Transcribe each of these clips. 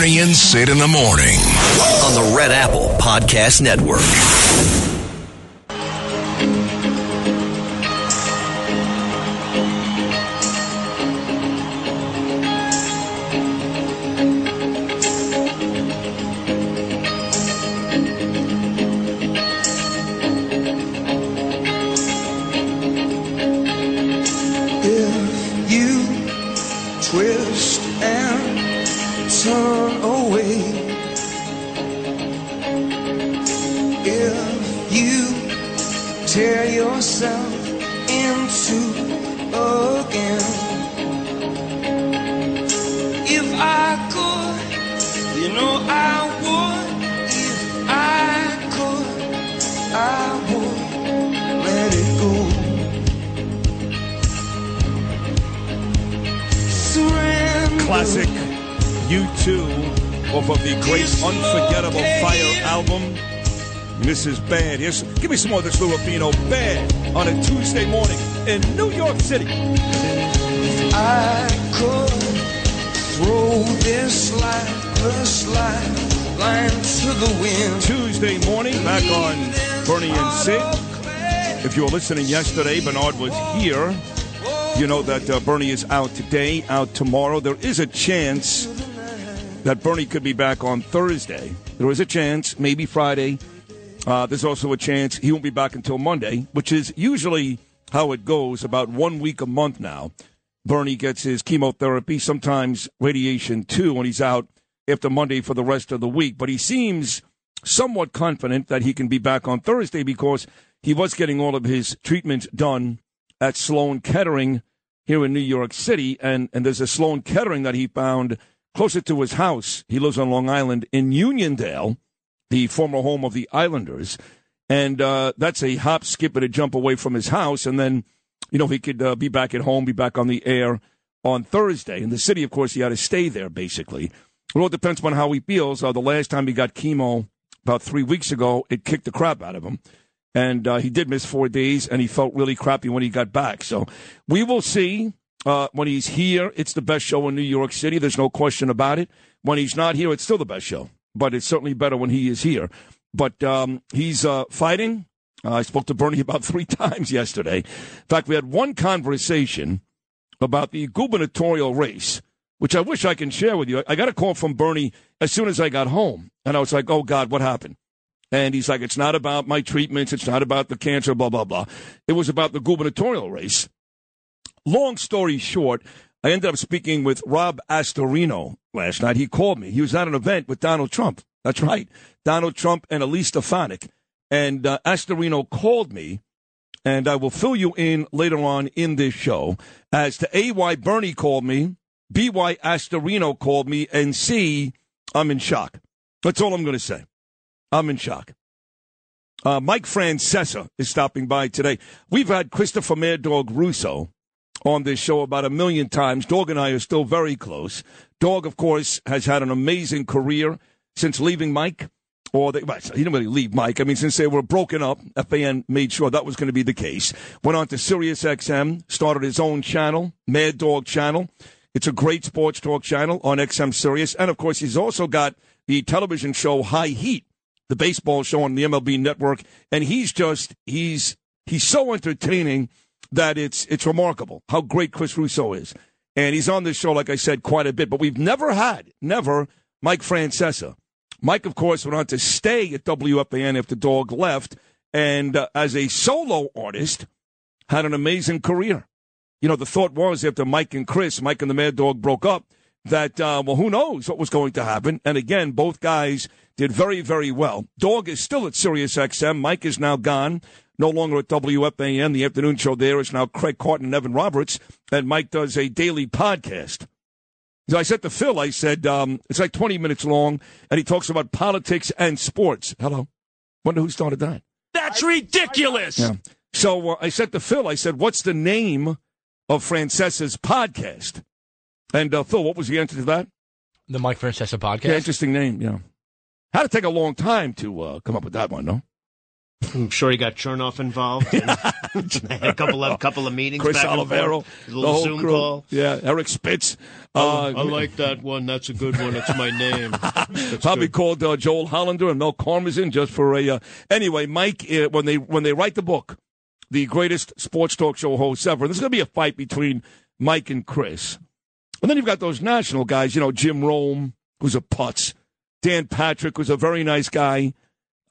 Bernie and Sid in the morning. on the Red Apple Podcast Network. Off of the great Unforgettable Fire album. Mrs. bad. Here's, give me some more of this Lou. Bad on a Tuesday morning in New York City. I could throw this lifeless lifeline to the wind. Tuesday morning, back on Bernie and Sid. If you were listening yesterday, Bernard was here. You know that uh, Bernie is out today, out tomorrow. There is a chance that Bernie could be back on Thursday. There is a chance, maybe Friday. Uh, there's also a chance he won't be back until Monday, which is usually how it goes about one week a month now. Bernie gets his chemotherapy, sometimes radiation too, when he's out after Monday for the rest of the week. But he seems somewhat confident that he can be back on Thursday because he was getting all of his treatments done at Sloan Kettering here in New York City. And, and there's a Sloan Kettering that he found closer to his house. He lives on Long Island in Uniondale, the former home of the Islanders. And uh, that's a hop, skip, and a jump away from his house. And then, you know, he could uh, be back at home, be back on the air on Thursday. In the city, of course, he had to stay there, basically. It all depends on how he feels. Uh, the last time he got chemo, about three weeks ago, it kicked the crap out of him. And uh, he did miss four days, and he felt really crappy when he got back. So we will see uh, when he's here. It's the best show in New York City. There's no question about it. When he's not here, it's still the best show. But it's certainly better when he is here. But um, he's uh, fighting. Uh, I spoke to Bernie about three times yesterday. In fact, we had one conversation about the gubernatorial race, which I wish I can share with you. I got a call from Bernie as soon as I got home, and I was like, "Oh God, what happened?" And he's like, "It's not about my treatments. It's not about the cancer. Blah blah blah. It was about the gubernatorial race." Long story short, I ended up speaking with Rob Astorino last night. He called me. He was at an event with Donald Trump. That's right, Donald Trump and Elise Stefanik. And uh, Astorino called me, and I will fill you in later on in this show as to A, why Bernie called me, B, why Astorino called me, and C, I'm in shock. That's all I'm going to say. I'm in shock. Uh, Mike Francesa is stopping by today. We've had Christopher Mad Dog Russo on this show about a million times. Dog and I are still very close. Dog, of course, has had an amazing career since leaving Mike. Or they, well, he didn't really leave Mike. I mean, since they were broken up, FAN made sure that was going to be the case. Went on to Sirius XM, started his own channel, Mad Dog Channel. It's a great sports talk channel on XM Sirius. And of course, he's also got the television show High Heat, the baseball show on the MLB network. And he's just, he's, he's so entertaining that it's, it's remarkable how great Chris Russo is. And he's on this show, like I said, quite a bit. But we've never had, never, Mike Francesa. Mike, of course, went on to stay at WFAN after Dog left, and uh, as a solo artist, had an amazing career. You know, the thought was after Mike and Chris, Mike and the Mad Dog broke up, that, uh, well, who knows what was going to happen. And again, both guys did very, very well. Dog is still at Sirius XM. Mike is now gone, no longer at WFAN. The afternoon show there is now Craig Carton and Evan Roberts, and Mike does a daily podcast. So I said to Phil, I said, um, it's like 20 minutes long, and he talks about politics and sports. Hello. Wonder who started that? That's ridiculous. Yeah. So uh, I said to Phil, I said, what's the name of Francesa's podcast? And uh, Phil, what was the answer to that? The Mike Francesa podcast. Yeah, interesting name, yeah. Had to take a long time to uh, come up with that one, no? I'm sure he got Chernoff involved. And had a couple of couple of meetings. Chris Olivero, a little Zoom crew. call. Yeah, Eric Spitz. Oh, Uh, I like that one. That's a good one. It's my name. That's Probably good. called uh, Joel Hollander and Mel Karmazin just for a. Uh, anyway, Mike, uh, when they when they write the book, the greatest sports talk show hosts ever, there's going to be a fight between Mike and Chris. And then you've got those national guys, you know, Jim Rome, who's a putz, Dan Patrick, who's a very nice guy.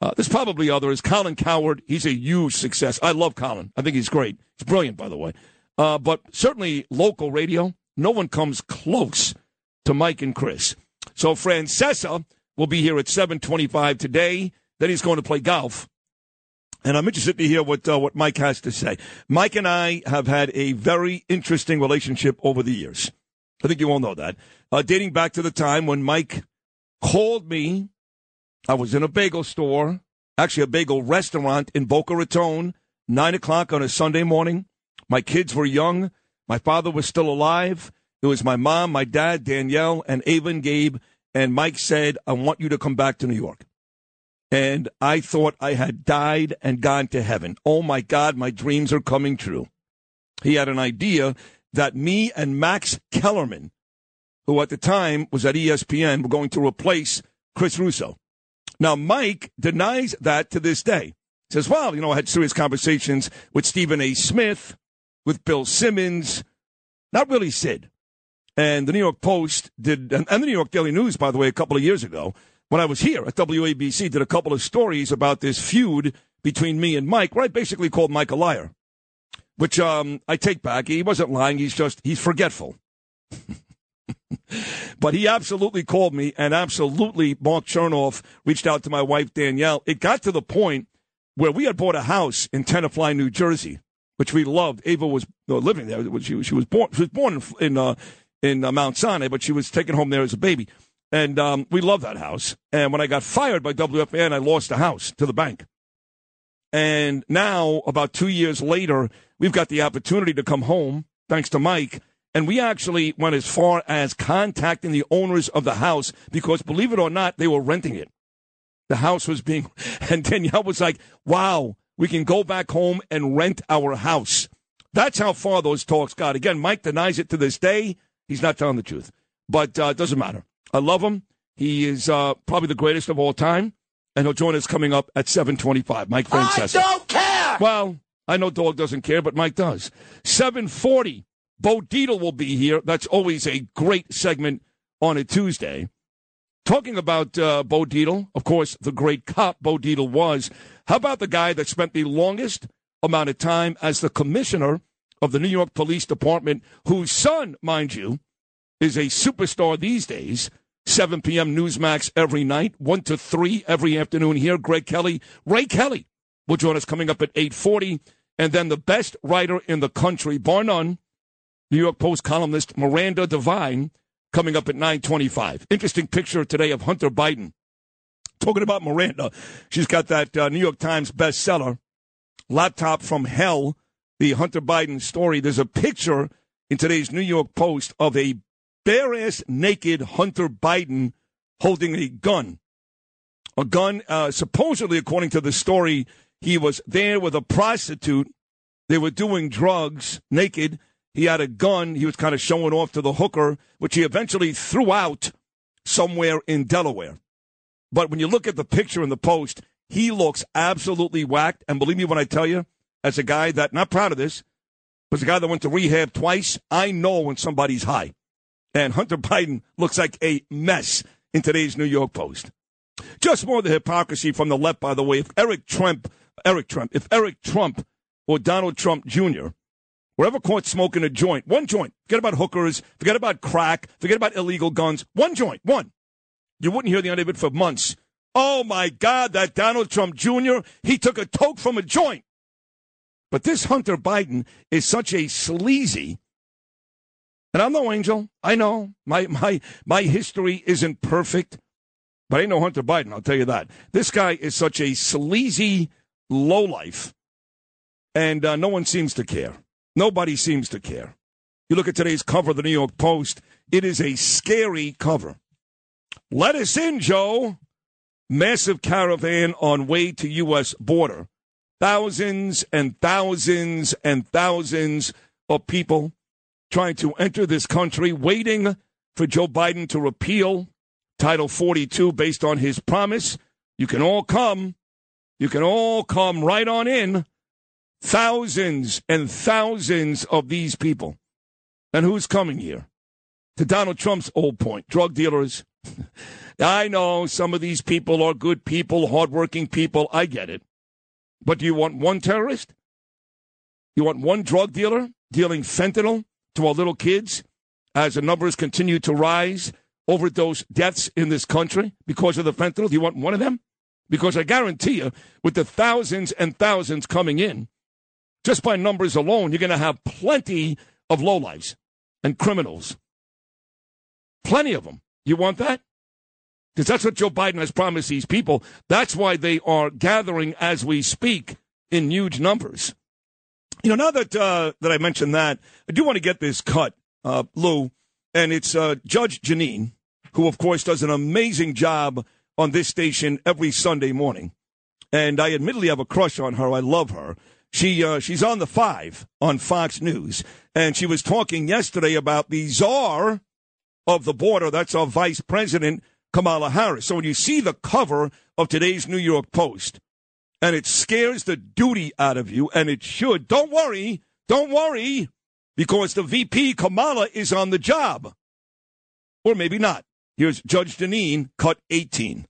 Uh, there's probably others. Colin Cowherd, he's a huge success. I love Colin. I think he's great. He's brilliant, by the way. Uh, but certainly local radio, no one comes close to Mike and Chris. So Francesa will be here at 725 today. Then he's going to play golf. And I'm interested to hear what uh, what Mike has to say. Mike and I have had a very interesting relationship over the years. I think you all know that. Uh, dating back to the time when Mike called me. I was in a bagel store, actually a bagel restaurant in Boca Raton, nine o'clock on a Sunday morning. My kids were young. My father was still alive. It was my mom, my dad, Danielle, and Ava and Gabe. And Mike said, I want you to come back to New York. And I thought I had died and gone to heaven. Oh my God, my dreams are coming true. He had an idea that me and Max Kellerman, who at the time was at ESPN, were going to replace Chris Russo. Now, Mike denies that to this day. Says, well, you know, I had serious conversations with Stephen A. Smith, with Bill Simmons, not really Sid. And the New York Post did, and, and the New York Daily News, by the way, a couple of years ago, when I was here at WABC, did a couple of stories about this feud between me and Mike, where I basically called Mike a liar, which um, I take back. He wasn't lying. He's just, he's forgetful. but he absolutely called me, and absolutely Mark Chernoff reached out to my wife, Danielle. It got to the point where we had bought a house in Tenafly, New Jersey, which we loved. Ava was uh, living there. She, she was born. She was born in in, uh, in uh, Mount Sinai, but she was taken home there as a baby, and um, we loved that house. And when I got fired by WFAN, I lost the house to the bank. And now, about two years later, we've got the opportunity to come home, thanks to Mike. And we actually went as far as contacting the owners of the house because, believe it or not, they were renting it. The house was being, and Danielle was like, wow, we can go back home and rent our house. That's how far those talks got. Again, Mike denies it to this day. He's not telling the truth, but uh, it doesn't matter. I love him. He is uh, probably the greatest of all time, and he'll join us coming up at 725. Mike Francesa. I don't care. Well, I know Dog doesn't care, but Mike does. 740. Bo Dietl will be here. That's always a great segment on a Tuesday. Talking about uh, Bo Dietl, of course, the great cop Bo Dietl was. How about the guy that spent the longest amount of time as the commissioner of the New York Police Department, whose son, mind you, is a superstar these days. 7 p.m. Newsmax every night, 1 to 3 every afternoon here. Greg Kelly, Ray Kelly will join us coming up at 840. And then the best writer in the country, bar none, New York Post columnist Miranda Devine, coming up at 925. Interesting picture today of Hunter Biden. Talking about Miranda, she's got that uh, New York Times bestseller, Laptop from Hell, the Hunter Biden story. There's a picture in today's New York Post of a bare ass naked Hunter Biden holding a gun. A gun, uh, supposedly, according to the story, he was there with a prostitute. They were doing drugs naked. He had a gun. He was kind of showing off to the hooker, which he eventually threw out somewhere in Delaware. But when you look at the picture in the post, he looks absolutely whacked. And believe me when I tell you, as a guy that, not proud of this, but a guy that went to rehab twice, I know when somebody's high. And Hunter Biden looks like a mess in today's New York Post. Just more of the hypocrisy from the left, by the way. If Eric Trump, Eric Trump, if Eric Trump or Donald Trump Jr. were ever caught smoking a joint, one joint, forget about hookers, forget about crack, forget about illegal guns, one joint, one. You wouldn't hear the end of it for months. Oh my God, that Donald Trump Jr., he took a toke from a joint. But this Hunter Biden is such a sleazy, and I'm no angel. I know my my my history isn't perfect, but I ain't no Hunter Biden. I'll tell you that. This guy is such a sleazy lowlife, and uh, no one seems to care. Nobody seems to care. You look at today's cover of the New York Post. It is a scary cover. Let us in, Joe. Massive caravan on way to U.S. border. Thousands and thousands and thousands of people trying to enter this country, waiting for Joe Biden to repeal Title 42 based on his promise. You can all come. You can all come right on in. Thousands and thousands of these people. And who's coming here? To Donald Trump's old point drug dealers. I know some of these people are good people, hardworking people. I get it. But do you want one terrorist? You want one drug dealer dealing fentanyl to our little kids as the numbers continue to rise? Overdose deaths in this country because of the fentanyl? Do you want one of them? Because I guarantee you, with the thousands and thousands coming in, just by numbers alone, you're going to have plenty of lowlifes and criminals. Plenty of them. You want that? Because that's what Joe Biden has promised these people. That's why they are gathering as we speak in huge numbers. You know, now that uh, that I mentioned that, I do want to get this cut, uh, Lou, and it's uh, Judge Jeanine, who of course does an amazing job on this station every Sunday morning. And I admittedly have a crush on her. I love her. She uh, she's on the five on Fox News, and she was talking yesterday about the czar of the border. That's our vice president Kamala Harris. So when you see the cover of today's New York Post, and it scares the duty out of you, and it should. Don't worry, don't worry, because the VP Kamala is on the job, or maybe not. Here's Judge Jeanine, cut 18.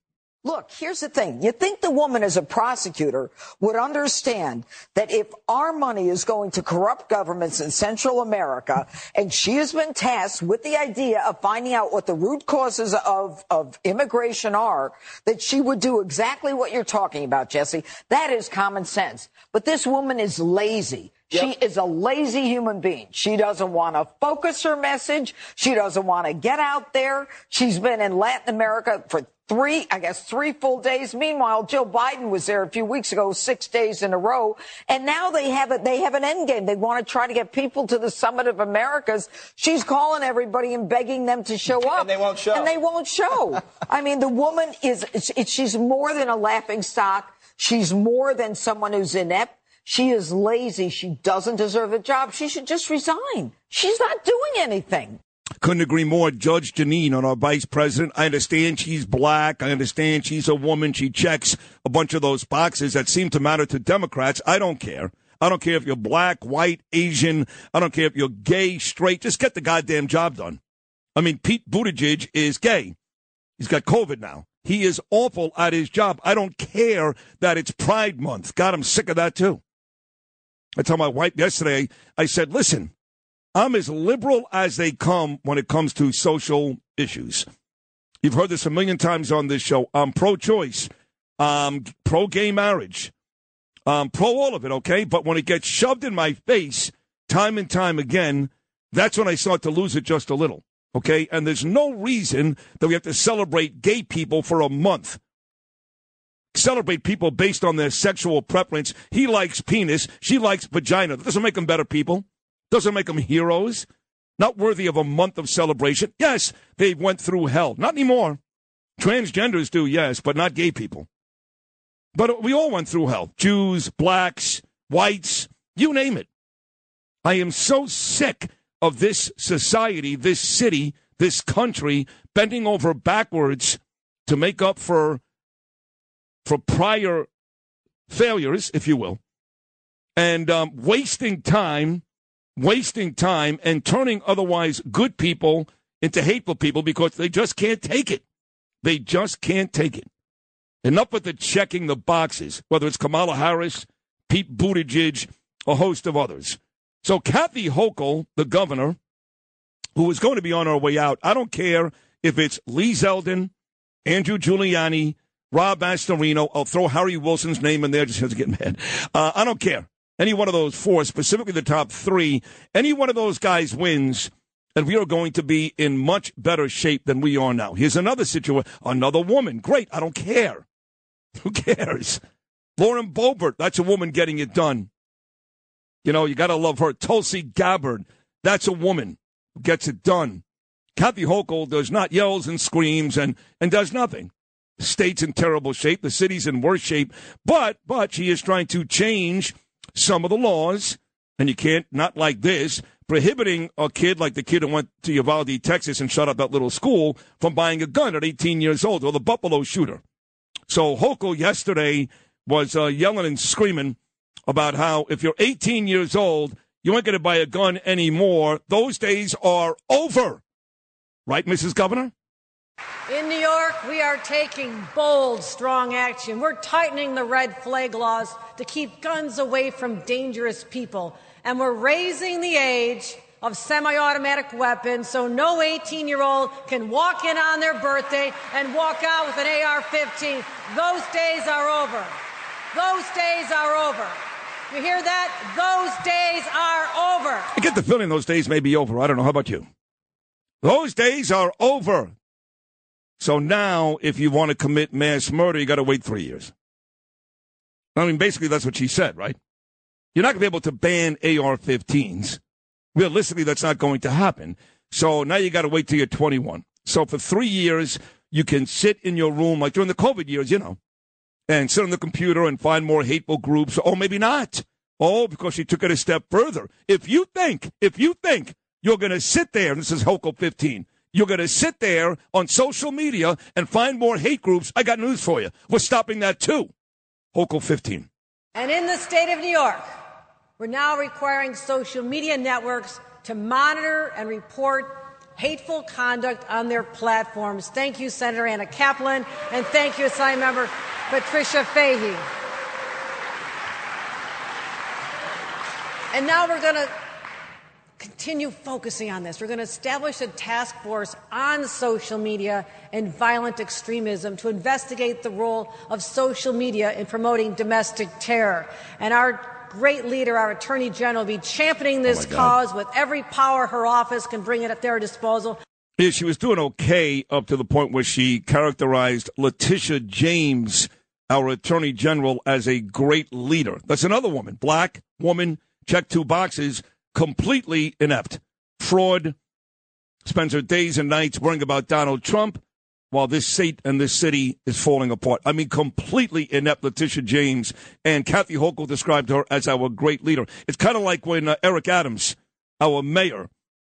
Look, here's the thing. You think the woman as a prosecutor would understand that if our money is going to corrupt governments in Central America, and she has been tasked with the idea of finding out what the root causes of, of immigration are, that she would do exactly what you're talking about, Jesse. That is common sense. But this woman is lazy. She is a lazy human being. She doesn't want to focus her message. She doesn't want to get out there. She's been in Latin America for three, I guess, three full days. Meanwhile, Joe Biden was there a few weeks ago, six days in a row. And now they have it, they have an end game. They want to try to get people to the summit of Americas. She's calling everybody and begging them to show up. And they won't show. And they won't show. I mean, the woman is, she's more than a laughing stock. She's more than someone who's inept. She is lazy. She doesn't deserve a job. She should just resign. She's not doing anything. Couldn't agree more. Judge Jeanine on our vice president. I understand she's black. I understand she's a woman. She checks a bunch of those boxes that seem to matter to Democrats. I don't care. I don't care if you're black, white, Asian. I don't care if you're gay, straight. Just get the goddamn job done. I mean, Pete Buttigieg is gay. He's got COVID now. He is awful at his job. I don't care that it's Pride Month. God, I'm sick of that too. I told my wife yesterday, I said, listen, I'm as liberal as they come when it comes to social issues. You've heard this a million times on this show. I'm pro choice, um, pro gay marriage, um, pro all of it, okay? But when it gets shoved in my face time and time again, that's when I start to lose it just a little, okay? And there's no reason that we have to celebrate gay people for a month celebrate people based on their sexual preference. He likes penis. She likes vagina. That doesn't make them better people. Doesn't make them heroes. Not worthy of a month of celebration. Yes, they went through hell. Not anymore. Transgenders do, yes, but not gay people. But we all went through hell. Jews, blacks, whites, you name it. I am so sick of this society, this city, this country bending over backwards to make up for for prior failures, if you will, and um, wasting time, wasting time, and turning otherwise good people into hateful people because they just can't take it. They just can't take it. Enough with the checking the boxes, whether it's Kamala Harris, Pete Buttigieg, a host of others. So Kathy Hochul, the governor, who is going to be on our way out, I don't care if it's Lee Zeldin, Andrew Giuliani, Rob Astorino. I'll throw Harry Wilson's name in there just to get mad. Uh, I don't care. Any one of those four, specifically the top three, any one of those guys wins, and we are going to be in much better shape than we are now. Here's another situation. Another woman. Great. I don't care. Who cares? Lauren Boebert. That's a woman getting it done. You know, you got to love her. Tulsi Gabbard. That's a woman who gets it done. Kathy Hochul does not yells and screams and, and does nothing. The state's in terrible shape. The city's in worse shape. But, but she is trying to change some of the laws. And you can't, not like this, prohibiting a kid like the kid who went to Uvalde, Texas and shut up that little school from buying a gun at 18 years old or the Buffalo shooter. So Hochul yesterday was uh, yelling and screaming about how if you're 18 years old, you ain't going to buy a gun anymore. Those days are over. Right, Mrs. Governor? In New York, we are taking bold, strong action. We're tightening the red flag laws to keep guns away from dangerous people. And we're raising the age of semi automatic weapons so no 18 year old can walk in on their birthday and walk out with an AR 15. Those days are over. Those days are over. You hear that? Those days are over. I get the feeling those days may be over. I don't know. How about you? Those days are over. So now, if you want to commit mass murder, you got to wait three years. I mean, basically, that's what she said, right? You're not going to be able to ban AR 15s. Realistically, that's not going to happen. So now you got to wait till you're 21. So for three years, you can sit in your room, like during the COVID years, you know, and sit on the computer and find more hateful groups, or maybe not. Oh, because she took it a step further. If you think, if you think you're going to sit there, and this is Hochul 15, you're going to sit there on social media and find more hate groups, I got news for you. We're stopping that too. Hochul 15. And in the state of New York, we're now requiring social media networks to monitor and report hateful conduct on their platforms. Thank you, Senator Anna Kaplan, and thank you, Assigned Member Patricia Fahy. And now we're going to continue focusing on this. We're going to establish a task force on social media and violent extremism to investigate the role of social media in promoting domestic terror. And our great leader, our Attorney General, will be championing this Oh, cause with every power her office can bring it at their disposal. Yeah, she was doing okay up to the point where she characterized Letitia James, our Attorney General, as a great leader. That's another woman, black woman, check two boxes, completely inept. Fraud, spends her days and nights worrying about Donald Trump while this state and this city is falling apart. I mean, completely inept Letitia James. And Kathy Hochul described her as our great leader. It's kind of like when uh, Eric Adams, our mayor,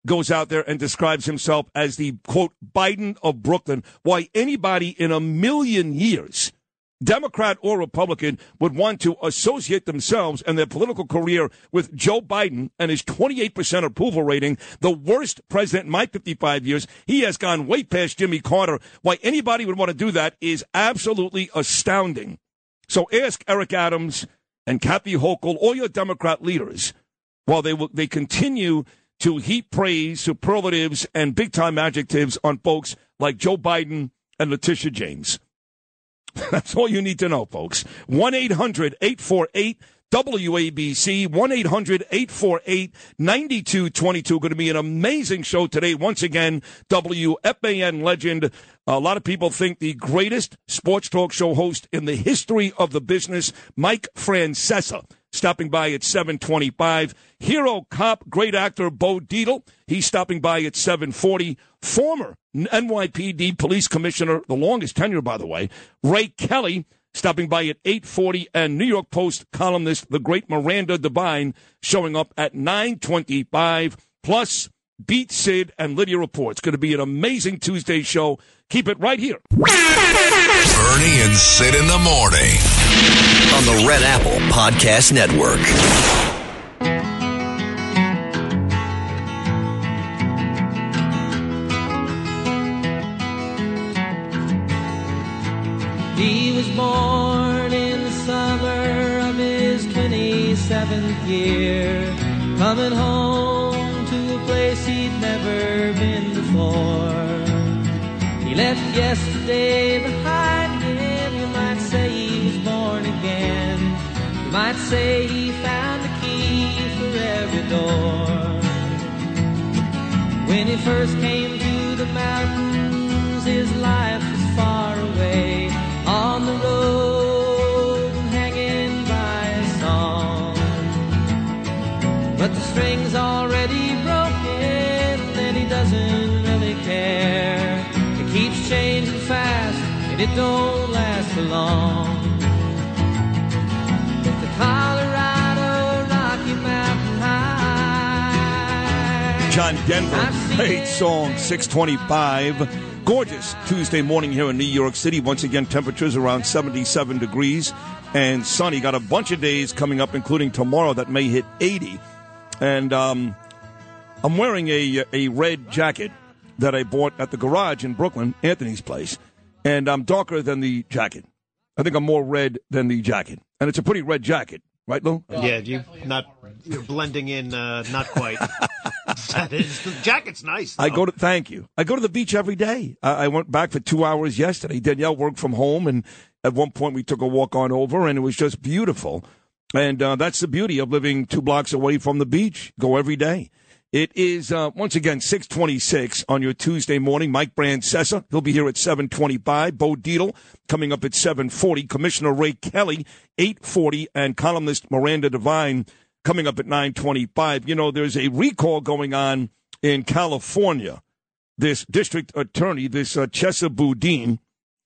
goes out there and describes himself as the quote Biden of Brooklyn. Why anybody in a million years, Democrat or Republican, would want to associate themselves and their political career with Joe Biden and his 28% approval rating, the worst president in my 55 years. He has gone way past Jimmy Carter. Why anybody would want to do that is absolutely astounding. So ask Eric Adams and Kathy Hochul, all your Democrat leaders, while they they continue to heap praise, superlatives, and big time adjectives on folks like Joe Biden and Letitia James. That's all you need to know, folks. 1 800 848 WABC, 1 800 848 9222. Going to be an amazing show today. Once again, WFAN legend. A lot of people think the greatest sports talk show host in the history of the business, Mike Francesa, stopping by at 725. Hero cop, great actor Bo Dietl, he's stopping by at 740. Former NYPD police commissioner, the longest tenure, by the way, Ray Kelly, stopping by at 840. And New York Post columnist, the great Miranda Devine, showing up at 925. Plus, Beat Sid and Lydia Report. It's going to be an amazing Tuesday show. Keep it right here. Bernie and Sid in the morning. On the Red Apple Podcast Network. He was born in the summer of his 27th year, coming home to a place he'd never been before. Left yesterday behind him, you might say he was born again. You might say he found the key for every door. When he first came to the mountains, his life was far away on the road, hanging by a song. But the string's already keeps changing fast, and it don't last for long. But the Colorado Rocky Mountain High. John Denver, great song, 625. Gorgeous Tuesday morning here in New York City. Once again, temperatures around 77 degrees and sunny. Got a bunch of days coming up, including tomorrow that may hit 80. And um, I'm wearing a, a red jacket that I bought at the garage in Brooklyn, Anthony's place. And I'm darker than the jacket. I think I'm more red than the jacket. And it's a pretty red jacket, right, Lou? Yeah, you not you're blending in, uh, not quite. that is, the jacket's nice. I go to thank you. I go to the beach every day. I, I went back for two hours yesterday. Danielle worked from home, and at one point we took a walk on over, and it was just beautiful. And uh, that's the beauty of living two blocks away from the beach. Go every day. It is uh, once again six twenty six on your Tuesday morning. Mike Francesa, he'll be here at seven twenty five. Bo Dietl coming up at seven forty. Commissioner Ray Kelly eight forty, and columnist Miranda Devine coming up at nine twenty five. You know, there's a recall going on in California. This district attorney, this uh, Chesa Boudin,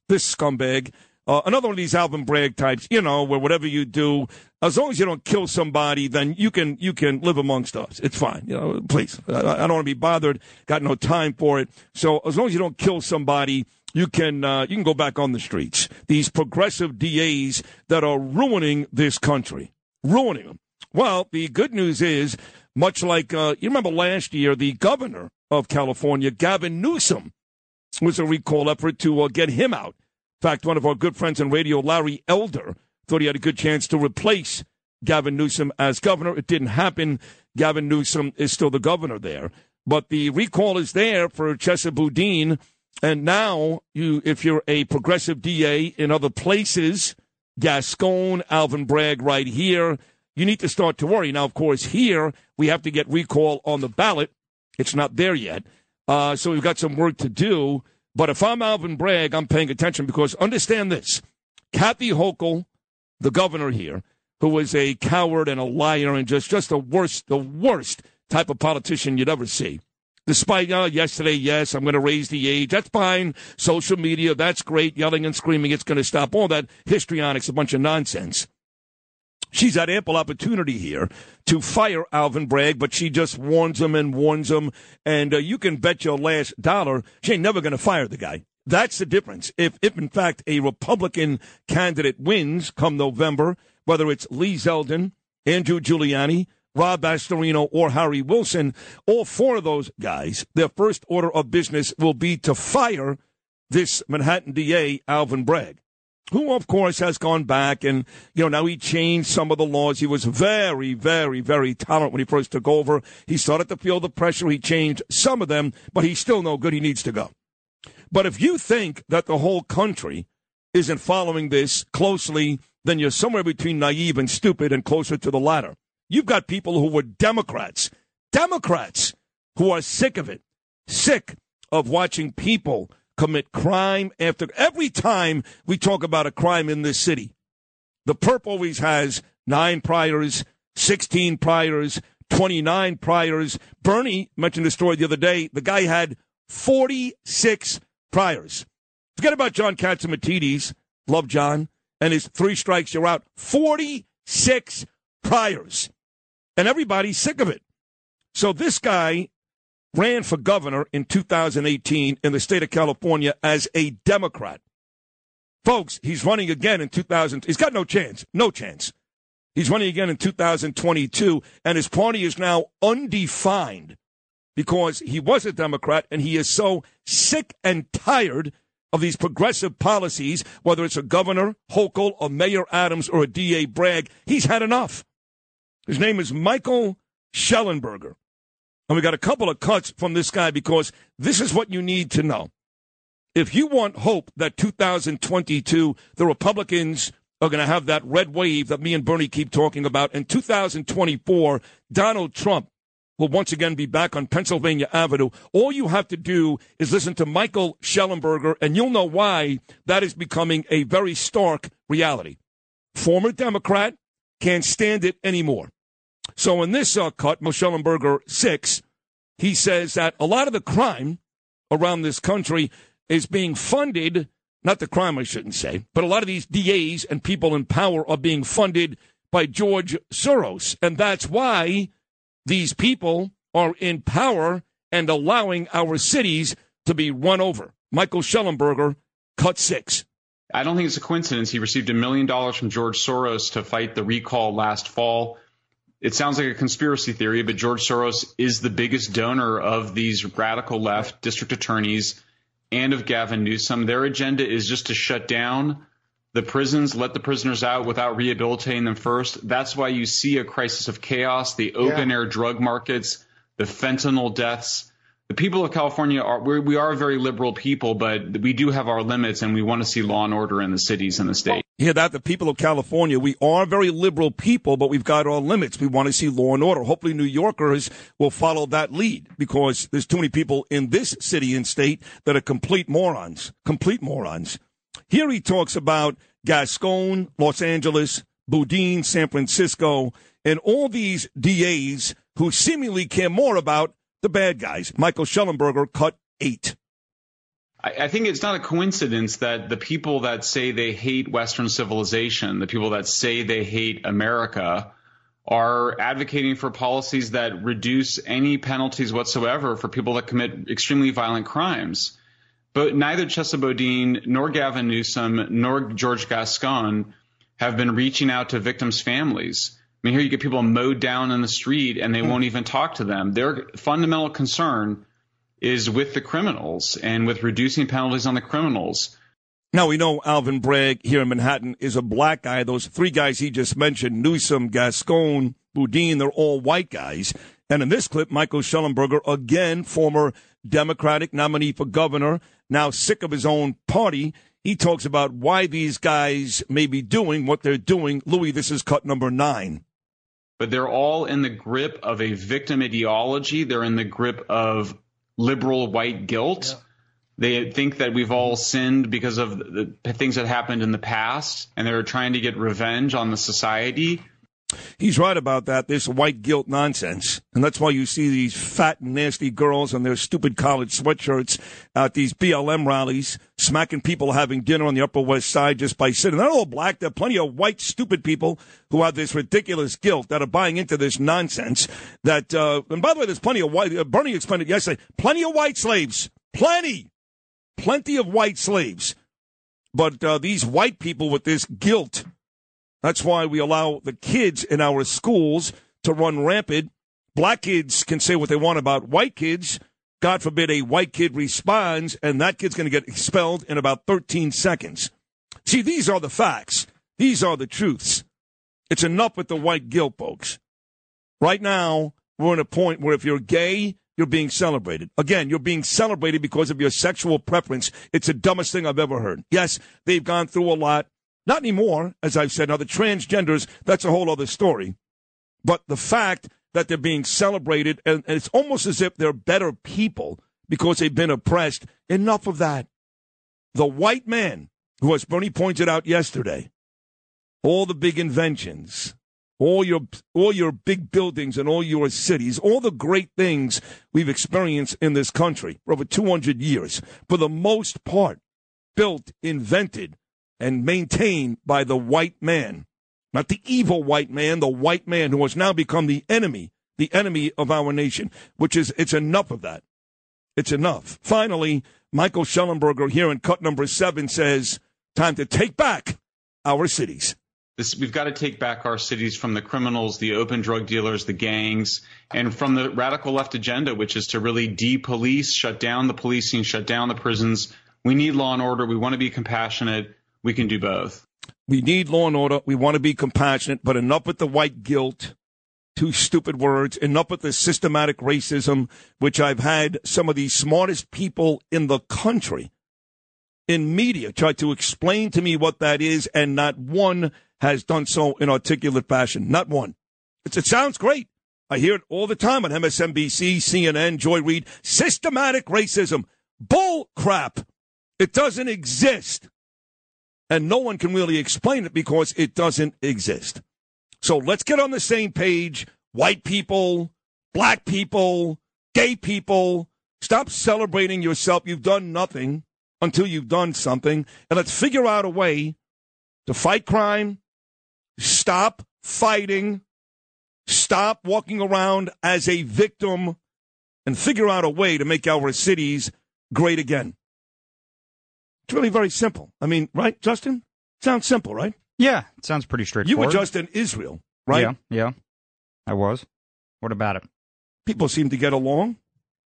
this scumbag, uh, another one of these Alvin Bragg types, you know, where whatever you do, as long as you don't kill somebody, then you can you can live amongst us. It's fine, you know. Please, I, I don't want to be bothered. Got no time for it. So as long as you don't kill somebody, you can uh, you can go back on the streets. These progressive DAs that are ruining this country, ruining them. Well, the good news is, much like uh, you remember last year, the governor of California, Gavin Newsom, was a recall effort to uh, get him out. In fact, one of our good friends on radio, Larry Elder, thought he had a good chance to replace Gavin Newsom as governor. It didn't happen. Gavin Newsom is still the governor there. But the recall is there for Chesa Boudin. And now, you, if you're a progressive DA in other places, Gascon, Alvin Bragg right here, you need to start to worry. Now, of course, here we have to get recall on the ballot. It's not there yet. Uh, so we've got some work to do. But if I'm Alvin Bragg, I'm paying attention because understand this. Kathy Hochul, the governor here, who is a coward and a liar and just, just the worst, the worst type of politician you'd ever see. Despite uh, yesterday, yes, I'm going to raise the age. That's fine. Social media, that's great. Yelling and screaming, it's going to stop. All that histrionics, a bunch of nonsense. She's had ample opportunity here to fire Alvin Bragg, but she just warns him and warns him. And uh, you can bet your last dollar she ain't never going to fire the guy. That's the difference. If, if in fact a Republican candidate wins come November, whether it's Lee Zeldin, Andrew Giuliani, Rob Astorino, or Harry Wilson, all four of those guys, their first order of business will be to fire this Manhattan DA, Alvin Bragg who of course has gone back and you know now he changed some of the laws. He was very very very tolerant when he first took over. He started to feel the pressure. He changed some of them but he's still no good. He needs to go. But if you think that the whole country isn't following this closely then you're somewhere between naive and stupid and closer to the latter. You've got people who were democrats democrats who are sick of it sick of watching people commit crime after every time we talk about a crime in this city. The perp always has nine priors, 16 priors, 29 priors. Bernie mentioned the story the other day. The guy had 46 priors. Forget about John Catsimatidis. Love John. And his three strikes, you're out. 46 priors. And everybody's sick of it. So this guy ran for governor in 2018 in the state of California as a Democrat. Folks, he's running again in 2000. He's got no chance. No chance. He's running again in 2022, and his party is now undefined because he was a Democrat and he is so sick and tired of these progressive policies, whether it's a governor, Hochul, or Mayor Adams, or a DA Bragg. He's had enough. His name is Michael Shellenberger. And we got a couple of cuts from this guy because this is what you need to know. If you want hope that 2022, the Republicans are going to have that red wave that me and Bernie keep talking about, in 2024, Donald Trump will once again be back on Pennsylvania Avenue. All you have to do is listen to Michael Shellenberger, and you'll know why that is becoming a very stark reality. Former Democrat can't stand it anymore. So in this uh, cut, Shellenberger 6, he says that a lot of the crime around this country is being funded not the crime, I shouldn't say, but a lot of these DAs and people in power are being funded by George Soros. And that's why these people are in power and allowing our cities to be run over. Michael Shellenberger, cut six. I don't think it's a coincidence. He received a million dollars from George Soros to fight the recall last fall. It sounds like a conspiracy theory, but George Soros is the biggest donor of these radical left district attorneys and of Gavin Newsom. Their agenda is just to shut down the prisons, let the prisoners out without rehabilitating them first. That's why you see a crisis of chaos, the open yeah. air drug markets, the fentanyl deaths the people of California are we are a very liberal people, but we do have our limits, and we want to see law and order in the cities and the state. Yeah, that the people of California, we are very liberal people, but we've got our limits. We want to see law and order. Hopefully, New Yorkers will follow that lead because there's too many people in this city and state that are complete morons. Complete morons. Here he talks about Gascon, Los Angeles, Boudin, San Francisco, and all these DAs who seemingly care more about the bad guys. Michael Shellenberger cut eight. I, think it's not a coincidence that the people that say they hate Western civilization, the people that say they hate America, are advocating for policies that reduce any penalties whatsoever for people that commit extremely violent crimes. But neither Chesa Boudin nor Gavin Newsom nor George Gascon have been reaching out to victims' families. I mean, here you get people mowed down in the street and they won't even talk to them. Their fundamental concern is with the criminals and with reducing penalties on the criminals. Now, we know Alvin Bragg here in Manhattan is a black guy. Those three guys he just mentioned, Newsom, Gascon, Boudin, they're all white guys. And in this clip, Michael Shellenberger, again, former Democratic nominee for governor, now sick of his own party, he talks about why these guys may be doing what they're doing. Louis, this is cut number nine but they're all in the grip of a victim ideology. They're in the grip of liberal white guilt. Yeah. They think that we've all sinned because of the things that happened in the past, and they're trying to get revenge on the society. He's right about that. This white guilt nonsense. And that's why you see these fat, nasty girls in their stupid college sweatshirts at these BLM rallies, smacking people having dinner on the Upper West Side just by sitting. They're all black. There are plenty of white, stupid people who have this ridiculous guilt that are buying into this nonsense. That, uh, and by the way, there's plenty of white, uh, Bernie explained it yesterday, plenty of white slaves. Plenty. Plenty of white slaves. But uh, these white people with this guilt that's why we allow the kids in our schools to run rampant. Black kids can say what they want about white kids. God forbid a white kid responds, and that kid's going to get expelled in about 13 seconds. See, these are the facts. These are the truths. It's enough with the white guilt, folks. Right now, we're in a point where if you're gay, you're being celebrated. Again, you're being celebrated because of your sexual preference. It's the dumbest thing I've ever heard. Yes, they've gone through a lot. Not anymore, as I've said. Now, the transgenders, that's a whole other story. But the fact that they're being celebrated, and, and it's almost as if they're better people because they've been oppressed. Enough of that. The white man, who, as Bernie pointed out yesterday, all the big inventions, all your all your big buildings and all your cities, all the great things we've experienced in this country for over 200 years, for the most part, built, invented and maintained by the white man. Not the evil white man, the white man who has now become the enemy, the enemy of our nation, which is, it's enough of that. It's enough. Finally, Michael Shellenberger here in cut number seven says, time to take back our cities. This, we've got to take back our cities from the criminals, the open drug dealers, the gangs, and from the radical left agenda, which is to really de-police, shut down the policing, shut down the prisons. We need law and order. We want to be compassionate we can do both. We need law and order. We want to be compassionate, but enough with the white guilt. Two stupid words. Enough with the systematic racism, which I've had some of the smartest people in the country in media try to explain to me what that is, and not one has done so in articulate fashion. Not one. It's, it sounds great. I hear it all the time on MSNBC, CNN, Joy Reid. Systematic racism. Bull crap. It doesn't exist and no one can really explain it because it doesn't exist. So let's get on the same page. White people, black people, gay people, stop celebrating yourself. You've done nothing. until you've done something, and let's figure out a way to fight crime, stop fighting, stop walking around as a victim, and figure out a way to make our cities great again. It's really very simple. I mean, right, Justin? Sounds simple, right? Yeah, it sounds pretty straightforward. You were just in Israel, right? Yeah, yeah. I was. What about it? People seem to get along.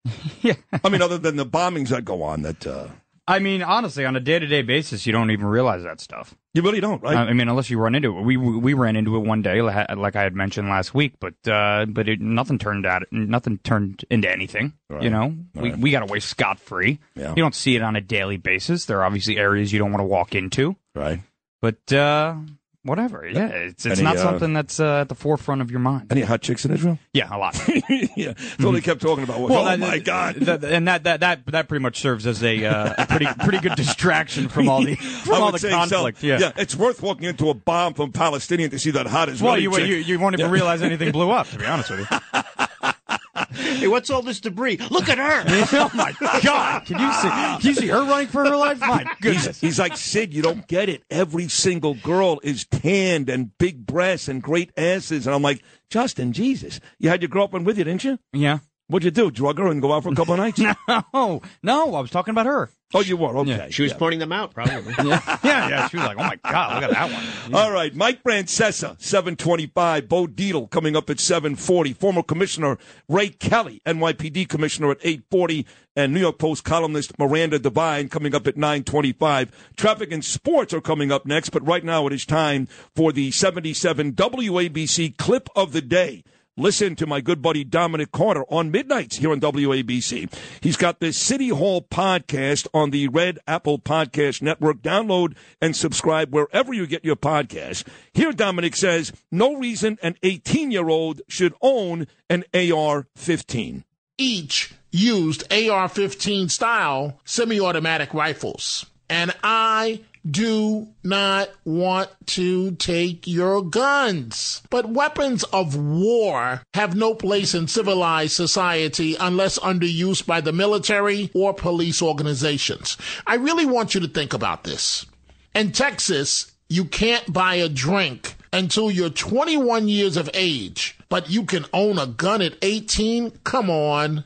Yeah. I mean, other than the bombings that go on, that uh, I mean, honestly, on a day to day basis, you don't even realize that stuff. you really don't, right? I mean, unless you run into it. We we ran into it one day, like I had mentioned last week, but uh, but it, nothing turned out. Nothing turned into anything. Right. You know, we Right. we got away scot free. Yeah. You don't see it on a daily basis. There are obviously areas you don't want to walk into, right. but uh, whatever. Yeah, it's it's Any, not uh, something that's uh, at the forefront of your mind. Any hot chicks in Israel? Yeah, a lot. yeah, that's all they kept talking about. Was, oh that- my God! that- and that, that that that pretty much serves as a, uh, a pretty pretty good distraction from all the from all the conflict. So. Yeah. it's worth walking into a bomb from Palestinian to see that hot Israeli Well, you, chick. you you won't even Yeah. realize anything blew up. To be honest with you. Hey, what's all this debris? Look at her. oh my God! Can you see? Can you see her running for her life? My He's, goodness. he's like Sid. You don't get it. Every single girl is tanned and big breasts and great asses, and I'm like, Justin, Jesus, you had your girlfriend with you, didn't you? Yeah. What'd you do? Drug her and go out for a couple of nights? No, no. I was talking about her. Oh, you were okay. She was yeah. pointing them out, probably. Yeah, yeah, yeah. She was like, "Oh my God, look at that one." All right, Mike Francesa, 725. Bo Dietl coming up at 740. Former Commissioner Ray Kelly, NYPD Commissioner at 840. And New York Post columnist Miranda Devine coming up at 925. Traffic and sports are coming up next, but right now it is time for the 77 WABC clip of the day. Listen to my good buddy Dominic Carter on midnights here on WABC. He's got the City Hall podcast on the Red Apple Podcast Network. Download and subscribe wherever you get your podcasts. Here, Dominic says, no reason an 18 year old should own an AR 15. each used AR 15 style semi automatic rifles. And I do not want to take your guns. But weapons of war have no place in civilized society unless under use by the military or police organizations. I really want you to think about this. In Texas, you can't buy a drink until you're 21 years of age, but you can own a gun at 18? Come on.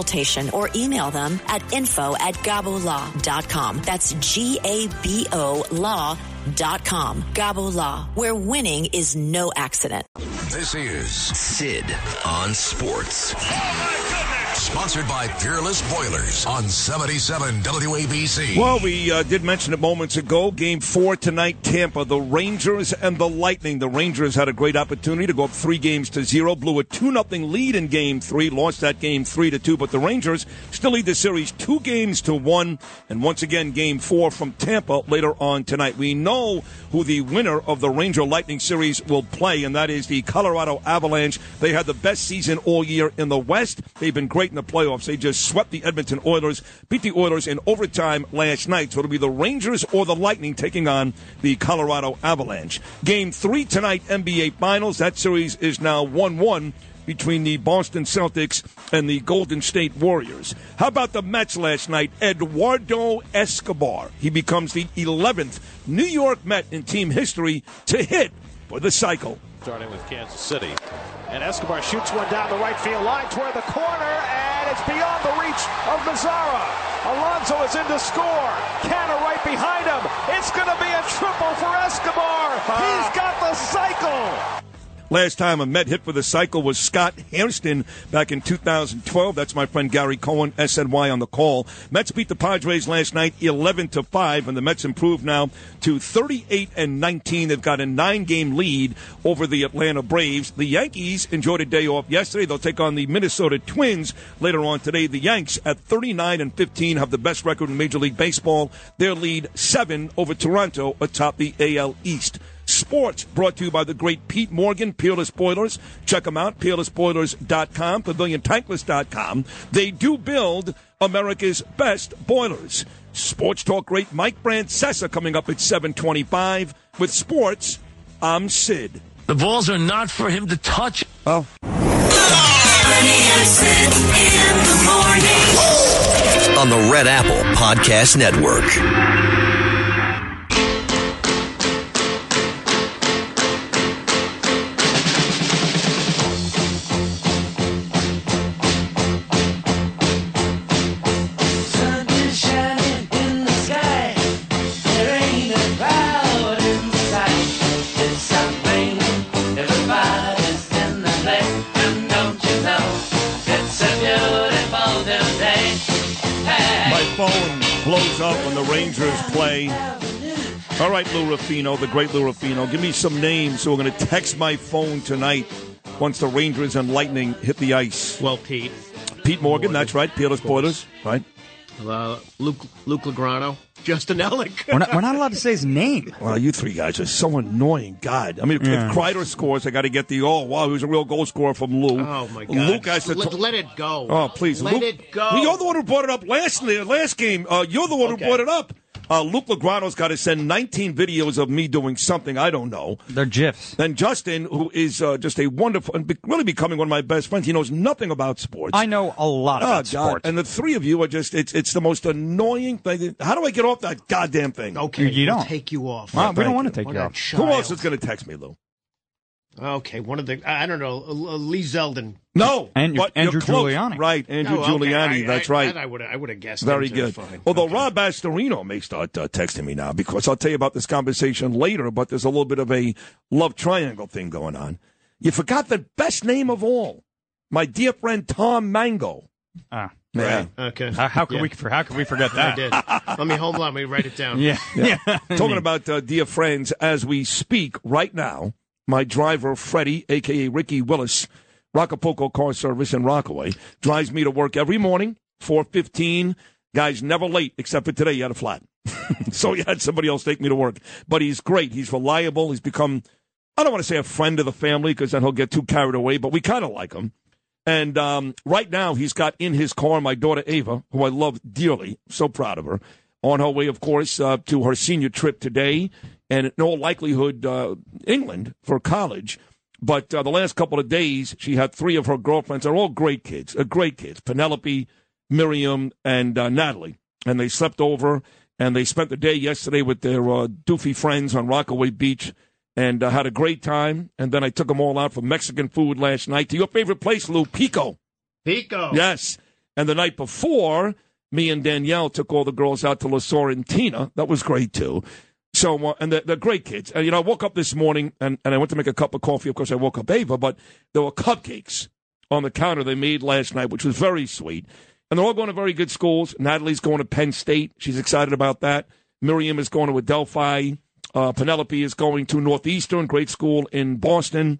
or email them at info at gabolaw.com. That's G-A-B-O law.com. Gabo Law, where winning is no accident. This is Sid on Sports. Oh Sponsored by Peerless Boilers on 77 WABC. Well, we uh, did mention it moments ago. Game four tonight, Tampa, the Rangers and the Lightning. The Rangers had a great opportunity to go up three games to zero, blew a 2 nothing lead in game three, lost that game three to two, but the Rangers still lead the series two games to one. And once again, game four from Tampa later on tonight. We know who the winner of the Ranger Lightning series will play, and that is the Colorado Avalanche. They had the best season all year in the West. They've been great in the playoffs. They just swept the Edmonton Oilers, beat the Oilers in overtime last night. So it'll be the Rangers or the Lightning taking on the Colorado Avalanche. Game three tonight, NBA Finals. That series is now 1 1 between the Boston Celtics and the Golden State Warriors. How about the Mets last night? Eduardo Escobar. He becomes the 11th New York Met in team history to hit for the cycle. Starting with Kansas City. And Escobar shoots one down the right field line toward the corner, and it's beyond the reach of Mazara. Alonso is in to score. Canha right behind him. It's going to be a triple for Escobar. He's ah. got the cycle. Last time a Met hit for the cycle was Scott Hairston back in 2012. That's my friend Gary Cohen, SNY on the call. Mets beat the Padres last night 11 to 5 and the Mets improved now to 38 and 19. They've got a 9-game lead over the Atlanta Braves. The Yankees enjoyed a day off yesterday. They'll take on the Minnesota Twins later on today. The Yanks at 39 and 15 have the best record in Major League Baseball. Their lead 7 over Toronto atop the AL East. Sports brought to you by the great Pete Morgan, Peerless Boilers. Check them out, peerlessboilers.com, paviliontankless.com. They do build America's best boilers. Sports Talk great Mike Francesa coming up at 725. With sports, I'm Sid. The balls are not for him to touch. Oh. On the Red Apple Podcast Network. Up when the Rangers play. All right, Lou Rufino, the great Lou Rufino. Give me some names so we're going to text my phone tonight once the Rangers and Lightning hit the ice. Well, Pete. Pete Morgan, that's right. Peerless Boilers, right? Uh, Luke Luke Lagrano, Justin Ellick. We're not, we're not allowed to say his name. Well, you three guys are so annoying. God, I mean, if, Yeah. if Kreider scores, I got to get the oh wow, he was a real goal scorer from Lou. Oh my God! Luke has to. let, let it go. oh please, let Luke, it go. Well, you're the one who brought it up last last game. Uh, you're the one Okay. who brought it up. Uh, Luke Lagrano's got to send 19 videos of me doing something I don't know. They're GIFs. Then Justin, who is uh, just a wonderful and be- really becoming one of my best friends, he knows nothing about sports. I know a lot Oh, about God. sports. And the three of you are just, it's, it's the most annoying thing. How do I get off that goddamn thing? Okay, You we'll don't. take you off. Well, we don't want to take What you off. child. Who else is going to text me, Lou? Okay, one of the I I don't know uh, Lee Zeldin. No. And but Andrew you're close. Giuliani. Right, Andrew Oh, okay. Giuliani. I- that's I- right. I would I would have guessed. Very him, too. good. Fine. Although Okay. Rob Astorino may start uh, texting me now because I'll tell you about this conversation later, but there's a little bit of a love triangle thing going on. You forgot the best name of all. My dear friend Tom Mango. Ah. Yeah. Okay. How, how could Yeah. we for, how could we forget I that? did. Let me hold on. Let me write it down. Yeah. Yeah. yeah. Talking about uh, dear friends, as we speak right now, my driver, Freddie, a.k.a. Ricky Willis, Rockapulco Car Service in Rockaway, drives me to work every morning, 4.15. Guy's never late, except for today, he had a flat. so he had somebody else take me to work. But he's great. He's reliable. He's become, I don't want to say a friend of the family because then he'll get too carried away, but we kind of like him. And um, right now, he's got in his car my daughter Ava, who I love dearly. So proud of her. On her way, of course, uh, to her senior trip today, and in all likelihood, uh, England for college. But uh, the last couple of days, she had three of her girlfriends. They're all great kids, uh, great kids. Penelope, Miriam, and uh, Natalie. And they slept over, and they spent the day yesterday with their uh, doofy friends on Rockaway Beach and uh, had a great time. And then I took them all out for Mexican food last night to your favorite place, Lou Pico. Pico. Yes. And the night before, me and Danielle took all the girls out to La Sorrentina. That was great too. So, and they're, they're great kids. And, you know, I woke up this morning and, and I went to make a cup of coffee. Of course, I woke up Ava, but there were cupcakes on the counter they made last night, which was very sweet. And they're all going to very good schools. Natalie's going to Penn State. She's excited about that. Miriam is going to Adelphi. Uh, Penelope is going to Northeastern, great school in Boston.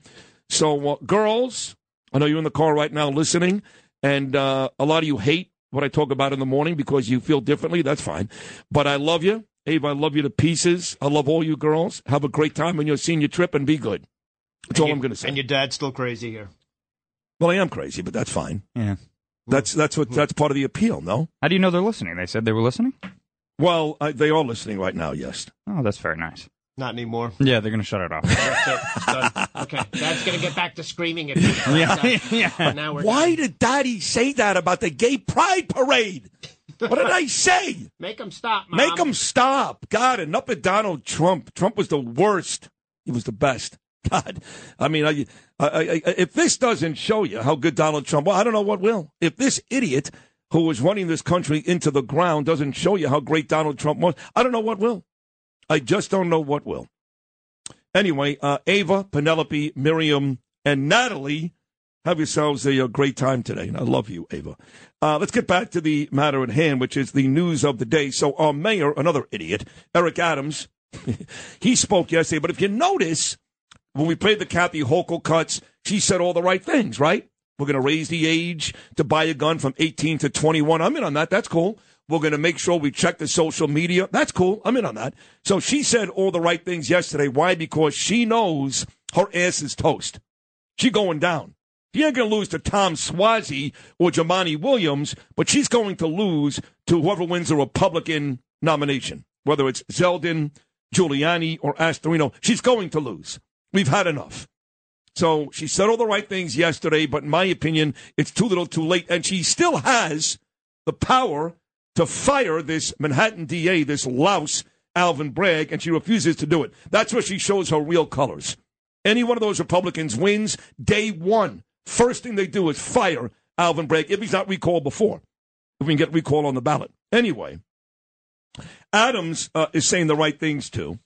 So, uh, girls, I know you're in the car right now listening, and uh, a lot of you hate what I talk about in the morning because you feel differently. That's fine. But I love you. Ava, I love you to pieces. I love all you girls. Have a great time on your senior trip and be good. That's all And I'm going to say. And your dad's still crazy here. well, I am crazy, but that's fine. Yeah. That's that's what that's part of the appeal, no? How do you know they're listening? They said they were listening. Well, I, they are listening right now. Yes. Oh, that's very nice. Not anymore. Yeah, they're gonna shut it off. That's it. Okay, Dad's gonna get back to screaming at me. Yeah, yeah. Now we're Why did Daddy say that about the gay pride parade? What did I say? make him stop. Mom. Make them stop. God, and up at Donald Trump. Trump was the worst. He was the best. God, I mean, I, I, I, if this doesn't show you how good Donald Trump, well, I don't know what will. If this idiot who was running this country into the ground doesn't show you how great Donald Trump was, I don't know what will. I just don't know what will. Anyway, uh, Ava, Penelope, Miriam, and Natalie, have yourselves a, uh great time today. And I love you, Ava. Uh, let's get back to the matter at hand, which is the news of the day. So, our mayor, another idiot, Eric Adams, he spoke yesterday. But if you notice, when we played the Kathy Hochul cuts, she said all the right things, right? We're going to raise the age to buy a gun from 18 to 21. I'm in on that. That's cool. We're going to make sure we check the social media. That's cool. I'm in on that. So she said all the right things yesterday. Why? Because she knows her ass is toast. She going down. She ain't going to lose to Tom Suozzi or Jumaane Williams, but she's going to lose to whoever wins the Republican nomination, whether it's Zeldin, Giuliani, or Astorino. She's going to lose. We've had enough. So she said all the right things yesterday, but in my opinion, it's too little too late. And she still has the power to fire this Manhattan DA, this louse, Alvin Bragg, and she refuses to do it. That's where she shows her real colors. Any one of those Republicans wins day one. First thing they do is fire Alvin Bragg if he's not recalled before, if we can get recall on the ballot. Anyway, Adams uh, is saying the right things too.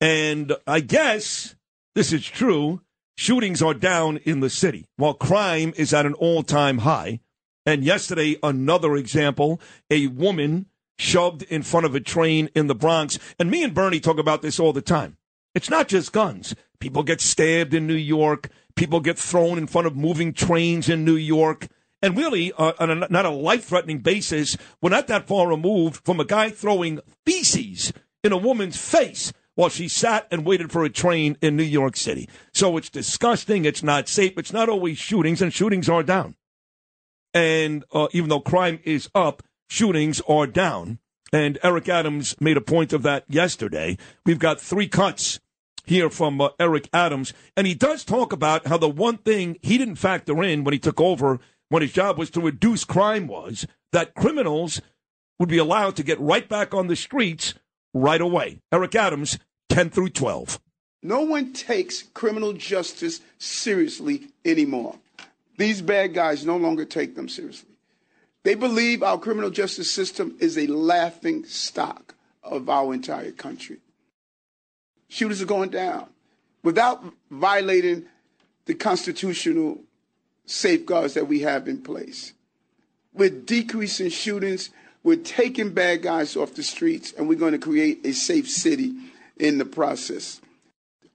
And I guess this is true. Shootings are down in the city while crime is at an all time high. And yesterday, another example a woman shoved in front of a train in the Bronx. And me and Bernie talk about this all the time. It's not just guns. People get stabbed in New York. People get thrown in front of moving trains in New York. And really, uh, on a, not a life threatening basis, we're not that far removed from a guy throwing feces in a woman's face while she sat and waited for a train in New York City. So it's disgusting. It's not safe. It's not always shootings, and shootings are down. And uh, even though crime is up, shootings are down. And Eric Adams made a point of that yesterday. We've got three cuts here from uh, Eric Adams. And he does talk about how the one thing he didn't factor in when he took over, when his job was to reduce crime, was that criminals would be allowed to get right back on the streets right away. Eric Adams, 10 through 12. No one takes criminal justice seriously anymore. These bad guys no longer take them seriously. They believe our criminal justice system is a laughing stock of our entire country. Shooters are going down without violating the constitutional safeguards that we have in place. We're decreasing shootings, we're taking bad guys off the streets, and we're going to create a safe city in the process.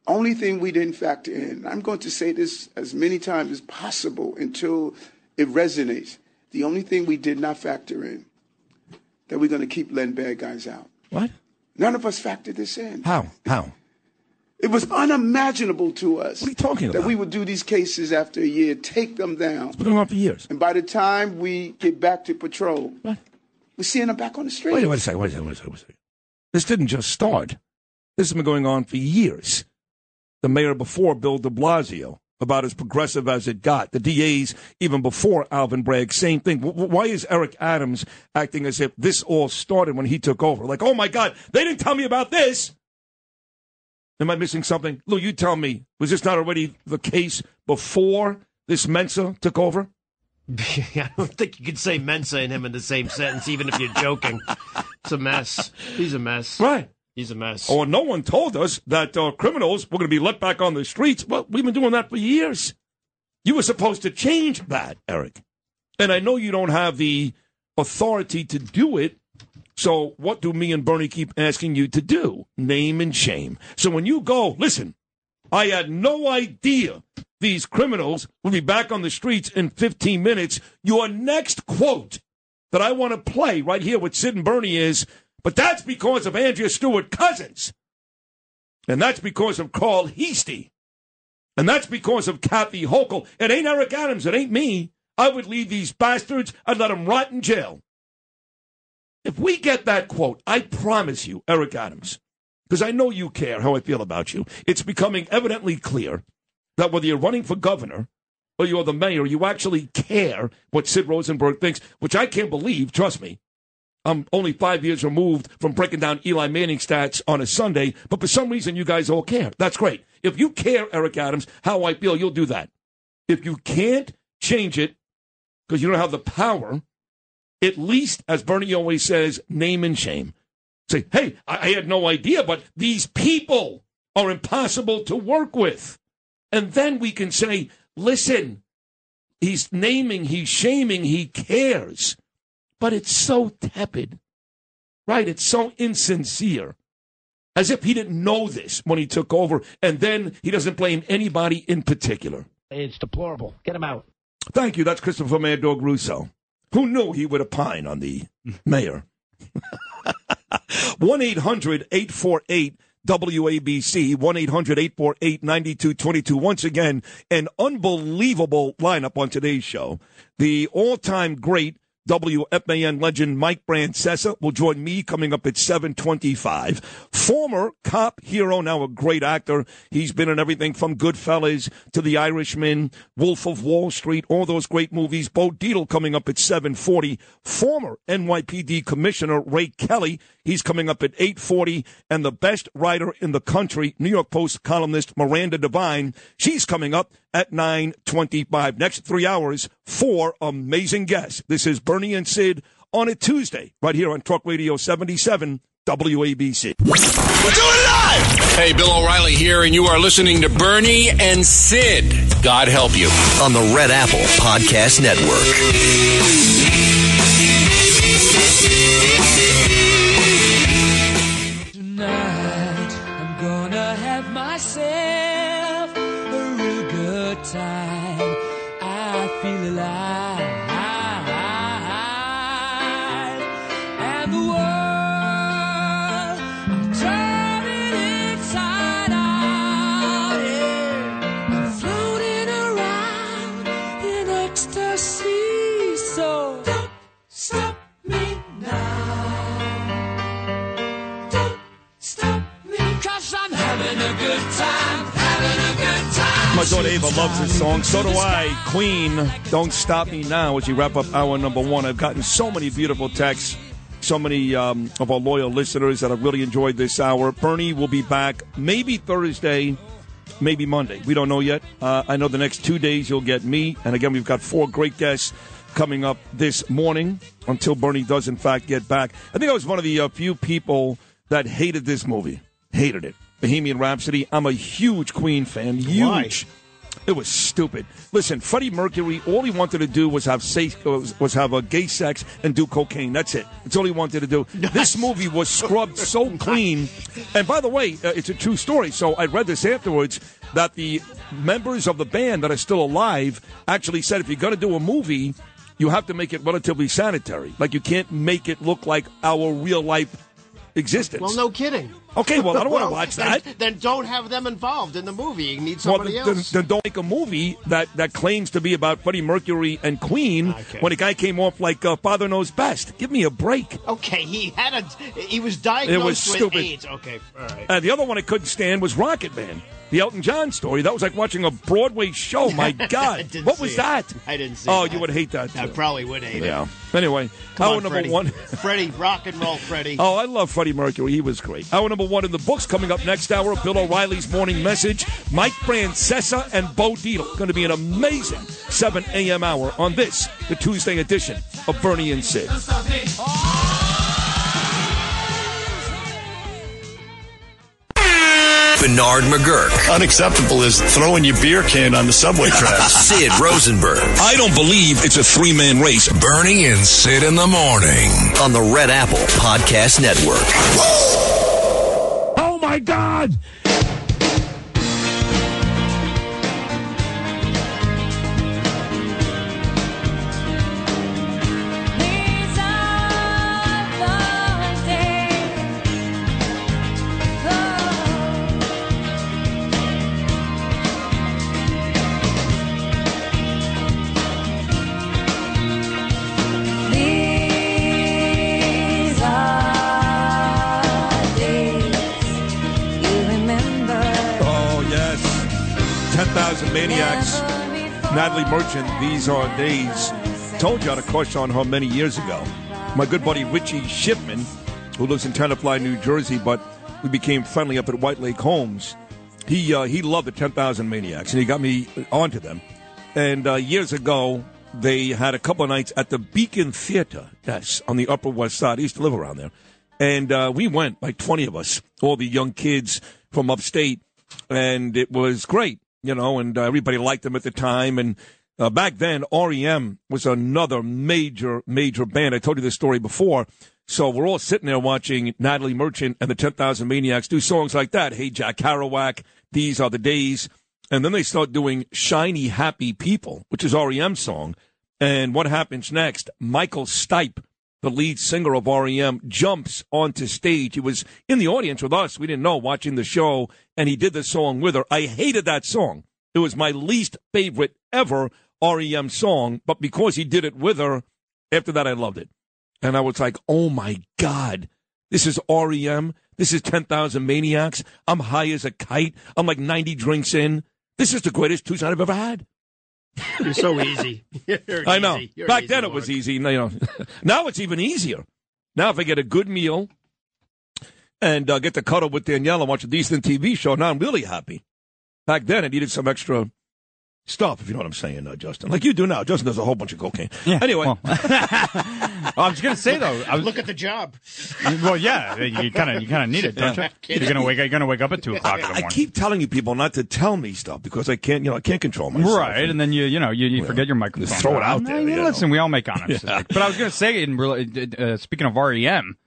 Only thing we didn't factor in, I'm going to say this as many times as possible until it resonates. The only thing we did not factor in that we're going to keep letting bad guys out. What? None of us factored this in. How? How? It was unimaginable to us. What are you talking That we would do these cases after a year, take them down. It's been going on for years. And by the time we get back to patrol, we're seeing them back on the street. Wait, wait a second, wait a second, wait a second, wait a second. This didn't just start. This has been going on for years. The mayor before, Bill de Blasio, about as progressive as it got. The DAs, even before Alvin Bragg, same thing. W- why is Eric Adams acting as if this all started when he took over? Like, oh my God, they didn't tell me about this. Am I missing something? Lou, you tell me. Was this not already the case before this Mensa took over? I don't think you could say Mensa and him in the same sentence, even if you're joking. It's a mess. He's a mess. Right. He's a mess. Or no one told us that uh, criminals were going to be let back on the streets. Well, we've been doing that for years. You were supposed to change that, Eric. And I know you don't have the authority to do it. So what do me and Bernie keep asking you to do? Name and shame. So when you go, listen, I had no idea these criminals will be back on the streets in 15 minutes. Your next quote that I want to play right here with Sid and Bernie is, but that's because of Andrea Stewart Cousins. And that's because of Carl Heastie. And that's because of Kathy Hochul. It ain't Eric Adams. It ain't me. I would leave these bastards. I'd let them rot in jail. If we get that quote, I promise you, Eric Adams, because I know you care how I feel about you, it's becoming evidently clear that whether you're running for governor or you're the mayor, you actually care what Sid Rosenberg thinks, which I can't believe, trust me. I'm only five years removed from breaking down Eli Manning stats on a Sunday, but for some reason you guys all care. That's great. If you care, Eric Adams, how I feel, you'll do that. If you can't change it because you don't have the power, at least, as Bernie always says, name and shame. Say, hey, I, I had no idea, but these people are impossible to work with. And then we can say, listen, he's naming, he's shaming, he cares. But it's so tepid, right? It's so insincere. As if he didn't know this when he took over, and then he doesn't blame anybody in particular. It's deplorable. Get him out. Thank you. That's Christopher Mad Dog Russo. Who knew he would opine on the mayor? 1 800 848 WABC, 1 800 848 9222. Once again, an unbelievable lineup on today's show. The all time great WFAN legend Mike Francesa will join me coming up at 725. Former cop hero, now a great actor. He's been in everything from Goodfellas to The Irishman, Wolf of Wall Street, all those great movies. Bo Dietl coming up at 740. Former NYPD Commissioner Ray Kelly, he's coming up at 840. And the best writer in the country, New York Post columnist Miranda Devine, she's coming up at 925. Next three hours, four amazing guests. This is Bernie and Sid on a Tuesday, right here on Talk Radio 77 WABC. We're doing live! Hey, Bill O'Reilly here, and you are listening to Bernie and Sid. God help you. On the Red Apple Podcast Network. My daughter Ava loves this song. So do I. Queen, Don't Stop Me Now as we wrap up hour number one. I've gotten so many beautiful texts, so many um, of our loyal listeners that have really enjoyed this hour. Bernie will be back maybe Thursday, maybe Monday. We don't know yet. Uh, I know the next two days you'll get me. And again, we've got four great guests coming up this morning until Bernie does, in fact, get back. I think I was one of the uh, few people that hated this movie. Hated it. Bohemian Rhapsody. I'm a huge Queen fan. Huge. It was stupid. Listen, Freddie Mercury, all he wanted to do was have safe, was, was have a gay sex and do cocaine. That's it. That's all he wanted to do. This movie was scrubbed so clean. And by the way, uh, it's a true story. So I read this afterwards that the members of the band that are still alive actually said if you're going to do a movie, you have to make it relatively sanitary. Like you can't make it look like our real life existence. Well, no kidding. Okay, well, I don't want to watch that. Then don't have them involved in the movie. You need Well, somebody then, else. then don't make a movie that, that claims to be about Freddie Mercury and Queen when a guy came off like uh, Father Knows Best. Give me a break. Okay, he had a. He was diagnosed It was with stupid. AIDS. Okay, all right. Uh, the other one I couldn't stand was Rocket Man, the Elton John story. That was like watching a Broadway show. My God, what see was it. that? I didn't see Oh, that. you would hate that. I probably would hate Yeah. it. Anyway, Come hour on, number Freddie. one. Freddie, rock and roll, Freddie. Oh, I love Freddie Mercury. He was great. Hour number one in the books coming up next hour. Bill O'Reilly's morning message. Mike Francesa and Bo Dietl. Going to be an amazing 7 a.m. hour on this, the Tuesday edition of Bernie and Sid. Bernard McGurk. Unacceptable is throwing your beer can on the subway tracks. Sid Rosenberg. I don't believe it's a three man race. Bernie and Sid in the morning. On the Red Apple Podcast Network. Oh, my God! Natalie Merchant, These Are Days. Told you I had a crush on her many years ago. My good buddy Richie Shipman, who lives in Tenafly, New Jersey, but we became friendly up at White Lake Homes. He uh, he loved the 10,000 Maniacs, and he got me onto them. And uh, years ago, they had a couple of nights at the Beacon Theater, yes, on the Upper West Side. I used to live around there. And uh, we went, like 20 of us, all the young kids from upstate, and it was great, you know, and uh, everybody liked them at the time. And uh, back then, REM was another major, major band. I told you this story before. So we're all sitting there watching Natalie Merchant and the 10,000 Maniacs do songs like that. Hey, Jack Kerouac, These Are the Days. And then they start doing Shiny Happy People, which is REM's song. And what happens next? Michael Stipe, the lead singer of REM, jumps onto stage. He was in the audience with us. We didn't know watching the show, and he did the song with her. I hated that song. It was my least favorite ever REM song, but because he did it with her, after that I loved it. And I was like, oh my God, this is REM. This is 10,000 Maniacs. I'm high as a kite. I'm like 90 drinks in. This is the greatest Tucson I've ever had. You're so easy. You're I know. easy. Back then it was easy. You know, now it's even easier. Now if I get a good meal and uh, get to cuddle with Danielle and watch a decent TV show, now I'm really happy. Back then I needed some extra stuff, if you know what I'm saying, uh, Justin. Like you do now. Justin does a whole bunch of cocaine. Yeah. Anyway. Well, I was gonna say though. I was, Look at the job. well, yeah, you kind of you kind of need it, don't you? You're gonna wake. You're gonna wake up at two o'clock in the I morning. keep telling you people not to tell me stuff because I can't, you know, I can't control myself. Right, and then you you know you, you forget your microphone. Just throw it out there, you you know. Listen, we all make honest Yeah. But I was going to say, in rela- uh, speaking of REM,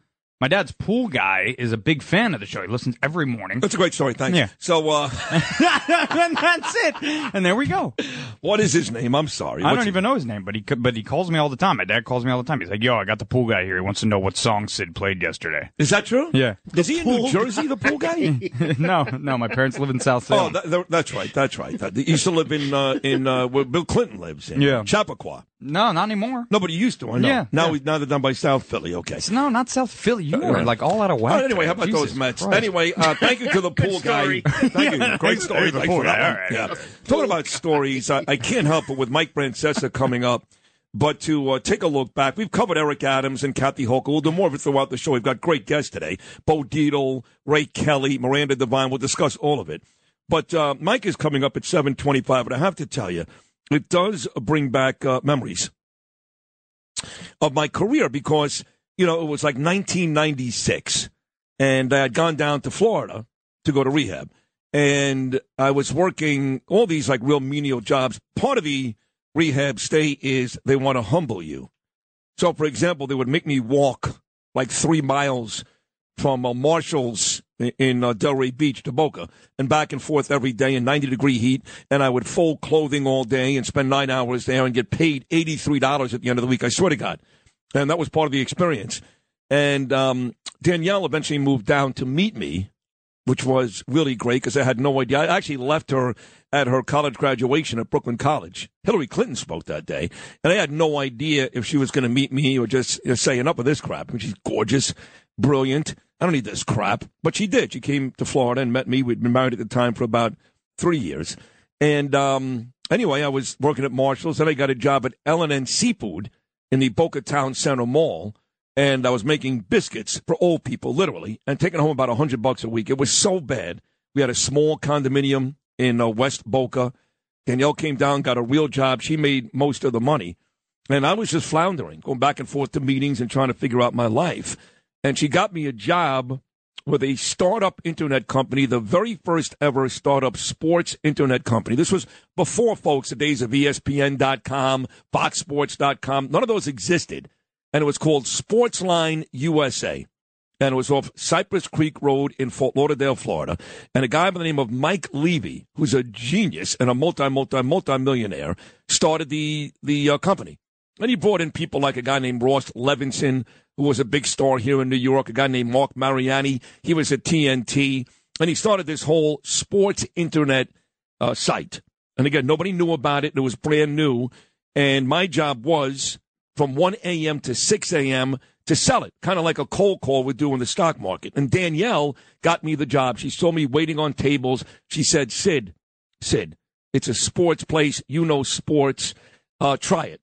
my dad's pool guy is a big fan of the show. He listens every morning. That's a great story. Thanks. Yeah. So, uh, and that's it. And there we go. what is his name? I'm sorry. I What's don't even know his name, but he but he calls me all the time. My dad calls me all the time. He's like, "Yo, I got the pool guy here. He wants to know what song Sid played yesterday." Is that true? Yeah. Is he in New Jersey, the pool guy? no, no. My parents live in South Oh, Salem. that, that- that's right. That's right. That, he used to live in uh, in uh, where Bill Clinton lives in Yeah. Chappaqua. No, not anymore. No, but he used to. I know. Yeah, Now yeah. we now they're done by South Philly. Okay. No, not South Philly. You Uh, are like all out of All whack. right, anyway, how about Jesus those Mets? Christ. Anyway, uh, thank you to the pool guy. story. Thank you. Great story. Thanks for that All right. Yeah. Talking about stories, I, I can't help it with Mike Francesa coming up. But to uh, take a look back, we've covered Eric Adams and Kathy Hochul. We'll do more of it throughout the show. We've got great guests today. Bo Dietl, Ray Kelly, Miranda Devine. We'll discuss all of it. But uh, Mike is coming up at 725, and I have to tell you, it does bring back uh, memories of my career because, you know, it was like 1996, and I had gone down to Florida to go to rehab. And I was working all these like real menial jobs. Part of the rehab stay is they want to humble you. So, for example, they would make me walk like three miles from a Marshall's in- uh, Delray Beach to Boca and back and forth every day in 90 degree heat. And I would fold clothing all day and spend nine hours there and get paid $83 at the end of the week. I swear to God. And that was part of the experience. And um, Danielle eventually moved down to meet me, which was really great because I had no idea. I actually left her at her college graduation at Brooklyn College. Hillary Clinton spoke that day, and I had no idea if she was going to meet me or just you know, say enough of this crap. I mean, she's gorgeous, brilliant. I don't need this crap, but she did. She came to Florida and met me. We'd been married at the time for about three years, and um, anyway, I was working at Marshalls, and I got a job at L&N Seafood in the Boca Town Center Mall and I was making biscuits for old people, literally, and taking home about a hundred bucks a week. It was so bad. We had a small condominium in uh, West Boca. Danielle came down, got a real job. She made most of the money, and I was just floundering, going back and forth to meetings and trying to figure out my life. And she got me a job with a startup internet company, the very first ever startup sports internet company. This was before, folks, the days of ESPN.com, FoxSports.com. None of those existed and it was called Sportsline USA. And it was off Cypress Creek Road in Fort Lauderdale, Florida. And a guy by the name of Mike Levy, who's a genius and a multi, multi, multi millionaire, started the the uh, company. And he brought in people like a guy named Ross Levinson, who was a big star here in New York. A guy named Mark Mariani, he was at TNT, and he started this whole sports internet uh, site. And again, nobody knew about it. It was brand new. And my job was from 1 a.m. to 6 a.m. to sell it, kind of like a cold call would do in the stock market. And Danielle got me the job. She saw me waiting on tables. She said, Sid, Sid, it's a sports place. You know sports. Uh, try it.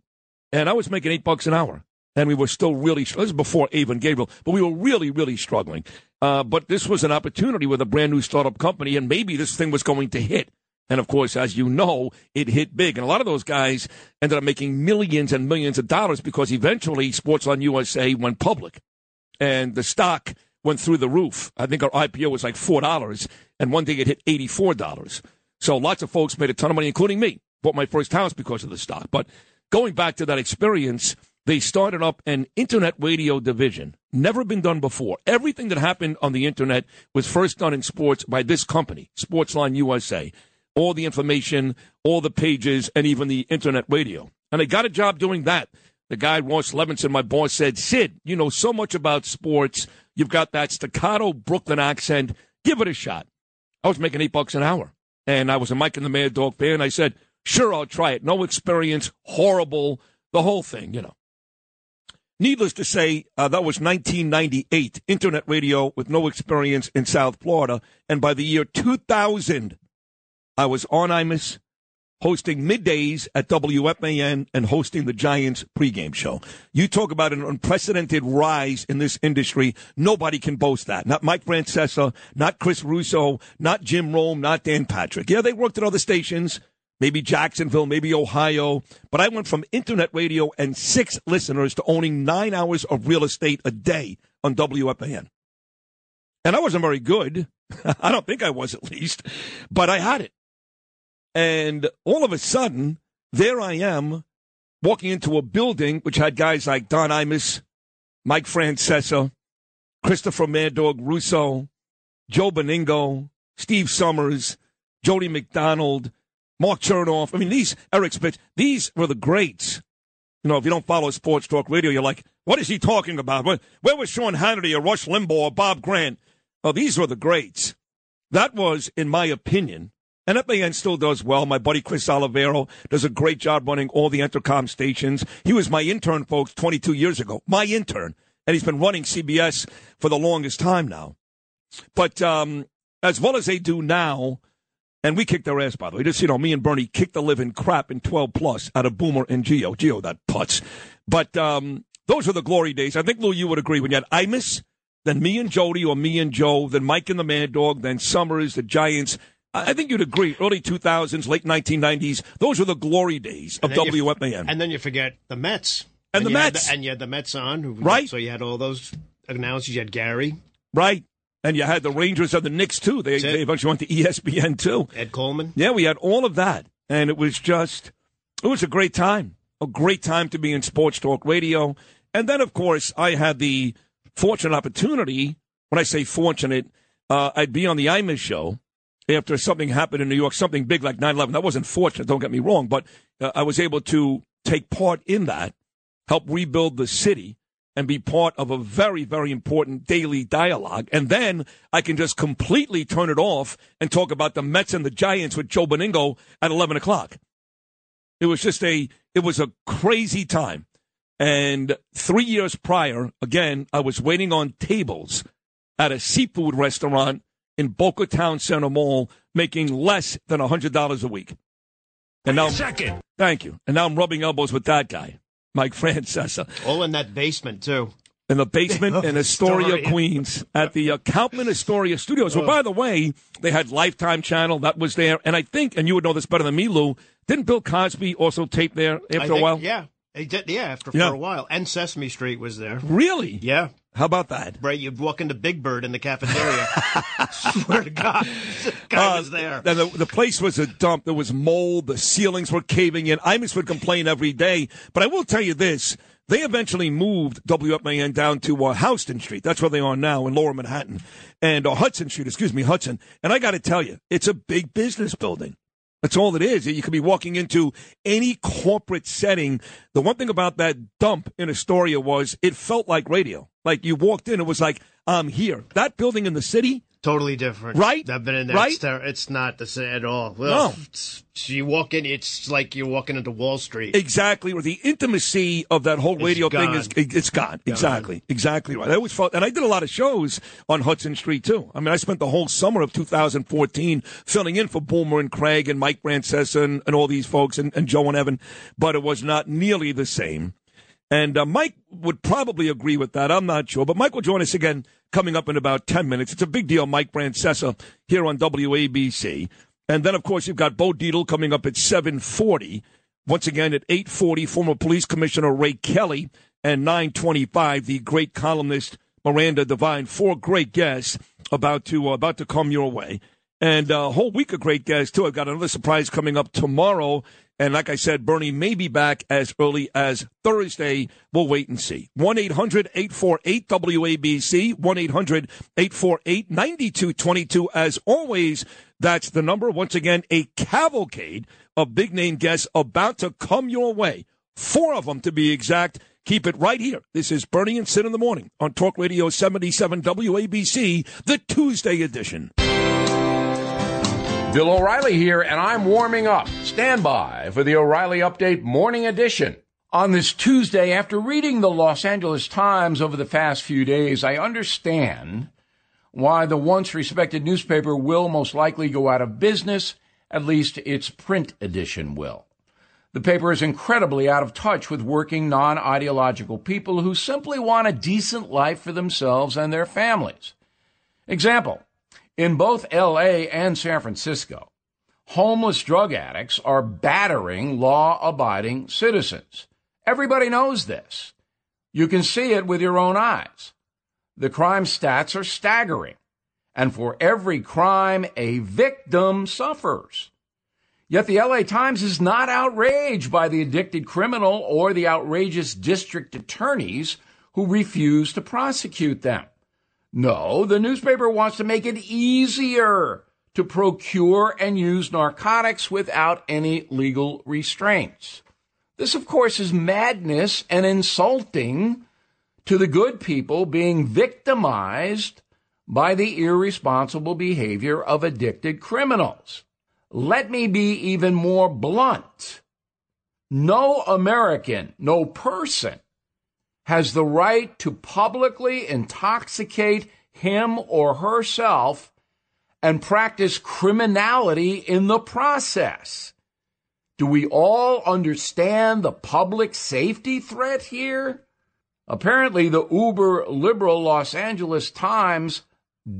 And I was making eight bucks an hour. And we were still really, this is before Ava and Gabriel, but we were really, really struggling. Uh, but this was an opportunity with a brand new startup company, and maybe this thing was going to hit. And of course, as you know, it hit big. And a lot of those guys ended up making millions and millions of dollars because eventually Sportsline USA went public. And the stock went through the roof. I think our IPO was like four dollars, and one day it hit eighty-four dollars. So lots of folks made a ton of money, including me. Bought my first house because of the stock. But going back to that experience, they started up an internet radio division. Never been done before. Everything that happened on the internet was first done in sports by this company, Sportsline USA. All the information, all the pages, and even the internet radio. And I got a job doing that. The guy, Ross Levinson, my boss, said, Sid, you know so much about sports. You've got that staccato Brooklyn accent. Give it a shot. I was making eight bucks an hour. And I was a Mike and the Mad Dog fan. I said, sure, I'll try it. No experience, horrible, the whole thing, you know. Needless to say, uh, that was 1998, internet radio with no experience in South Florida. And by the year 2000, I was on Imus, hosting middays at WFAN and hosting the Giants pregame show. You talk about an unprecedented rise in this industry. Nobody can boast that. Not Mike Francesa, not Chris Russo, not Jim Rome, not Dan Patrick. Yeah, they worked at other stations, maybe Jacksonville, maybe Ohio, but I went from internet radio and six listeners to owning nine hours of real estate a day on WFAN. And I wasn't very good. I don't think I was at least, but I had it. And all of a sudden, there I am walking into a building which had guys like Don Imus, Mike Francesa, Christopher Mad Dog Russo, Joe Benigno, Steve Somers, Jody McDonald, Mark Chernoff. I mean, these, Eric Spitz, these were the greats. You know, if you don't follow sports talk radio, you're like, what is he talking about? Where, where was Sean Hannity or Rush Limbaugh or Bob Grant? Oh, these were the greats. That was, in my opinion, and FAN still does well. My buddy Chris Oliviero does a great job running all the Entercom stations. He was my intern, folks, 22 years ago. My intern. And he's been running CBS for the longest time now. But um, as well as they do now, and we kicked their ass, by the way. Just, you know, me and Bernie kicked the living crap in 12 plus out of Boomer and Gio. Gio, that putz. But um, those were the glory days. I think, Lou, you would agree. When you had Imus, then me and Jody, or me and Joe, then Mike and the Mad Dog, then Somers, the Giants. I think you'd agree. Early 2000s, late 1990s, those were the glory days of And WFAN. And then you forget the Mets. And the you had Mets. and you had the Mets on. who- Right. So you had all those announcers. You had Gary, Right. And you had the Rangers and the Knicks, too. They, they eventually went to ESPN, too. Ed Coleman. Yeah, we had all of that. And it was just, it was a great time. A great time to be in sports talk radio. And then, of course, I had the fortunate opportunity. When I say fortunate, uh, I'd be on the Imus show after something happened in New York, something big like 9 11. That wasn't fortunate, don't get me wrong, but uh, I was able to take part in that, help rebuild the city, and be part of a very, very important daily dialogue. And then I can just completely turn it off and talk about the Mets and the Giants with Joe Benigno at 11 o'clock. It was just a, it was a crazy time. And three years prior, again, I was waiting on tables at a seafood restaurant in Boca Town Center Mall, making less than $100 a week. And now, Second. thank you. And now I'm rubbing elbows with that guy, Mike Francesa All in that basement too. in the basement in Astoria, Astoria. Queens, at the uh, Kaufman Astoria Studios. Well, by the way, they had Lifetime Channel that was there, and I think, and you would know this better than me, Lou. Didn't Bill Cosby also tape there after a while? Yeah. He did, yeah, after Yeah. for a while. And Sesame Street was there. Really? Yeah. How about that? Right, you'd walk into Big Bird in the cafeteria. Swear to God, the guy Uh, was there. And the, the place was a dump. There was mold. The ceilings were caving in. Imus would complain every day. But I will tell you this. They eventually moved WFAN down to uh, Houston Street. That's where they are now in Lower Manhattan. And uh, Hudson Street, excuse me, Hudson. And I got to tell you, it's a big business building. That's all it is. You could be walking into any corporate setting. The one thing about that dump in Astoria was it felt like radio. Like you walked in, it was like, I'm here. That building in the city, Totally different. Right? I've been in there. Right? It's, ter- it's not the same at all. No. Well, it's- you walk in, it's like you're walking into Wall Street. Exactly. Or the intimacy of that whole It's radio thing is gone. it's gone. Exactly. Exactly right. I always felt, and I did a lot of shows on Hudson Street too. I mean, I spent the whole summer of 2014 filling in for Boomer and Craig and Mike Francesa and, and all these folks and, and Joe and Evan, but it was not nearly the same. And uh, Mike would probably agree with that. I'm not sure. But Mike will join us again coming up in about 10 minutes. It's a big deal, Mike Francesa here on WABC. And then, of course, you've got Bo Dietl coming up at 740. Once again at 840, former police commissioner Ray Kelly. And 925, the great columnist Miranda Devine. Four great guests about to uh, about to come your way, and uh, a whole week of great guests too. I've got another surprise coming up tomorrow. And like I said, Bernie may be back as early as Thursday. We'll wait and see. 1 800 848 WABC, 1 800 848 9222. As always, that's the number. Once again, a cavalcade of big name guests about to come your way. Four of them to be exact. Keep it right here. This is Bernie and Sid in the morning on Talk Radio 77 WABC, the Tuesday edition. Bill O'Reilly here, and I'm warming up. Stand by for the O'Reilly Update Morning Edition. On this Tuesday, after reading the Los Angeles Times over the past few days, I understand why the once respected newspaper will most likely go out of business, at least its print edition will. The paper is incredibly out of touch with working non ideological people who simply want a decent life for themselves and their families. Example In both LA and San Francisco, homeless drug addicts are battering law abiding citizens. Everybody knows this. You can see it with your own eyes. The crime stats are staggering. And for every crime, a victim suffers. Yet the LA Times is not outraged by the addicted criminal or the outrageous district attorneys who refuse to prosecute them. No, the newspaper wants to make it easier to procure and use narcotics without any legal restraints. This, of course, is madness and insulting to the good people being victimized by the irresponsible behavior of addicted criminals. Let me be even more blunt. No American, no person has the right to publicly intoxicate him or herself and practice criminality in the process. Do we all understand the public safety threat here? Apparently, the uber liberal Los Angeles Times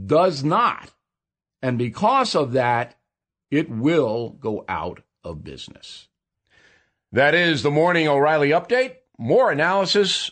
does not. And because of that, it will go out of business. That is the Morning O'Reilly Update. More analysis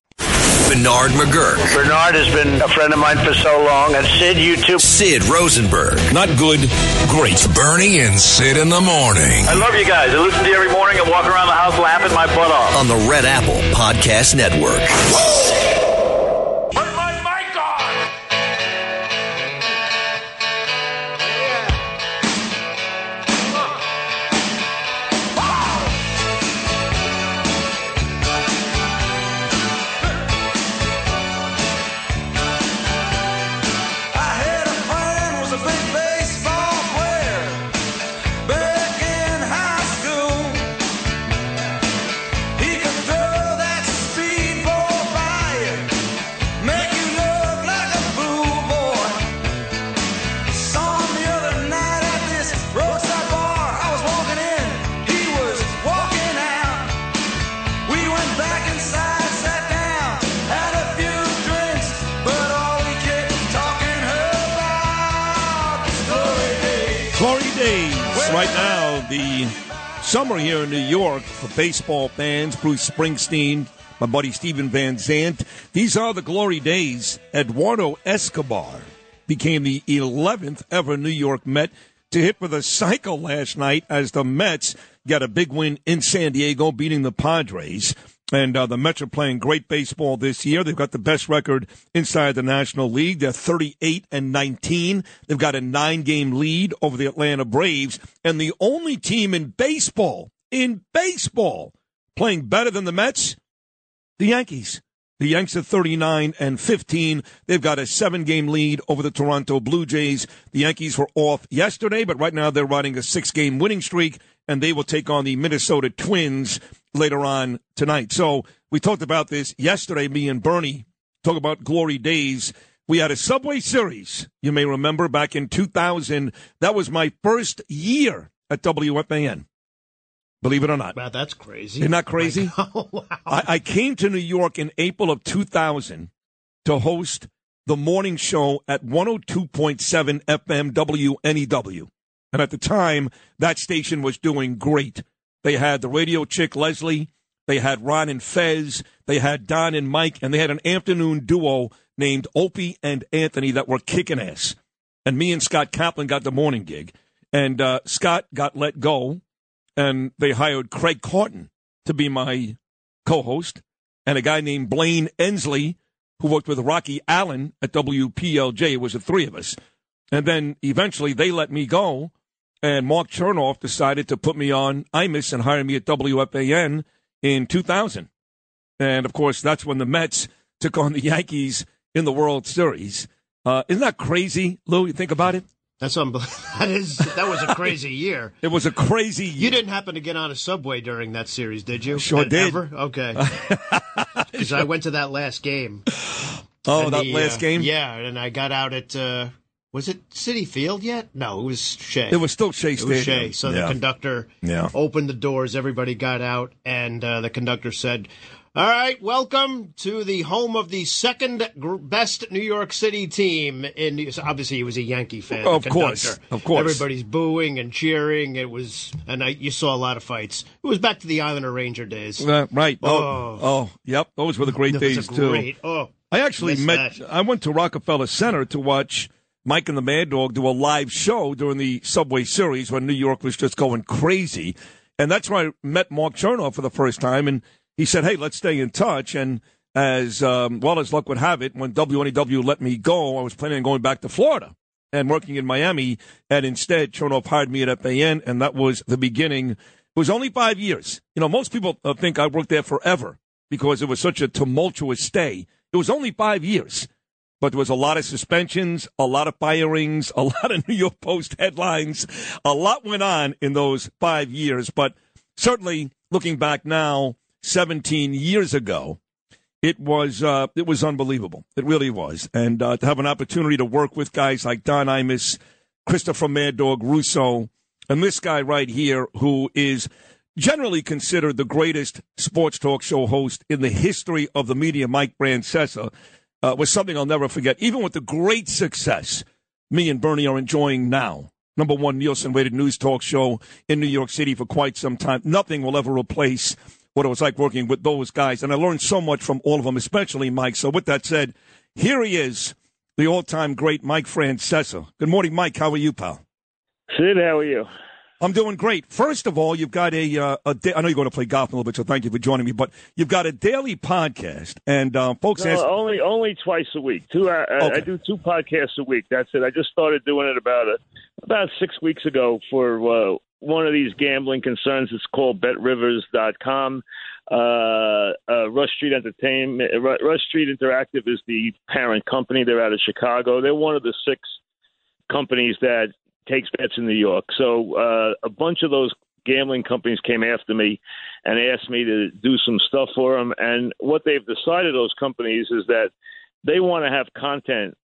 Bernard McGurk. Bernard has been a friend of mine for so long. And Sid, you too. Sid Rosenberg. Not good, great. Bernie and Sid in the morning. I love you guys. I listen to you every morning and walk around the house laughing my butt off. On the Red Apple Podcast Network. The summer here in New York for baseball fans, Bruce Springsteen, my buddy Steven Van Zandt. These are the glory days. Eduardo Escobar became the 11th ever New York Met to hit for the cycle last night as the Mets got a big win in San Diego, beating the Padres. And uh, the Mets are playing great baseball this year. They've got the best record inside the National League. They're 38 and 19. They've got a nine game lead over the Atlanta Braves. And the only team in baseball, in baseball, playing better than the Mets, the Yankees. The Yanks are 39 and 15. They've got a seven game lead over the Toronto Blue Jays. The Yankees were off yesterday, but right now they're riding a six game winning streak, and they will take on the Minnesota Twins later on tonight. So we talked about this yesterday, me and Bernie talk about glory days. We had a Subway Series, you may remember, back in 2000. That was my first year at WFAN. Believe it or not. Wow, that's crazy. Isn't that oh crazy? Oh, I, I came to New York in April of 2000 to host the morning show at 102.7 FM WNEW. And at the time, that station was doing great. They had the radio chick Leslie, they had Ron and Fez, they had Don and Mike, and they had an afternoon duo named Opie and Anthony that were kicking ass. And me and Scott Kaplan got the morning gig. And uh, Scott got let go, and they hired Craig Carton to be my co host, and a guy named Blaine Ensley, who worked with Rocky Allen at WPLJ. It was the three of us. And then eventually they let me go, and Mark Chernoff decided to put me on IMUS and hire me at WFAN in 2000. And of course, that's when the Mets took on the Yankees in the World Series. Uh, isn't that crazy, Lou? You think about it? That's unbelievable. That is that was a crazy year. It was a crazy year. You didn't happen to get on a subway during that series, did you? Sure E- did. Ever? Okay. Because I went to that last game. Oh, that the, last uh, game? Yeah, and I got out at uh, was it Citi Field yet? No, it was Shea. It was still Shea It was Stadium. Shea. So Yeah. the conductor Yeah. opened the doors. Everybody got out, and uh, the conductor said. All right, welcome to the home of the second best New York City team. In so obviously, he was a Yankee fan. Of course, of course. Everybody's booing and cheering. It was, and I, you saw a lot of fights. It was back to the Islander Ranger days. Uh, right. Oh, Oh. oh, yep. Those were the great days a too. oh, I actually met. that. I went to Rockefeller Center to watch Mike and the Mad Dog do a live show during the Subway Series when New York was just going crazy, and that's where I met Mark Chernoff for the first time, and he said, "Hey, let's stay in touch." And as um, well as luck would have it, when WNEW let me go, I was planning on going back to Florida and working in Miami, and instead Chernoff hired me at FAN, and that was the beginning. It was only five years. You know, most people uh, think I worked there forever because it was such a tumultuous stay. It was only five years, but there was a lot of suspensions, a lot of firings, a lot of New York Post headlines. A lot went on in those five years, but certainly looking back now, 17 years ago, it was uh, it was unbelievable. It really was, and uh, to have an opportunity to work with guys like Don Imus, Christopher Mad Dog Russo, and this guy right here, who is generally considered the greatest sports talk show host in the history of the media, Mike Francesa, uh, was something I'll never forget. Even with the great success me and Bernie are enjoying now, number one Nielsen rated news talk show in New York City for quite some time, nothing will ever replace what it was like working with those guys. And I learned so much from all of them, especially Mike. So with that said, here he is, the all-time great Mike Francesa. Good morning, Mike. How are you, pal? Sid, how are you? I'm doing great. First of all, you've got a, uh, a da- I know you're going to play golf in a little bit, so thank you for joining me. But you've got a daily podcast, and uh, folks No, ask, only only twice a week. Two. I- I do two podcasts a week. That's it. I just started doing it about a, about six weeks ago for uh, one of these gambling concerns. It's called BetRivers.com. Uh, uh, Rush Street Entertainment. Rush Street Interactive is the parent company. They're out of Chicago. They're one of the six companies that takes bets in New York. So uh, a bunch of those gambling companies came after me and asked me to do some stuff for them. And what they've decided, those companies, is that they want to have content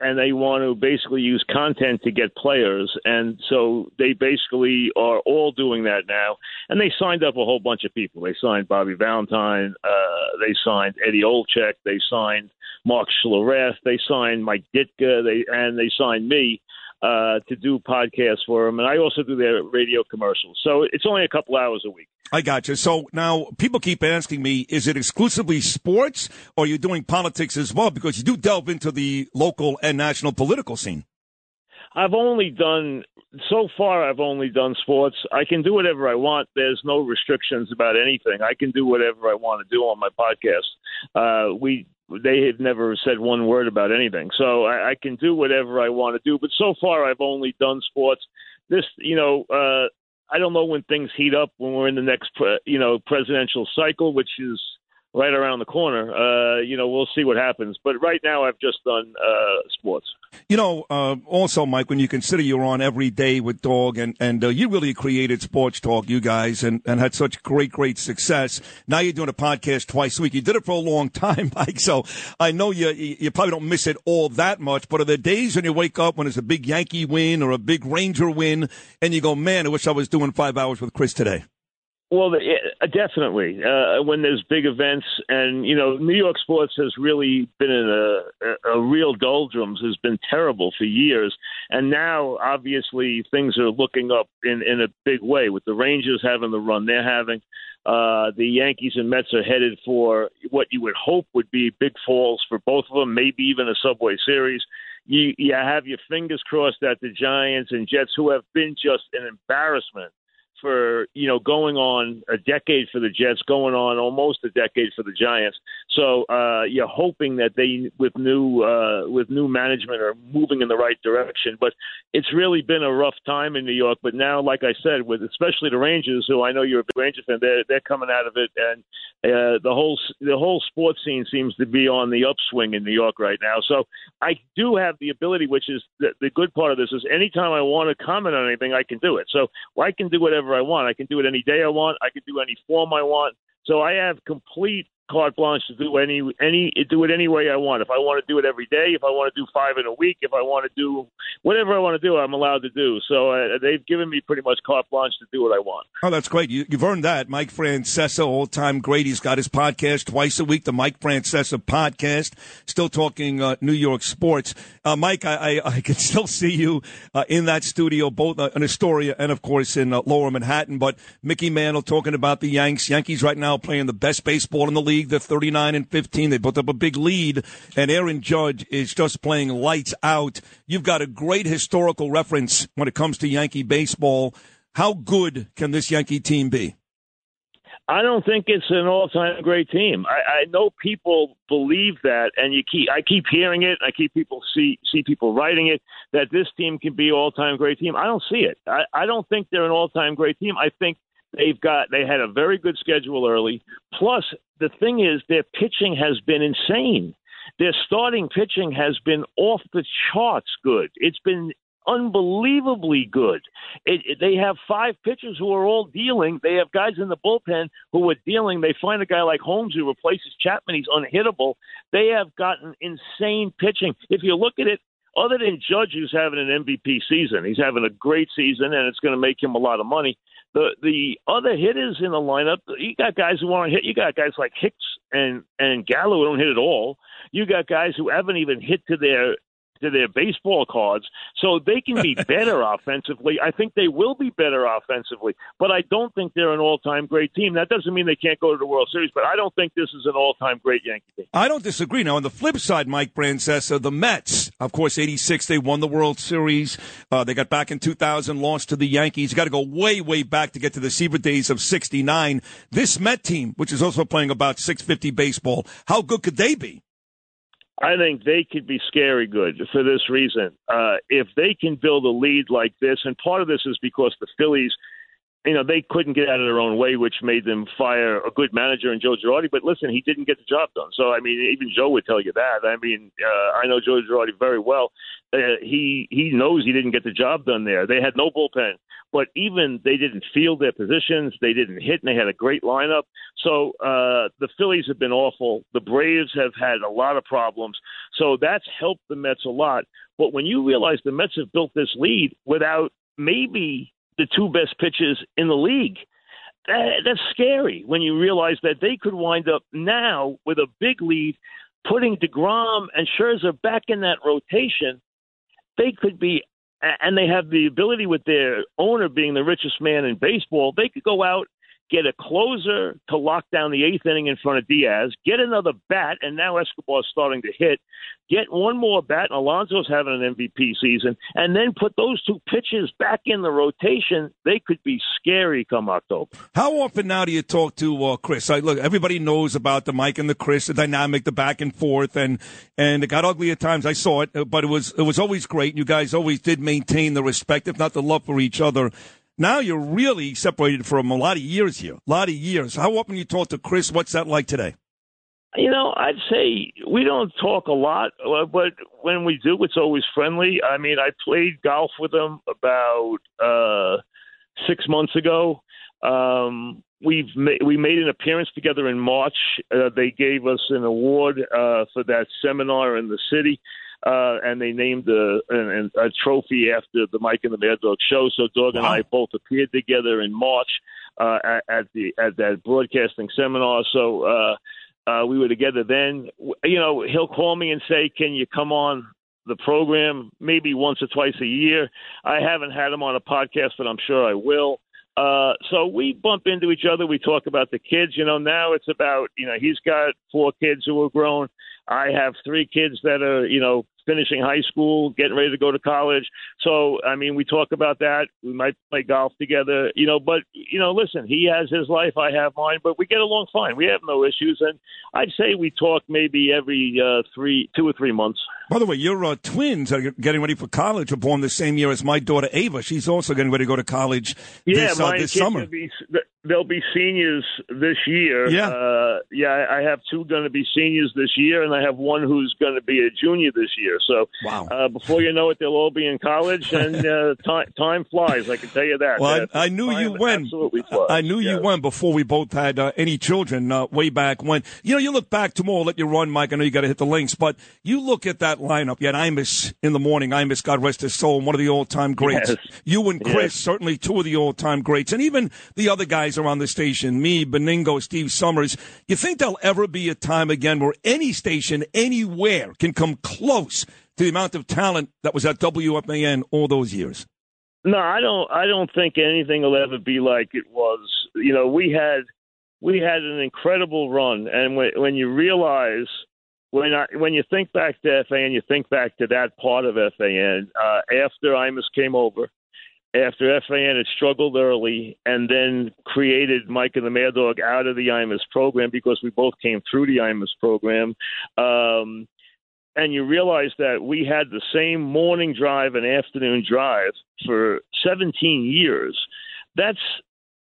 and they want to basically use content to get players. And so they basically are all doing that now. And they signed up a whole bunch of people. They signed Bobby Valentine. Uh, they signed Eddie Olczyk. They signed Mark Schlereth. They signed Mike Ditka. They and they signed me uh, to do podcasts for them. And I also do their radio commercials. So it's only a couple hours a week. I got you. So now people keep asking me, is it exclusively sports, or are you doing politics as well? Because you do delve into the local and national political scene. I've only done so far. I've only done sports. I can do whatever I want. There's no restrictions about anything. I can do whatever I want to do on my podcast. Uh, we they have never said one word about anything, so I, I can do whatever I want to do. But so far, I've only done sports. This, you know, uh, I don't know when things heat up when we're in the next, pre- you know, presidential cycle, which is right around the corner. Uh, you know, we'll see what happens. But right now, I've just done uh, sports. You know, uh, also, Mike, when you consider you're on every day with Dog, and and uh, you really created sports talk, you guys, and and had such great, great success. Now you're doing a podcast twice a week. You did it for a long time, Mike. So I know you you you probably don't miss it all that much. But are there days when you wake up when it's a big Yankee win or a big Ranger win, and you go, man, I wish I was doing five hours with Chris today. Well, uh, definitely. Uh, when there's big events, and you know, New York sports has really been in a, a, a real doldrums. Has been terrible for years, and now obviously things are looking up in in a big way with the Rangers having the run they're having. Uh, the Yankees and Mets are headed for what you would hope would be big falls for both of them, maybe even a Subway Series. You, you have your fingers crossed that the Giants and Jets, who have been just an embarrassment for you know going on a decade for the Jets, going on almost a decade for the Giants. So uh, you're hoping that they, with new uh, with new management, are moving in the right direction. But it's really been a rough time in New York. But now, like I said, with especially the Rangers, who I know you're a big Ranger fan, they're they're coming out of it, and uh, the whole the whole sports scene seems to be on the upswing in New York right now. So I do have the ability, which is the, the good part of this, is anytime I want to comment on anything, I can do it. So I can do whatever I want. I can do it any day I want. I can do any form I want. So I have complete carte blanche to do any any do it any way I want. If I want to do it every day, if I want to do five in a week, if I want to do whatever I want to do, I'm allowed to do. So uh, they've given me pretty much carte blanche to do what I want. Oh, that's great. You, you've earned that. Mike Francesa, all time great. He's got his podcast twice a week, the Mike Francesa podcast. Still talking uh, New York sports. Uh, Mike, I, I, I can still see you uh, in that studio, both uh, in Astoria and, of course, in uh, Lower Manhattan. But Mickey Mantle talking about the Yanks. Yankees right now playing the best baseball in the league. They're 39 and 15. They built up a big lead, and Aaron Judge is just playing lights out. You've got a great historical reference when it comes to Yankee baseball. How good can this Yankee team be? I don't think it's an all-time great team. I, I know people believe that, and you keep I keep hearing it. I keep people see see people writing it that this team can be all-time great team. I don't see it. I, I don't think they're an all-time great team. I think they've got they had a very good schedule early. Plus, the thing is, their pitching has been insane. Their starting pitching has been off the charts good. It's been unbelievably good. It, it, they have five pitchers who are all dealing. They have guys in the bullpen who are dealing. They find a guy like Holmes who replaces Chapman. He's unhittable. They have gotten insane pitching. If you look at it, other than Judge, who's having an MVP season, he's having a great season, and it's going to make him a lot of money. The the other hitters in the lineup, you got guys who want to hit. You got guys like Hicks and and Gallo who don't hit at all. You got guys who haven't even hit to their to their baseball cards, so they can be better offensively. I think they will be better offensively, but I don't think they're an all-time great team. That doesn't mean they can't go to the World Series, but I don't think this is an all-time great Yankee team. I don't disagree. Now, on the flip side, Mike Francesa, the Mets, of course, 86, they won the World Series. Uh, they got back in 2000, lost to the Yankees. You got to go way, way back to get to the Seaver days of 69. This Met team, which is also playing about 650 baseball, how good could they be? I think they could be scary good for this reason. Uh, if they can build a lead like this, and part of this is because the Phillies, you know, they couldn't get out of their own way, which made them fire a good manager in Joe Girardi. But listen, he didn't get the job done. So I mean, even Joe would tell you that. I mean, uh, I know Joe Girardi very well. Uh, he he knows he didn't get the job done there. They had no bullpen, but even they didn't field their positions. They didn't hit, and they had a great lineup. So uh, the Phillies have been awful. The Braves have had a lot of problems. So that's helped the Mets a lot. But when you realize the Mets have built this lead without maybe the two best pitchers in the league. That, that's scary when you realize that they could wind up now with a big lead, putting DeGrom and Scherzer back in that rotation. They could be, and they have the ability with their owner being the richest man in baseball. They could go out, get a closer to lock down the eighth inning in front of Diaz, get another bat, and now Escobar's starting to hit. Get one more bat, and Alonso's having an MVP season, and then put those two pitches back in the rotation. They could be scary come October. How often now do you talk to uh, Chris? I, look, everybody knows about the Mike and the Chris, the dynamic, the back and forth, and and it got ugly at times. I saw it, but it was it was always great. You guys always did maintain the respect, if not the love for each other. Now you're really separated from a lot of years here, a lot of years. How often you talk to Chris? What's that like today? You know, I'd say we don't talk a lot, uh, but when we do, it's always friendly. I mean, I played golf with him about uh, six months ago. Um, we've ma- we made an appearance together in March. Uh, they gave us an award uh, for that seminar in the city. Uh, and they named a, a, a trophy after the Mike and the Mad Dog show. So Dog and I both appeared together in March. uh, at, at the at that broadcasting seminar. So uh, uh, we were together then. You know, he'll call me and say, "Can you come on the program maybe once or twice a year?" I haven't had him on a podcast, but I'm sure I will. Uh, so we bump into each other. We talk about the kids. You know, now it's about you know he's got four kids who are grown. I have three kids that are you know finishing high school, getting ready to go to college. So I mean, we talk about that. We might play golf together. You know, but you know, listen, he has his life, I have mine, but we get along fine. We have no issues, and I'd say we talk maybe every uh, three, two or three months. By the way, your uh, twins are getting ready for college. Were born the same year as my daughter Ava. She's also getting ready to go to college Yeah, this, uh, my this kids summer. Be, they'll be seniors this year. Yeah. uh, yeah. I have two going to be seniors this year, and I have one who's going to be a junior this year. So, wow. uh, before you know it, they'll all be in college, and uh, time time flies. I can tell you that. Well, Uh, I, I knew you when. I knew you when before we both had uh, any children uh, way back when. You know, you look back tomorrow, I'll let you run, Mike. I know you got to hit the links, but you look at that lineup. You had Imus in the morning. I Imus, God rest his soul, one of the all-time greats. Yes. You and Chris, Yes. certainly two of the all-time greats, and even the other guys around the station, me, Benigno, Steve Somers. You think there'll ever be a time again where any station anywhere can come close to the amount of talent that was at WFAN all those years? No, I don't. I don't think anything will ever be like it was. You know, we had we had an incredible run, and when when you realize when I when you think back to FAN, you think back to that part of FAN uh, after Imus came over, after FAN had struggled early, and then created Mike and the Mad Dog out of the Imus program because we both came through the Imus program. Um, and you realize that we had the same morning drive and afternoon drive for 17 years. That's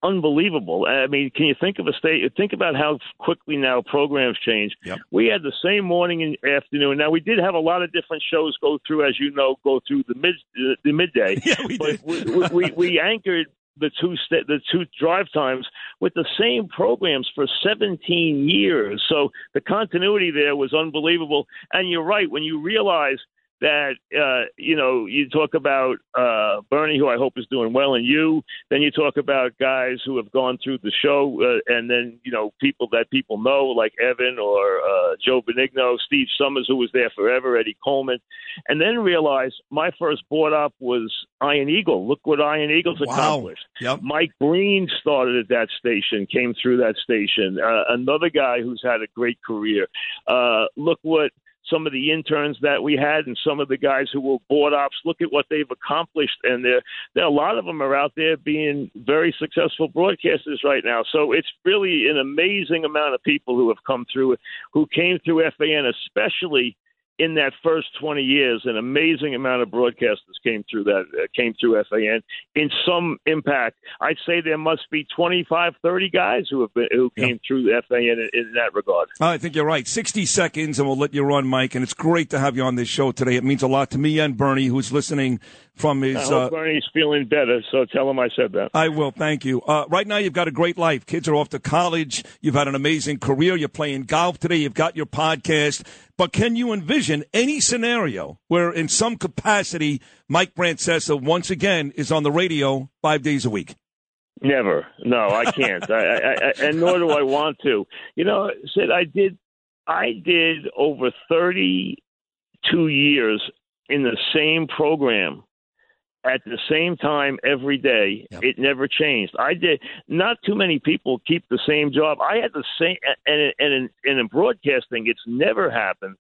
unbelievable. I mean, can you think of a state? Think about how quickly now programs change. We had the same morning and afternoon. Now we did have a lot of different shows go through, as you know, go through the mid the midday. Yeah, we but We, we, we, we anchored the two sta- the two drive times with the same programs for 17 years. So the continuity there was unbelievable. And you're right when you realize that uh, you know you talk about uh, Bernie, who I hope is doing well, and you. Then you talk about guys who have gone through the show, uh, and then you know people that people know, like Evan or uh, Joe Benigno, Steve Somers, who was there forever, Eddie Coleman, and then realize my first board up was Iron Eagle. Look what Iron Eagle's accomplished. Yep. Mike Green started at that station, came through that station. Uh, another guy who's had a great career. Uh, look what some of the interns that we had and some of the guys who were board ops. Look at what they've accomplished, and there, there a lot of them are out there being very successful broadcasters right now. So it's really an amazing amount of people who have come through, who came through FAN, especially in that first 20 years, an amazing amount of broadcasters came through that uh, came through FAN in some impact. I'd say there must be 25, 30 guys who have been who came through FAN in, in that regard. I think you're right. 60 seconds, and we'll let you run, Mike. And it's great to have you on this show today. It means a lot to me and Bernie, who's listening from his. I Uh, Bernie's feeling better, so tell him I said that. I will. Thank you. Uh, right now, you've got a great life. Kids are off to college. You've had an amazing career. You're playing golf today. You've got your podcast. But can you envision any scenario where, in some capacity, Mike Francesa once again is on the radio five days a week? Never. No, I can't. I, I, I, and nor do I want to. You know, Sid, I did, I did over thirty-two years in the same program at the same time every day. It never changed. I did. Not too many people keep the same job. I had the same, and and in, and in broadcasting, it's never happened.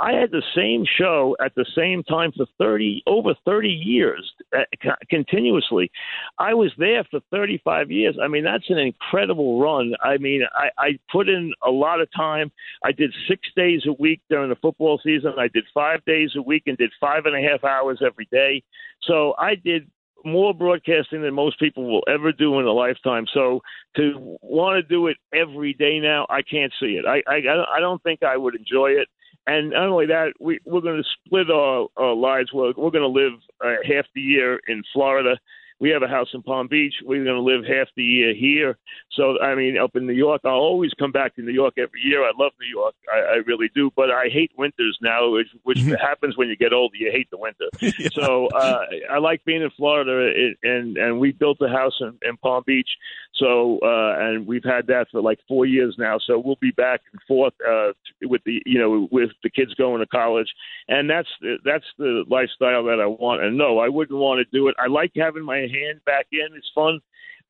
I had the same show at the same time for 30 over 30 years uh, co- continuously. I was there for 35 years. I mean, that's an incredible run. I mean, I, I put in a lot of time. I did six days a week during the football season. I did five days a week and did five and a half hours every day. So I did more broadcasting than most people will ever do in a lifetime. So to want to do it every day now, I can't see it. I I, I don't think I would enjoy it. And not only that, we, we're going to split our, our lives. We're, we're going to live uh, half the year in Florida. We have a house in Palm Beach. We're going to live half the year here. So I mean, up in New York, I'll always come back to New York every year. I love New York, I, I really do. But I hate winters now, which, which happens when you get older. You hate the winter. So uh, I like being in Florida, it- and and we built a house in, in Palm Beach. So uh, and we've had that for like four years now. So we'll be back and forth uh, with the you know with the kids going to college, and that's that's the lifestyle that I want. And no, I wouldn't want to do it. I like having my hand back in. It's fun.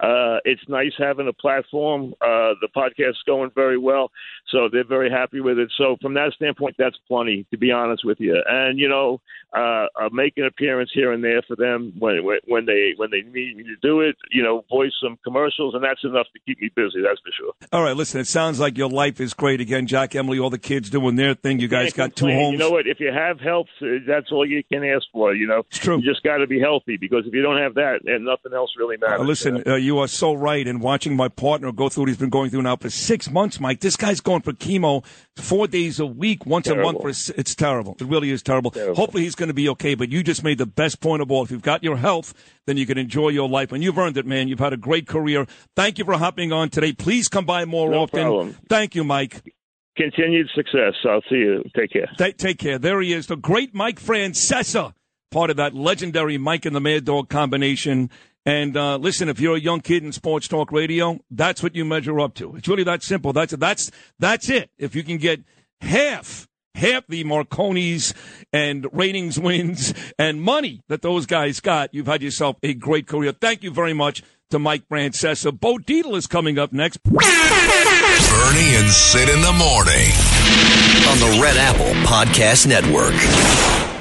Uh, it's nice having a platform. Uh, the podcast's going very well, so they're very happy with it. So from that standpoint, that's plenty, to be honest with you. And you know, uh, I'll make an appearance here and there for them when when they when they need me to do it. You know, voice some commercials, and that's enough to keep me busy. That's for sure. All right, listen, it sounds like your life is great again, Jack, Emily, all the kids doing their thing. You guys got two homes. You know what? If you have health, uh, that's all you can ask for. You know, it's true. You just got to be healthy because if you don't have that, and nothing else really matters. Uh, listen, uh, you are so right. And watching my partner go through what he's been going through now for six months, Mike, this guy's going for chemo four days a week, once a month. For s- it's terrible. It really is terrible. Hopefully, he's going to be okay. But you just made the best point of all. If you've got your health, then you can enjoy your life, and you've earned it, man. You've had a great career. Thank you for hopping on today. Please come by more No often. problem. Thank you, Mike. Continued success. I'll see you. Take care. Ta- take care. There he is, the great Mike Francesa, part of that legendary Mike and the Mad Dog combination. And uh, listen, if you're a young kid in sports talk radio, that's what you measure up to. It's really that simple. That's that's that's it. If you can get half half the Marconis and ratings wins and money that those guys got, you've had yourself a great career. Thank you very much to Mike Francesa. Bo Dietl is coming up next. Bernie and Sid in the morning on the Red Apple Podcast Network.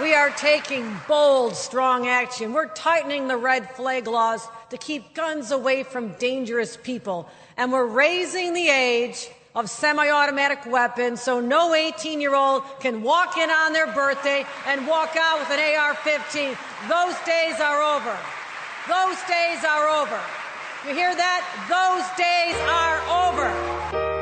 We are taking bold, strong action. We're tightening the red flag laws to keep guns away from dangerous people. And we're raising the age of semi automatic weapons so no 18 year old can walk in on their birthday and walk out with an AR 15. Those days are over. Those days are over. You hear that? Those days are over.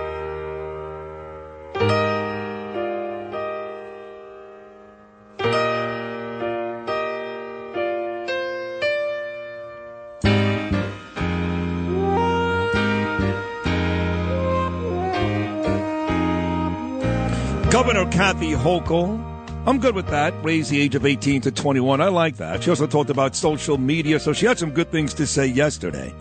Governor Kathy Hochul. I'm good with that. Raise the age of 18 to 21. I like that. She also talked about social media, so she had some good things to say yesterday.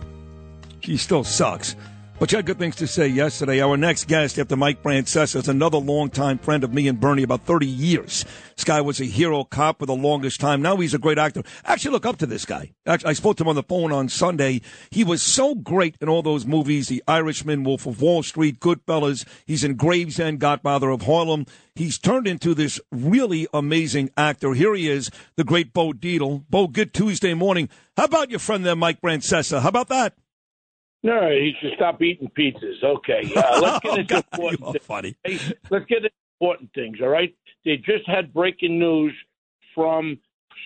She still sucks. But she had good things to say yesterday. Our next guest after Mike Francesa is another longtime friend of me and Bernie, about 30 years. This guy was a hero cop for the longest time. Now he's a great actor. Actually, look up to this guy. Actually, I spoke to him on the phone on Sunday. He was so great in all those movies, The Irishman, Wolf of Wall Street, Goodfellas. He's in Gravesend, Godfather of Harlem. He's turned into this really amazing actor. Here he is, the great Bo Dietl. Bo, good Tuesday morning. How about your friend there, Mike Francesa? How about that? No, he should stop eating pizzas. Okay, uh, let's get Oh, into God, important you are things. funny. Hey, let's get into important things. All right, they just had breaking news from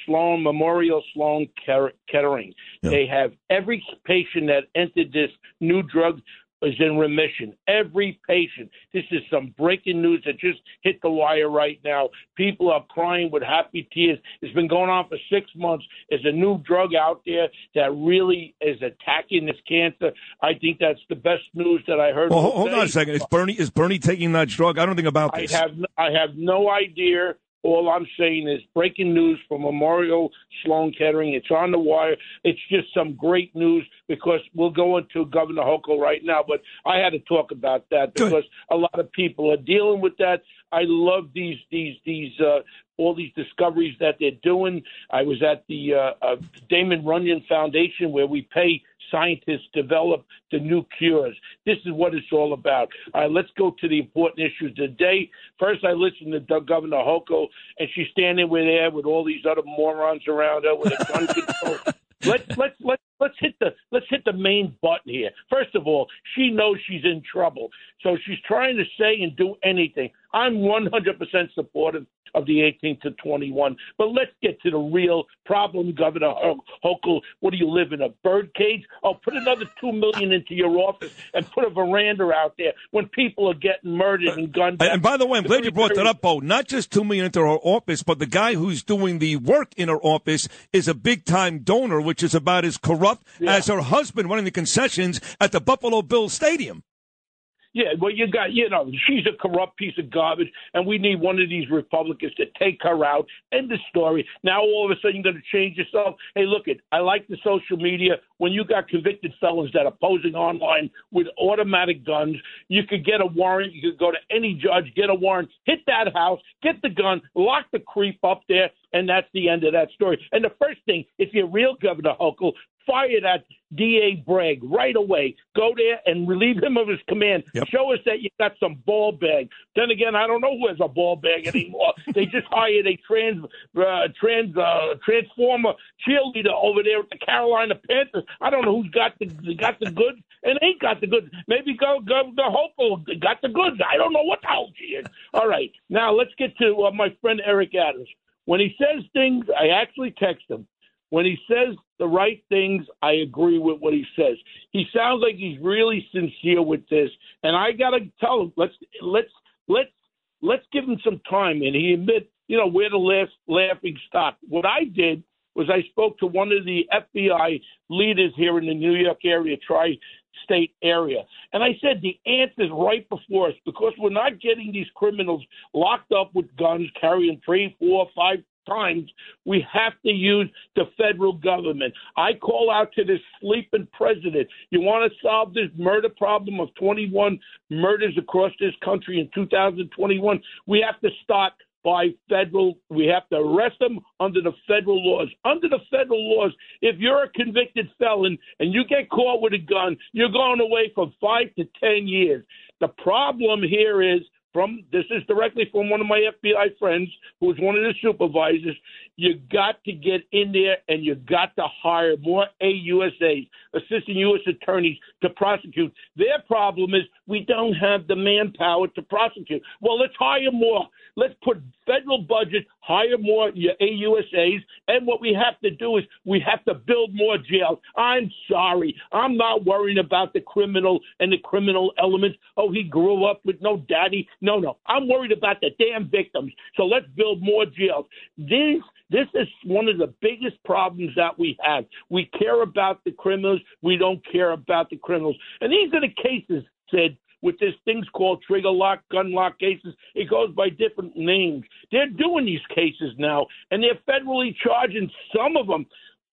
Sloan Memorial Sloan Kettering. They have every patient that entered this new drug is in remission. Every patient. This is some breaking news that just hit the wire right now. People are crying with happy tears. It's been going on for six months. There's a new drug out there that really is attacking this cancer. I think that's the best news that I heard. Well, hold, hold on a second. Is Bernie is Bernie taking that drug? I don't think about this. I have I have no idea. All I'm saying is breaking news from Memorial Sloan Kettering. It's on the wire. It's just some great news because we'll go into Governor Hochul right now. But I had to talk about that because a lot of people are dealing with that. I love these these these uh, all these discoveries that they're doing. I was at the uh, uh, Damon Runyon Foundation where we pay scientists develop the new cures. This is what it's all about. All right, let's go to the important issues today. First, I listened to Governor Hochul, and she's standing with there with all these other morons around her with a gun control. Let's let's let's let's hit the let's hit the main button here. First of all, she knows she's in trouble, so she's trying to say and do anything. I'm 100% supportive of the 18 to 21. But let's get to the real problem, Governor Ho- Hochul. What do you live in a bird cage? Oh, put another two million into your office and put a veranda out there when people are getting murdered and gunned. And, and by the way, I'm glad you brought that up, Bo. Not just two million into her office, but the guy who's doing the work in her office is a big time donor, which is about as corrupt as her husband running the concessions at the Buffalo Bills Stadium. Yeah, well, you got, you know, she's a corrupt piece of garbage, and we need one of these Republicans to take her out. End the story. Now, all of a sudden, you're going to change yourself. Hey, look, it. I like the social media. When you got convicted felons that are posing online with automatic guns, you could get a warrant. You could go to any judge, get a warrant, hit that house, get the gun, lock the creep up there, and that's the end of that story. And the first thing, if you're real Governor Hochul, fire that DA Bragg right away. Go there and relieve him of his command. Show us that you got some ball bag. Then again, I don't know who has a ball bag anymore. they just hired a trans uh, trans uh, transformer cheerleader over there at the Carolina Panthers. I don't know who's got the got the goods and ain't got the goods. Maybe go go the Hopeful got the goods. I don't know what the hell she is. All right, now let's get to uh, my friend Eric Adams. When he says things, I actually text him. When he says the right things, I agree with what he says. He sounds like he's really sincere with this, and I gotta tell him let's let's let's let's give him some time. And he admit, you know, we're the last laughing stock. What I did was I spoke to one of the FBI leaders here in the New York area, tri-state area, and I said the answer's right before us because we're not getting these criminals locked up with guns, carrying three, four, five times, we have to use the federal government. I call out to this sleeping president. You want to solve this murder problem of 21 murders across this country in 2021? We have to start by federal. We have to arrest them under the federal laws. Under the federal laws, if you're a convicted felon and you get caught with a gun, you're going away for five to ten years. The problem here is from this is directly from one of my FBI friends who is one of the supervisors. You got to get in there and you got to hire more AUSAs, assistant U.S. attorneys, to prosecute. Their problem is we don't have the manpower to prosecute. Well, let's hire more. Let's put federal budget, hire more your AUSAs, and what we have to do is we have to build more jails. I'm sorry, I'm not worrying about the criminal and the criminal elements. Oh, he grew up with no daddy. No, no, I'm worried about the damn victims. So let's build more jails. This this is one of the biggest problems that we have. We care about the criminals. We don't care about the criminals. And these are the cases, Sid, with this things called trigger lock, gun lock cases. It goes by different names. They're doing these cases now, and they're federally charging some of them.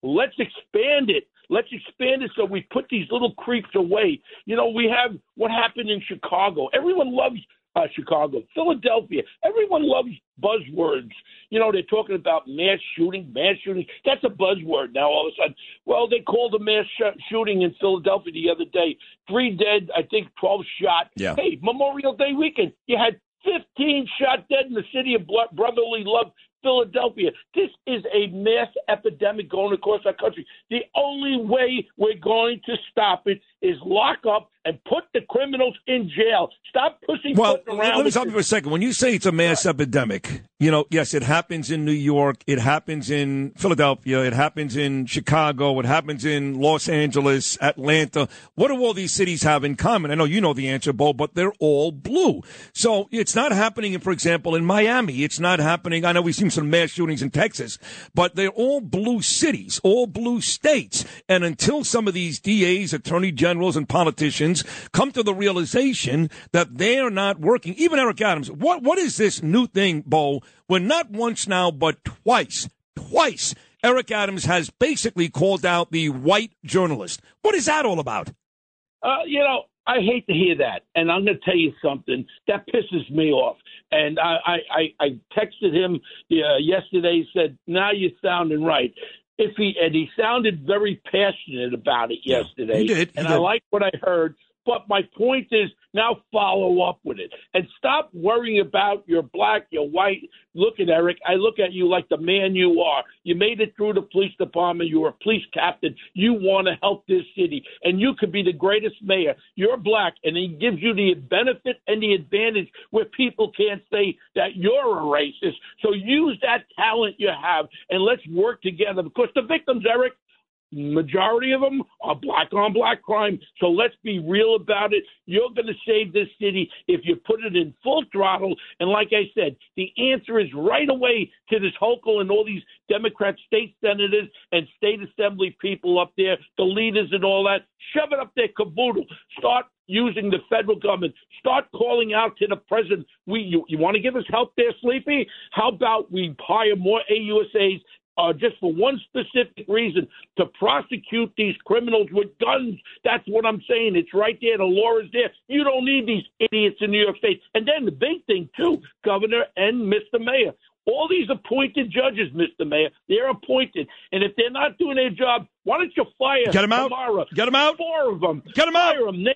Let's expand it. Let's expand it so we put these little creeps away. You know, we have what happened in Chicago. Everyone loves uh, Chicago, Philadelphia. Everyone loves buzzwords. You know, they're talking about mass shooting, mass shooting. That's a buzzword now. All of a sudden, well, they called a mass sh- shooting in Philadelphia the other day. Three dead, I think, twelve shot. Yeah. Hey, Memorial Day weekend, you had fifteen shot dead in the city of brotherly love. Philadelphia. This is a mass epidemic going across our country. The only way we're going to stop it is lock up and put the criminals in jail. Stop pushing Well, around. let me stop you for a second. When you say it's a mass epidemic, you know, yes, it happens in New York, it happens in Philadelphia, it happens in Chicago, it happens in Los Angeles, Atlanta. What do all these cities have in common? I know you know the answer, Bo, but they're all blue. So it's not happening, for example, in Miami. It's not happening. I know we've seen some mass shootings in Texas, but they're all blue cities, all blue states. And until some of these DAs, attorney generals, and politicians come to the realization that they're not working, even Eric Adams, what, what is this new thing, Bo? When not once now, but twice, twice, Eric Adams has basically called out the white journalist. What is that all about? Uh, you know, I hate to hear that, and I'm going to tell you something that pisses me off. And I, I, I, I texted him uh, yesterday. Said, "Now you're sounding right." If he and he sounded very passionate about it yesterday, he did, he and did. I like what I heard. But my point is, Now follow up with it and stop worrying about your black, your white. Look at Eric. I look at you like the man you are. You made it through the police department. You were a police captain. You want to help this city, and you could be the greatest mayor. You're black, and he gives you the benefit and the advantage where people can't say that you're a racist. So use that talent you have, and let's work together because the victims, Eric, majority of them are black on black crime. So let's be real about it. You're going to save this city if you put it in full throttle. And like I said, the answer is right away to this Hochul and all these Democrat state senators and state assembly people up there, the leaders and all that. Shove it up their caboodle. Start using the federal government. Start calling out to the president. We, you, you want to give us help there, Sleepy? How about we hire more AUSAs uh, just for one specific reason to prosecute these criminals with guns. That's what I'm saying. It's right there. The law is there. You don't need these idiots in New York State. And then the big thing, too, Governor and Mr. Mayor. All these appointed judges, Mr. Mayor, they're appointed. And if they're not doing their job, why don't you fire Get 'em out. tomorrow? Get 'em out. Four of them. Get 'em out. Fire 'em. Name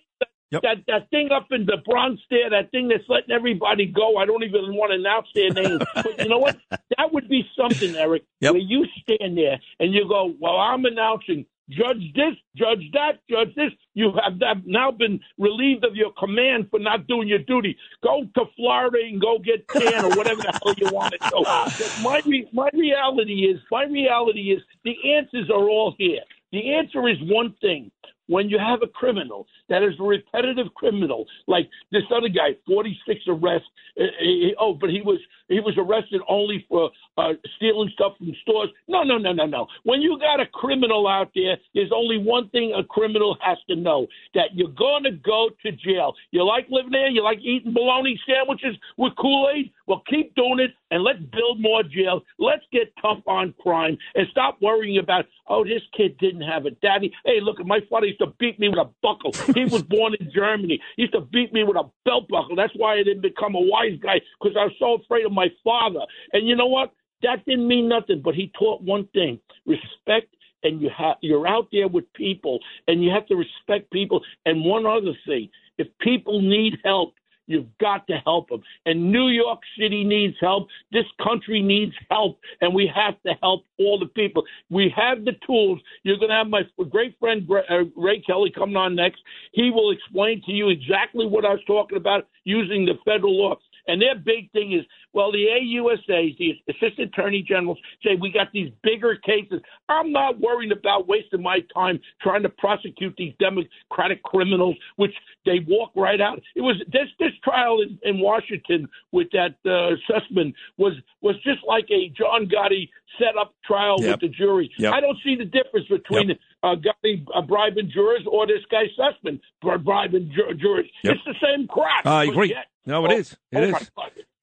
that, that, that thing up in the Bronx there, that thing that's letting everybody go. I don't even want to announce their names. but you know what? That would be something, Eric, Yep. where you stand there and you go, well, I'm announcing judge this, judge that, judge this. You have now been relieved of your command for not doing your duty. Go to Florida and go get tan or whatever the hell you want to do. But my re- my reality is my reality is the answers are all here. The answer is one thing. When you have a criminal that is a repetitive criminal, like this other guy, 46 arrests. uh, uh, oh, but he was he was arrested only for uh, stealing stuff from stores. No, no, no, no, no. When you got a criminal out there, there's only one thing a criminal has to know: that you're going to go to jail. You like living there? You like eating bologna sandwiches with Kool Aid? Well, keep doing it, and let's build more jails. Let's get tough on crime and stop worrying about oh, this kid didn't have a daddy. Hey, look, at my father used to beat me with a buckle. He was born in Germany. He used to beat me with a belt buckle. That's why I didn't become a wise guy because I was so afraid of my father. And you know what? That didn't mean nothing, but he taught one thing: respect. And you have you're out there with people, and you have to respect people. And one other thing: if people need help, You've got to help them. And New York City needs help. This country needs help. And we have to help all the people. We have the tools. You're going to have my great friend uh, Ray Kelly coming on next. He will explain to you exactly what I was talking about using the federal law. And their big thing is, well, the AUSAs, the assistant attorney generals, say we got these bigger cases. I'm not worried about wasting my time trying to prosecute these Democratic criminals, which they walk right out. It was this this trial in, in Washington with that uh, Sussman was was just like a John Gotti set up trial Yep. with the jury. Yep. I don't see the difference between uh, Gotti uh, bribing jurors or this guy Sussman bribing ju- jurors. Yep. It's the same crap. I agree. No, it Oh, is. It oh is.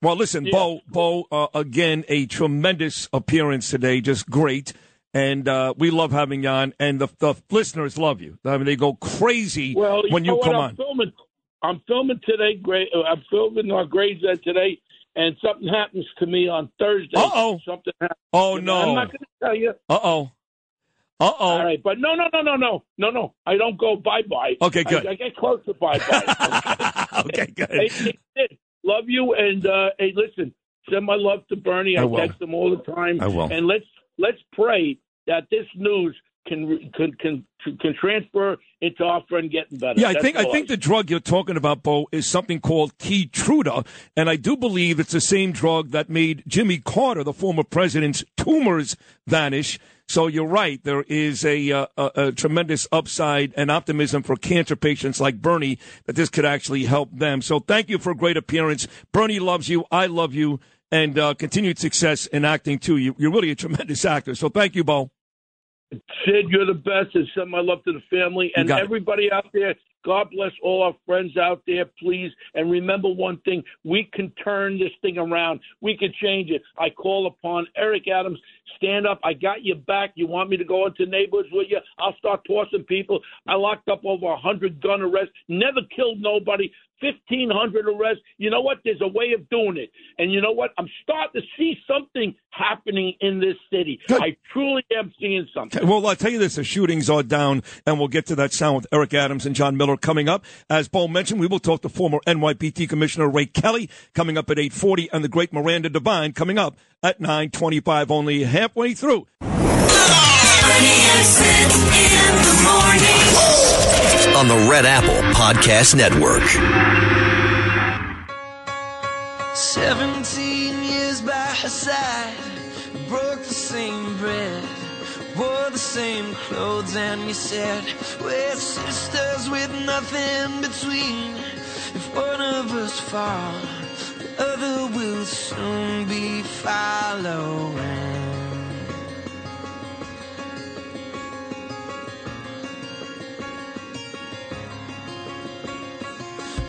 Well, listen, Yeah. Bo, Bo, uh, again, a tremendous appearance today, just great. And uh, we love having you on, and the, the listeners love you. I mean, they go crazy Well, when know you come I'm on. Filming, I'm filming today. Great. uh, I'm filming our Grades today, and something happens to me on Thursday. Uh-oh. Something happens. Oh, no! I'm no. not going to tell you. Uh oh. Uh oh. All right, but no, no, no, no, no, no, no. I don't go bye bye. Okay, good. I, I get close to bye bye. okay, good. Hey, love you, and uh, hey, listen, send my love to Bernie. I, I text him all the time. I will. And let's let's pray that this news can can can can transfer into our friend getting better. Yeah, I That's think I think the drug you're talking about, Bo, is something called Keytruda, and I do believe it's the same drug that made Jimmy Carter, the former president's tumors vanish. So you're right. There is a, uh, a, a tremendous upside and optimism for cancer patients like Bernie that this could actually help them. So thank you for a great appearance. Bernie loves you. I love you, and uh, continued success in acting too. You, you're really a tremendous actor. So thank you, Bo. Sid, you're the best, and send my love to the family and got it. everybody out there. God bless all our friends out there, please. And remember one thing: we can turn this thing around. We can change it. I call upon Eric Adams. Stand up. I got your back. You want me to go into neighborhoods with you? I'll start tossing people. I locked up over a hundred gun arrests. Never killed nobody. Fifteen hundred arrests. You know what? There's a way of doing it, and you know what? I'm starting to see something happening in this city. I truly am seeing something. Well, I'll tell you this: the shootings are down, and we'll get to that sound with Eric Adams and John Miller coming up. As Bo mentioned, we will talk to former NYPD Commissioner Ray Kelly coming up at eight forty, and the great Miranda Devine coming up at nine twenty-five. Only halfway through. On the Red Apple Podcast Network. 17 years by her side, broke the same bread, wore the same clothes, and you said, We're sisters with nothing between. If one of us fall, the other will soon be following.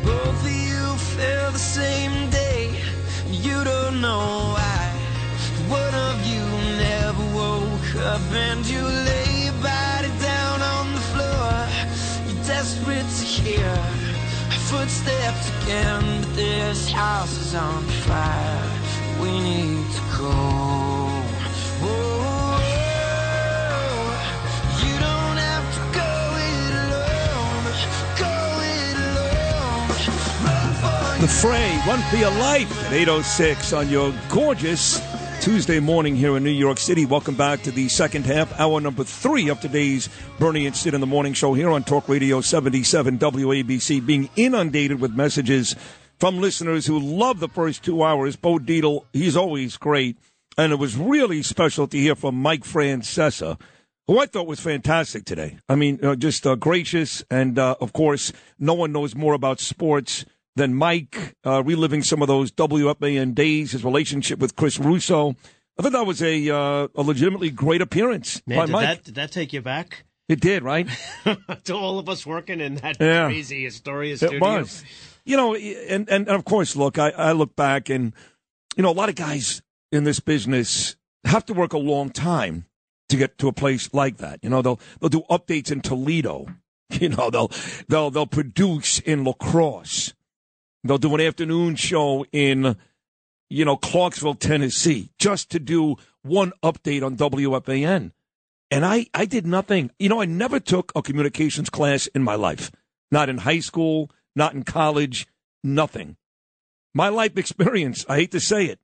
Both of you fell the same day. You don't know why. One of you never woke up and you lay your body down on the floor. You're desperate to hear footsteps again, but this house is on fire. We need to go. Whoa, The Fray, One for Your Life at 8.06 on your gorgeous Tuesday morning here in New York City. Welcome back to the second half, hour number three of today's Bernie and Sid in the Morning Show here on Talk Radio 77 WABC, being inundated with messages from listeners who love the first two hours. Bo Dietl, he's always great. And it was really special to hear from Mike Francesa, who I thought was fantastic today. I mean, uh, just uh, gracious. And, uh, of course, no one knows more about sports than Mike, uh, reliving some of those WFAN days, his relationship with Chris Russo. I thought that was a, uh, a legitimately great appearance Man, by did Mike. that did that take you back It did, right? to all of us working in that Yeah. crazy Astoria It studio? was. You know, and, and, and of course, look, I, I look back and, you know, a lot of guys in this business have to work a long time to get to a place like that. You know, they'll, they'll do updates in Toledo. You know, they'll, they'll, they'll produce in lacrosse. They'll do an afternoon show in, you know, Clarksville, Tennessee, just to do one update on WFAN. And I, I did nothing. You know, I never took a communications class in my life. Not in high school, not in college, nothing. My life experience, I hate to say it,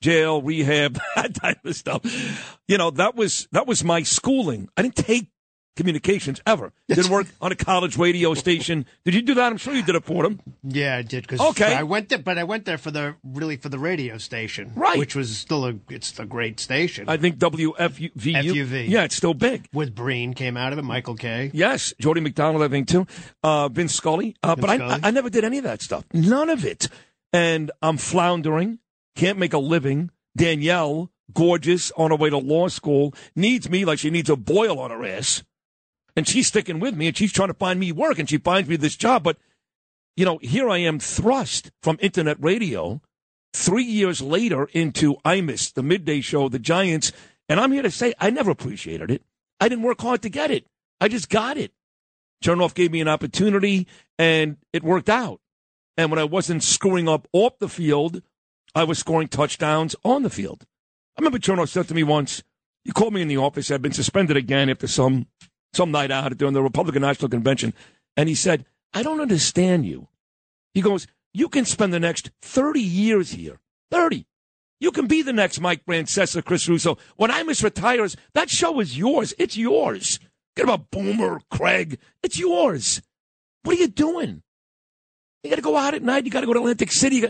jail, rehab, that type of stuff. You know, that was that was my schooling. I didn't take communications ever. Didn't work on a college radio station. Did you do that? I'm sure you did it for them. Yeah, I did. Cause Okay. I went there, but I went there for the really for the radio station, Right. Which was still a it's a great station. I think WFUV. FUV. Yeah, it's still big. With Breen came out of it, Michael Kay Yes, Jody McDonald, I think too. Uh, Vince Scully. Uh, Vince but I, Scully. I never did any of that stuff. None of it. And I'm floundering. Can't make a living. Danielle, gorgeous, on her way to law school, needs me like she needs a boil on her ass. And she's sticking with me and she's trying to find me work and she finds me this job. But, you know, here I am thrust from internet radio three years later into Imus, the midday show, the Giants. And I'm here to say I never appreciated it. I didn't work hard to get it. I just got it. Chernoff gave me an opportunity and it worked out. And when I wasn't screwing up off the field, I was scoring touchdowns on the field. I remember Chernoff said to me once, he called me in the office. I'd been suspended again after some some night out during the Republican National Convention. And he said, I don't understand you. He goes, You can spend the next 30 years here. 30. You can be the next Mike Francesa, Chris Russo. When Imus retires, that show is yours. It's yours. Get about Boomer, Craig. It's yours. What are you doing? You got to go out at night. You got to go to Atlantic City.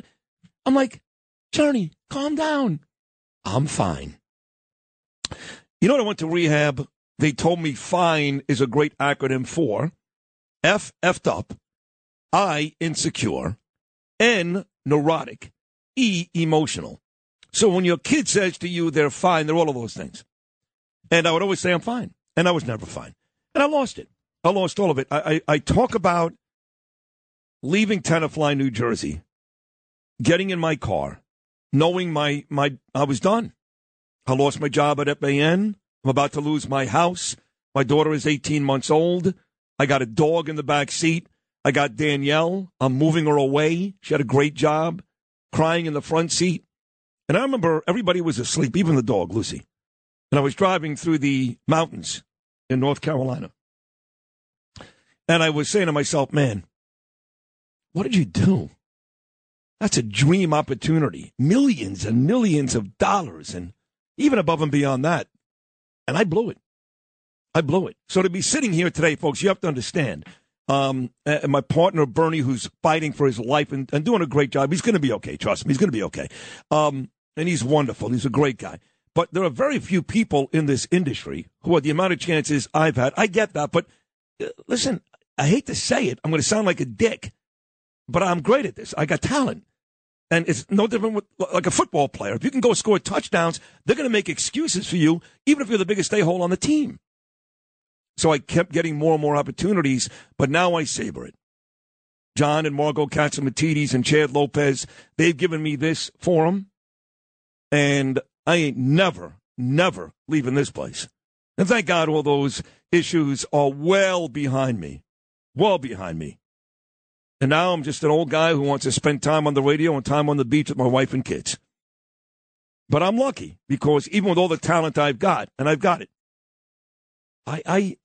I'm like, Johnny, calm down. I'm fine. You know what? I went to rehab. They told me fine is a great acronym for F, effed up, I, insecure, N, neurotic, E, emotional. So when your kid says to you they're fine, they're all of those things. And I would always say I'm fine. And I was never fine. And I lost it. I lost all of it. I, I, I talk about leaving Tenafly, New Jersey, getting in my car, knowing my, my I was done. I lost my job at FAN. I'm about to lose my house. My daughter is 18 months old. I got a dog in the back seat. I got Danielle. I'm moving her away. She had a great job, crying in the front seat. And I remember everybody was asleep, even the dog, Lucy. And I was driving through the mountains in North Carolina. And I was saying to myself, man, what did you do? That's a dream opportunity. Millions and millions of dollars, and even above and beyond that. And I blew it. I blew it. So to be sitting here today, folks, you have to understand. Um, and my partner Bernie, who's fighting for his life and, and doing a great job, he's going to be okay. Trust me, he's going to be okay. Um, and he's wonderful. He's a great guy. But there are very few people in this industry who are the amount of chances I've had. I get that, but uh, listen, I hate to say it. I'm going to sound like a dick, but I'm great at this. I got talent. And it's no different with like a football player. If you can go score touchdowns, they're going to make excuses for you, even if you're the biggest a hole on the team. So I kept getting more and more opportunities, but now I savor it. John and Margot Catsimatidis and Chad Lopez, they've given me this forum, and I ain't never, never leaving this place. And thank God all those issues are well behind me, well behind me. And now I'm just an old guy who wants to spend time on the radio and time on the beach with my wife and kids. But I'm lucky because even with all the talent I've got, and I've got it, I, I,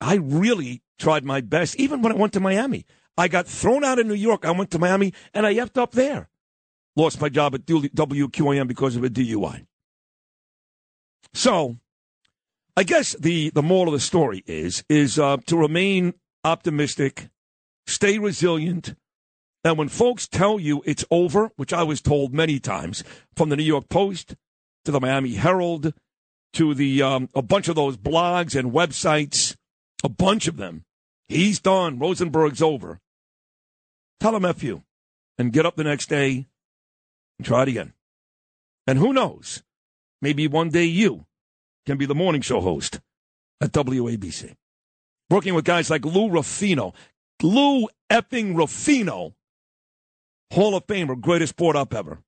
I really tried my best. Even when I went to Miami, I got thrown out of New York. I went to Miami and I effed up there. Lost my job at WQAM because of a DUI. So, I guess the the moral of the story is is uh, to remain optimistic, stay resilient, and when folks tell you it's over, which I was told many times from the New York Post to the Miami Herald to the um, a bunch of those blogs and websites, a bunch of them. He's done. Rosenberg's over. Tell him F you and get up the next day and try it again. And who knows? Maybe one day you can be the morning show host at WABC. Working with guys like Lou Ruffino. Lou effing Ruffino, Hall of Famer, greatest sport up ever.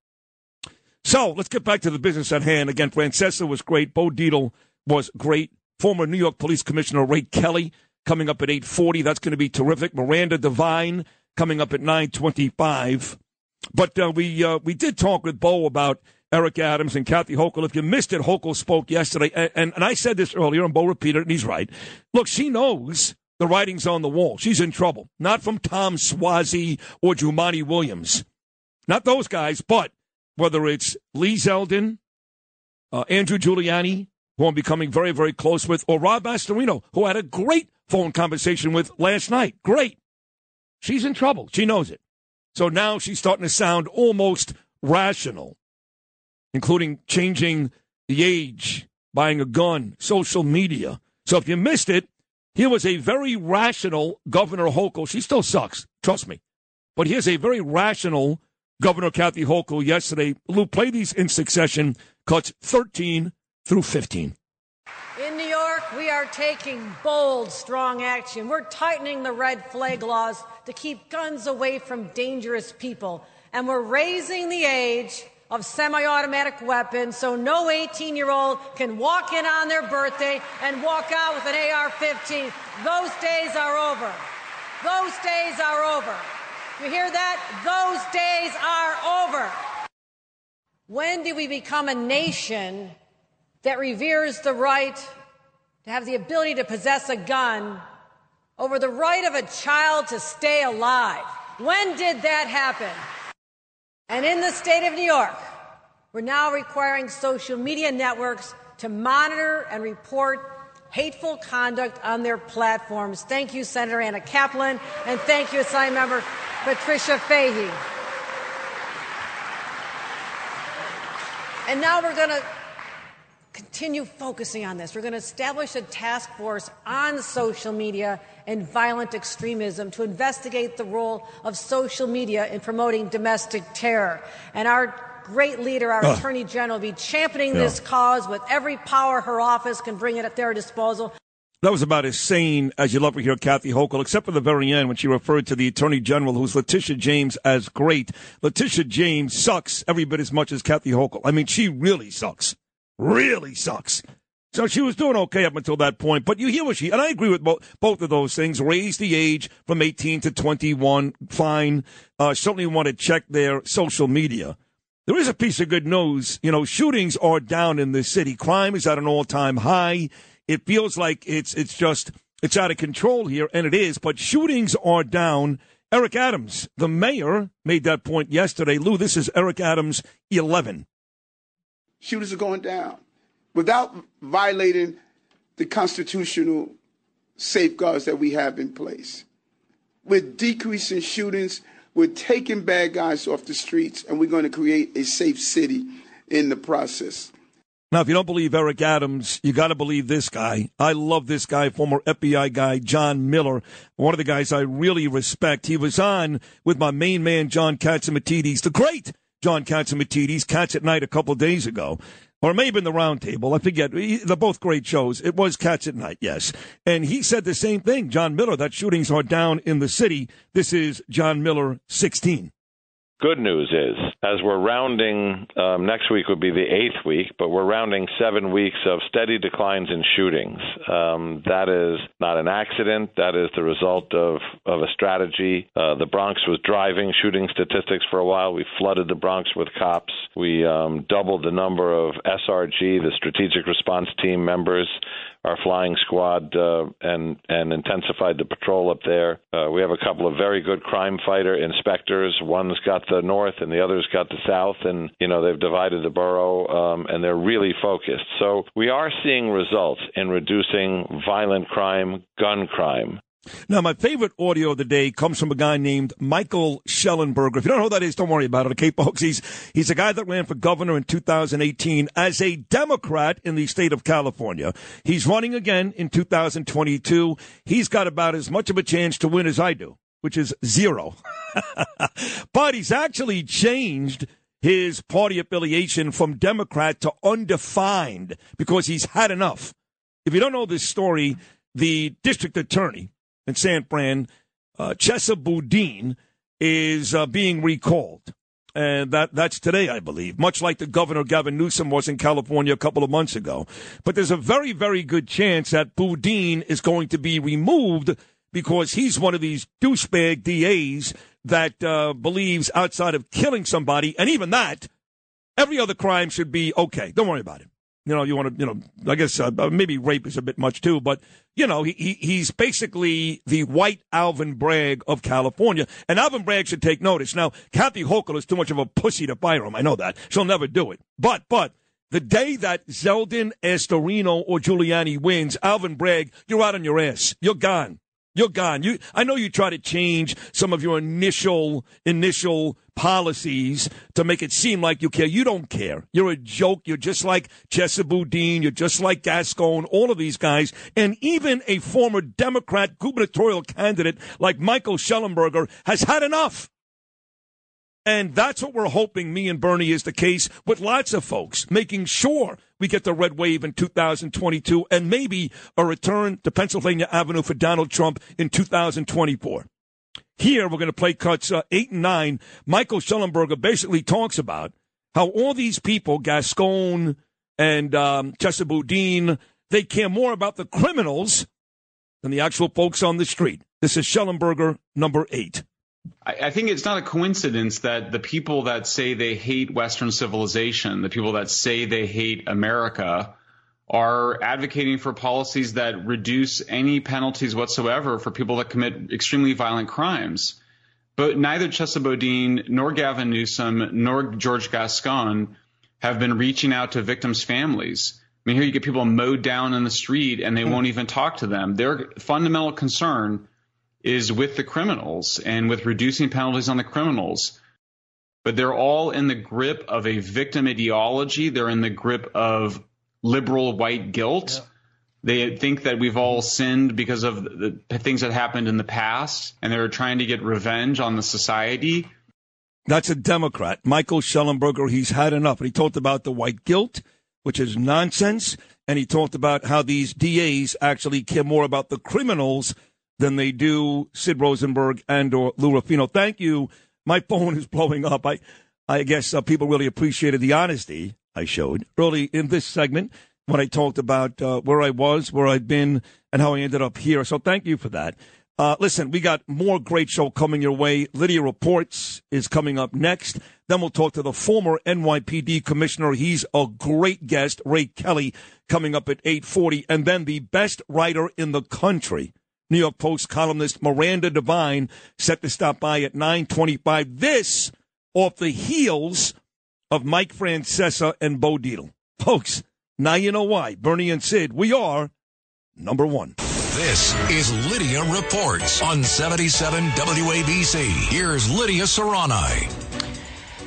So let's get back to the business at hand. Again, Francesa was great. Bo Dietl was great. Former New York Police Commissioner Ray Kelly coming up at 840. That's going to be terrific. Miranda Devine coming up at 925. But uh, we uh, we did talk with Bo about Eric Adams and Kathy Hochul. If you missed it, Hochul spoke yesterday, and, and, and I said this earlier, and Bo repeated it, and he's right. Look, she knows the writing's on the wall. She's in trouble. Not from Tom Suozzi or Jumaane Williams. Not those guys, but whether it's Lee Zeldin, uh, Andrew Giuliani, who I'm becoming very, very close with, or Rob Astorino, who I had a great phone conversation with last night. Great. She's in trouble. She knows it. So now she's starting to sound almost rational, including changing the age, buying a gun, social media. So if you missed it, here was a very rational Governor Hochul. She still sucks, trust me. But here's a very rational Governor Kathy Hochul yesterday. Lou, play these in succession, cuts 13 through 15. In New York, we are taking bold, strong action. We're tightening the red flag laws to keep guns away from dangerous people. And we're raising the age of semi automatic weapons so no 18 year old can walk in on their birthday and walk out with an AR 15. Those days are over. Those days are over. You hear that? Those days are over. When did we become a nation that reveres the right to have the ability to possess a gun over the right of a child to stay alive? When did that happen? And in the state of New York, we're now requiring social media networks to monitor and report hateful conduct on their platforms. Thank you, Senator Anna Kaplan, and thank you, Assigned Member Patricia Fahy. And now we're going to continue focusing on this. We're going to establish a task force on social media and violent extremism to investigate the role of social media in promoting domestic terror. And our great leader, our Ugh. Attorney General, will be championing Yeah. this cause with every power her office can bring it at their disposal. That was about as sane as you'll ever hear Kathy Hochul, except for the very end when she referred to the Attorney General, who's Letitia James, as great. Letitia James sucks every bit as much as Kathy Hochul. I mean, she really sucks. Really sucks. So she was doing okay up until that point. But you hear what she, and I agree with bo- both of those things. Raise the age from 18 to 21, fine. Uh, certainly want to check their social media. There is a piece of good news. You know, shootings are down in this city. Crime is at an all time high. It feels like it's, it's just, it's out of control here, and it is, but shootings are down. Eric Adams, the mayor, made that point yesterday. Lou, this is Eric Adams 11. Shooters are going down without violating the constitutional safeguards that we have in place. We're decreasing shootings, we're taking bad guys off the streets, and we're going to create a safe city in the process. Now, if you don't believe Eric Adams, you got to believe this guy. I love this guy, former FBI guy, John Miller, one of the guys I really respect. He was on with my main man, John Catsimatidis, the great John Catsimatidis, Cats at Night a couple days ago. Or maybe in the roundtable. I forget. They're both great shows. It was Cats at Night, yes. And he said the same thing, John Miller, that shootings are down in the city. This is John Miller, 16. Good news is, as we're rounding, um, next week would be the eighth week, but we're rounding seven weeks of steady declines in shootings. Um, that is not an accident. That is the result of, of a strategy. Uh, the Bronx was driving shooting statistics for a while. We flooded the Bronx with cops. We um, doubled the number of SRG, the Strategic Response Team members our flying squad uh, and and intensified the patrol up there. Uh, we have a couple of very good crime fighter inspectors. One's got the north and the other's got the south, and you know they've divided the borough um, and they're really focused. So we are seeing results in reducing violent crime, gun crime. Now, my favorite audio of the day comes from a guy named Michael Shellenberger. If you don't know who that is, don't worry about it, okay, folks? He's, he's a guy that ran for governor in 2018 as a Democrat in the state of California. He's running again in 2022. He's got about as much of a chance to win as I do, which is zero. but he's actually changed his party affiliation from Democrat to undefined because he's had enough. If you don't know this story, the district attorney, in San Fran, uh, Chesa Boudin, is uh, being recalled. And that, that's today, I believe, much like the governor Gavin Newsom was in California a couple of months ago. But there's a very, very good chance that Boudin is going to be removed because he's one of these douchebag DAs that uh, believes outside of killing somebody, and even that, every other crime should be okay. Don't worry about it. You know, you want to, you know, I guess uh, maybe rape is a bit much too, but you know, he, he he's basically the white Alvin Bragg of California, and Alvin Bragg should take notice. Now, Kathy Hochul is too much of a pussy to fire him. I know that she'll never do it. But but the day that Zeldin, Astorino, or Giuliani wins, Alvin Bragg, you're out on your ass. You're gone. You're gone. You, I know you try to change some of your initial initial policies to make it seem like you care. You don't care. You're a joke. You're just like Chesa Boudin. You're just like Gascon. All of these guys, and even a former Democrat gubernatorial candidate like Michael Shellenberger has had enough. And that's what we're hoping, me and Bernie, is the case with lots of folks, making sure we get the red wave in 2022 and maybe a return to Pennsylvania Avenue for Donald Trump in 2024. Here, we're going to play cuts uh, eight and nine. Michael Shellenberger basically talks about how all these people, Gascon and um, Chesa Boudin, they care more about the criminals than the actual folks on the street. This is Shellenberger number eight. I, I think it's not a coincidence that the people that say they hate Western civilization, the people that say they hate America, are advocating for policies that reduce any penalties whatsoever for people that commit extremely violent crimes. But neither Chesa Boudin nor Gavin Newsom nor George Gascon have been reaching out to victims' families. I mean, here you get people mowed down in the street and they hmm. won't even talk to them. Their fundamental concern is with the criminals and with reducing penalties on the criminals. But they're all in the grip of a victim ideology. They're in the grip of liberal white guilt. They think that we've all sinned because of the things that happened in the past, and they're trying to get revenge on the society. That's a Democrat, Michael Shellenberger. He's had enough. And he talked about the white guilt, which is nonsense. And he talked about how these DAs actually care more about the criminals than they do Sid Rosenberg and or Lou Ruffino. Thank you. My phone is blowing up. I, I guess uh, people really appreciated the honesty I showed early in this segment. when I talked about uh, where I was, where I've been, and how I ended up here. So thank you for that. Uh, listen, we got more great show coming your way. Lydia Reports is coming up next. Then we'll talk to the former NYPD commissioner. He's a great guest, Ray Kelly, coming up at 840. And then the best writer in the country, New York Post columnist Miranda Devine, set to stop by at 925. This off the heels of Mike Francesa and Bo Dietl. Folks, now you know why. Bernie and Sid, we are number one. This is Lydia Reports on 77 WABC. Here's Lydia Serrani.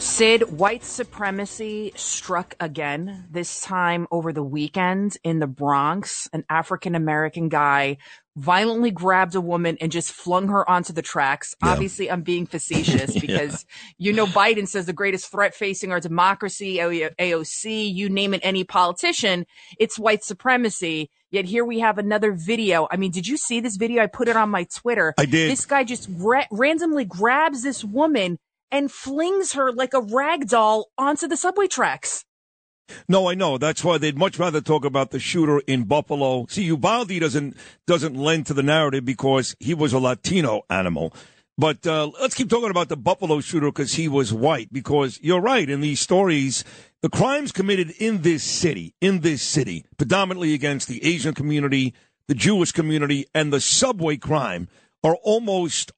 Sid, white supremacy struck again, this time over the weekend in the Bronx. An African American guy violently grabbed a woman and just flung her onto the tracks. Obviously, I'm being facetious because you know Biden says the greatest threat facing our democracy, AOC, you name it, any politician, it's white supremacy. Yet here we have another video. I mean, did you see this video? I put it on my Twitter. I did. This guy just ra- randomly grabs this woman and flings her like a rag doll onto the subway tracks. No, I know. That's why they'd much rather talk about the shooter in Buffalo. See, Uvalde doesn't doesn't lend to the narrative because he was a Latino animal. But uh, let's keep talking about the Buffalo shooter because he was white. Because you're right in these stories, the crimes committed in this city, in this city, predominantly against the Asian community, the Jewish community, and the subway crime are almost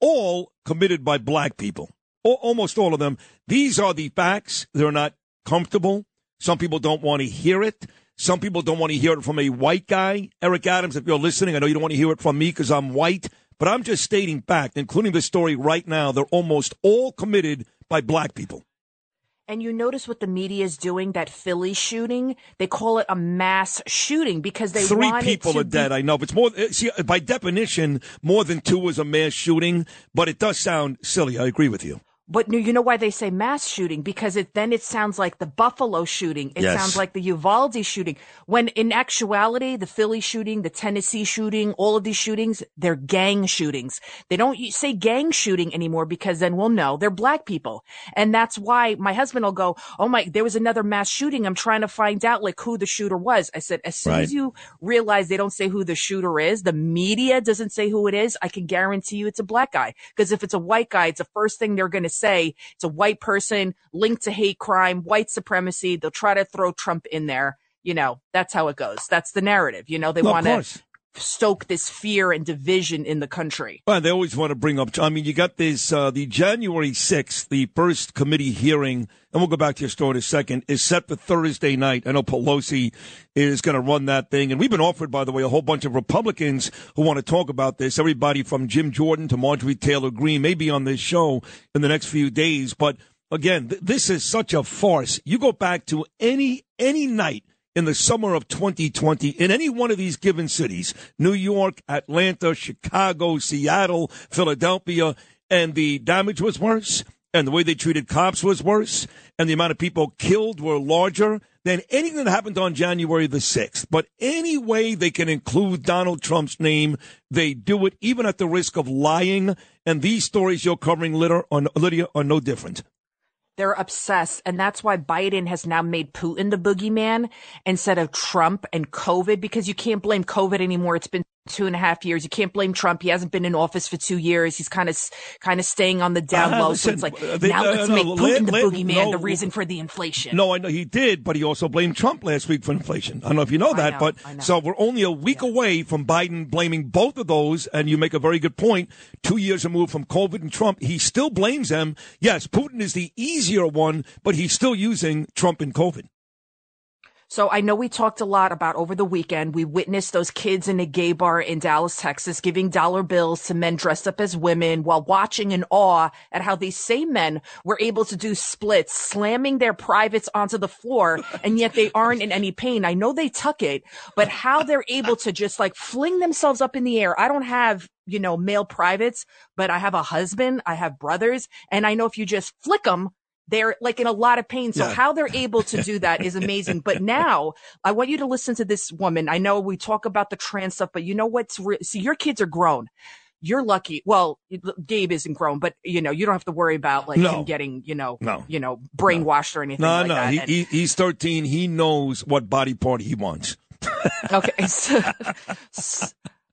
all committed by black people. Al- Almost all of them. These are the facts. They're not comfortable. Some people don't want to hear it. Some people don't want to hear it from a white guy. Eric Adams, if you're listening, I know you don't want to hear it from me because I'm white, but I'm just stating fact, including the story right now. They're almost all committed by black people. And you notice what the media is doing, that Philly shooting, they call it a mass shooting because they Three want it people are dead. be- I know, but it's more. uh, See, by definition, more than two is a mass shooting. But it does sound silly. I agree with you. But you know why they say mass shooting? Because it then it sounds like the Buffalo shooting. It Yes. sounds like the Uvalde shooting. When in actuality, the Philly shooting, the Tennessee shooting, all of these shootings, they're gang shootings. They don't say gang shooting anymore because then we'll know they're black people. And that's why my husband will go, Oh my, there was another mass shooting. I'm trying to find out like who the shooter was. I said, as soon Right. as you realize they don't say who the shooter is, the media doesn't say who it is, I can guarantee you it's a black guy. Because if it's a white guy, it's the first thing they're going to say. It's a white person linked to hate crime, white supremacy. They'll try to throw Trump in there. You know, that's how it goes. That's the narrative. You know, they of want to. Stoke this fear and division in the country. Well, they always want to bring up. I mean, you got this uh, the January sixth, the first committee hearing, and we'll go back to your story in a second. Is set for Thursday night. I know Pelosi is going to run that thing, and we've been offered, by the way, a whole bunch of Republicans who want to talk about this. Everybody from Jim Jordan to Marjorie Taylor Greene may be on this show in the next few days. But again, th- this is such a farce. You go back to any any night in the summer of 2020 in any one of these given cities New York, Atlanta, Chicago, Seattle, Philadelphia and the damage was worse, and the way they treated cops was worse, and the amount of people killed were larger than anything that happened on January the 6th. But any way they can include Donald Trump's name, they do it, even at the risk of lying. And these stories you're covering, Lydia, are, no different. They're obsessed. And that's why Biden has now made Putin the boogeyman instead of Trump and COVID because you can't blame COVID anymore. It's been two and a half years. You can't blame Trump. He hasn't been in office for two years. He's kind of, kind of staying on the down Uh, low. listen, so it's like, uh, they- now uh, let's no, make Putin the boogeyman, no, the reason for the inflation. No, I know he did, but he also blamed Trump last week for inflation. I don't know if you know that, know, but so we're only a week away from Biden blaming both of those, and you make a very good point. Two years removed from COVID and Trump, he still blames them. Yes, Putin is the easier one, but he's still using Trump and COVID. So I know we talked a lot about over the weekend. We witnessed those kids in a gay bar in Dallas, Texas, giving dollar bills to men dressed up as women while watching in awe at how these same men were able to do splits, slamming their privates onto the floor, and yet they aren't in any pain. I know they tuck it, but how they're able to just like fling themselves up in the air. I don't have you know, male privates, but I have a husband, I have brothers, and I know if you just flick them, they're like in a lot of pain. So Yeah. how they're able to do that is amazing. But now I want you to listen to this woman. I know we talk about the trans stuff, but you know what's re- see, your kids are grown. you're lucky. Well, Gabe isn't grown, but you know, you don't have to worry about like No. him getting, you know, No. you know, brainwashed or anything No, like no, that. he, And- he, he's 13. He knows what body part he wants. Okay. so-